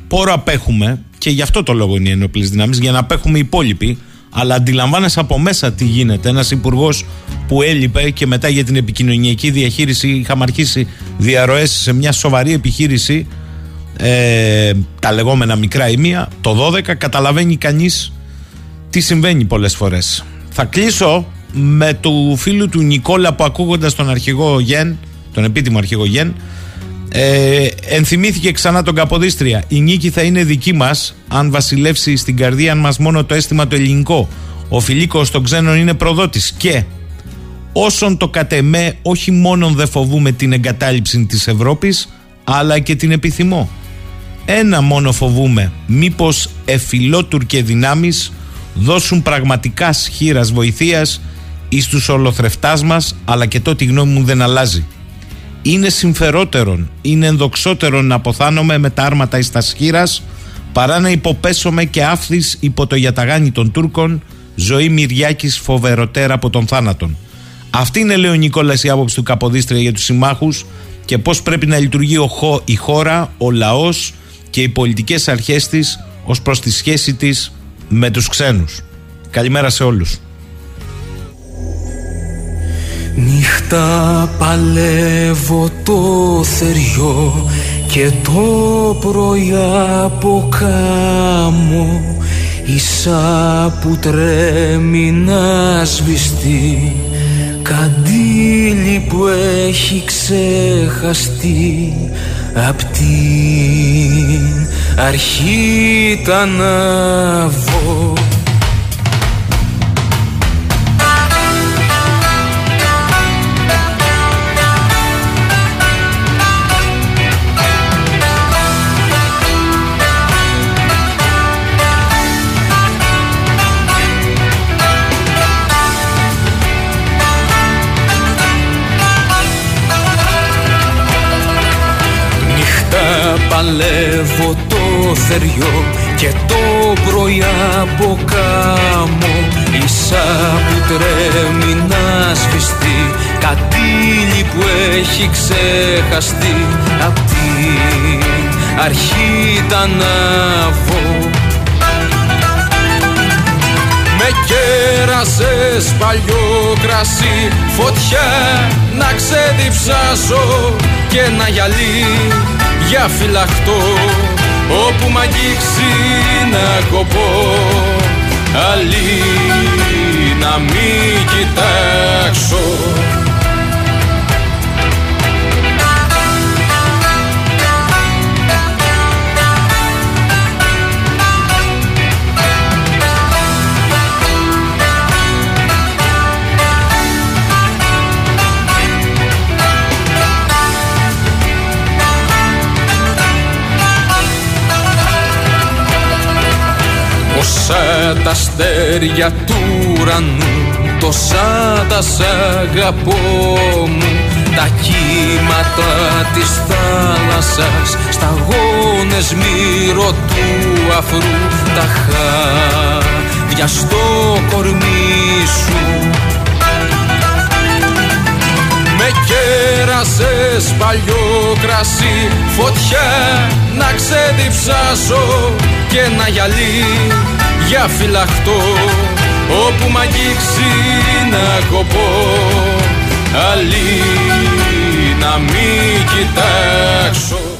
πόρο απέχουμε και γι' αυτό το λόγο είναι οι ενόπλες δυνάμεις για να απέχουμε οι υπόλοιποι αλλά αντιλαμβάνεσαι από μέσα τι γίνεται. Ένας υπουργός που έλειπε και μετά για την επικοινωνιακή διαχείριση είχαμε αρχίσει διαρροές σε μια σοβαρή επιχείρηση. Ε, τα λεγόμενα μικρά ημεία, το 12 καταλαβαίνει κανείς τι συμβαίνει πολλές φορές. Θα κλείσω με του φίλου του Νικόλα που ακούγοντας τον αρχηγό Γεν, τον επίτιμο αρχηγό Γεν, ε, ενθυμήθηκε ξανά τον Καποδίστρια. Η νίκη θα είναι δική μας αν βασιλεύσει στην καρδία μας μόνο το αίσθημα το ελληνικό. Ο φιλίκος των ξένων είναι προδότης. Και όσον το κατεμέ, όχι μόνο δεν φοβούμε την εγκατάλειψη της Ευρώπης, αλλά και την επιθυμώ. Ένα μόνο φοβούμε, μήπως εφιλότουρκε δυνάμεις δώσουν πραγματικά σχήρας βοηθείας εις τους ολοθρεφτάς μας, αλλά και το τη γνώμη μου δεν αλλάζει είναι συμφερότερον, είναι ενδοξότερον να αποθάνομαι με τα άρματα εις τα σχήρας παρά να υποπέσομαι και άφθης υπό το γιαταγάνι των Τούρκων ζωή Μυριάκης φοβεροτέρα από τον θάνατον. Αυτή είναι λέει ο Νικόλας η άποψη του Καποδίστρια για τους συμμάχους και πώς πρέπει να λειτουργεί ο χω, η χώρα, ο λαός και οι πολιτικές αρχές της ως προς τη σχέση της με τους ξένους. Καλημέρα σε όλους. Νύχτα παλεύω το θεριό και το πρωί από κάμω Ίσα που τρέμει να σβηστεί. Καντήλι που έχει ξεχαστεί Απ' την αρχή τα παλεύω το θεριό και το πρωί από κάμω. Ίσα που τρέμει να σβηστεί Κατήλι που έχει ξεχαστεί. Απ' την αρχή τα ναυώ με κέρασες παλιό κρασί Φωτιά να ξεδιψάσω και να γυαλί για φυλαχτό όπου μ' αγγίξει να κοπώ αλλή να μην κοιτάξω αυτά τα αστέρια του ουρανού τόσα τα σ' αγαπώ μου. Τα κύματα της θάλασσας σταγόνες μύρο του αφρού. Τα χάδια στο κορμί σου. Με κέρασες παλιό κρασί Φωτιά να ξεδιψάσω Και να γυαλί για φυλαχτό Όπου μ' αγγίξει να κοπώ Αλλή να μην κοιτάξω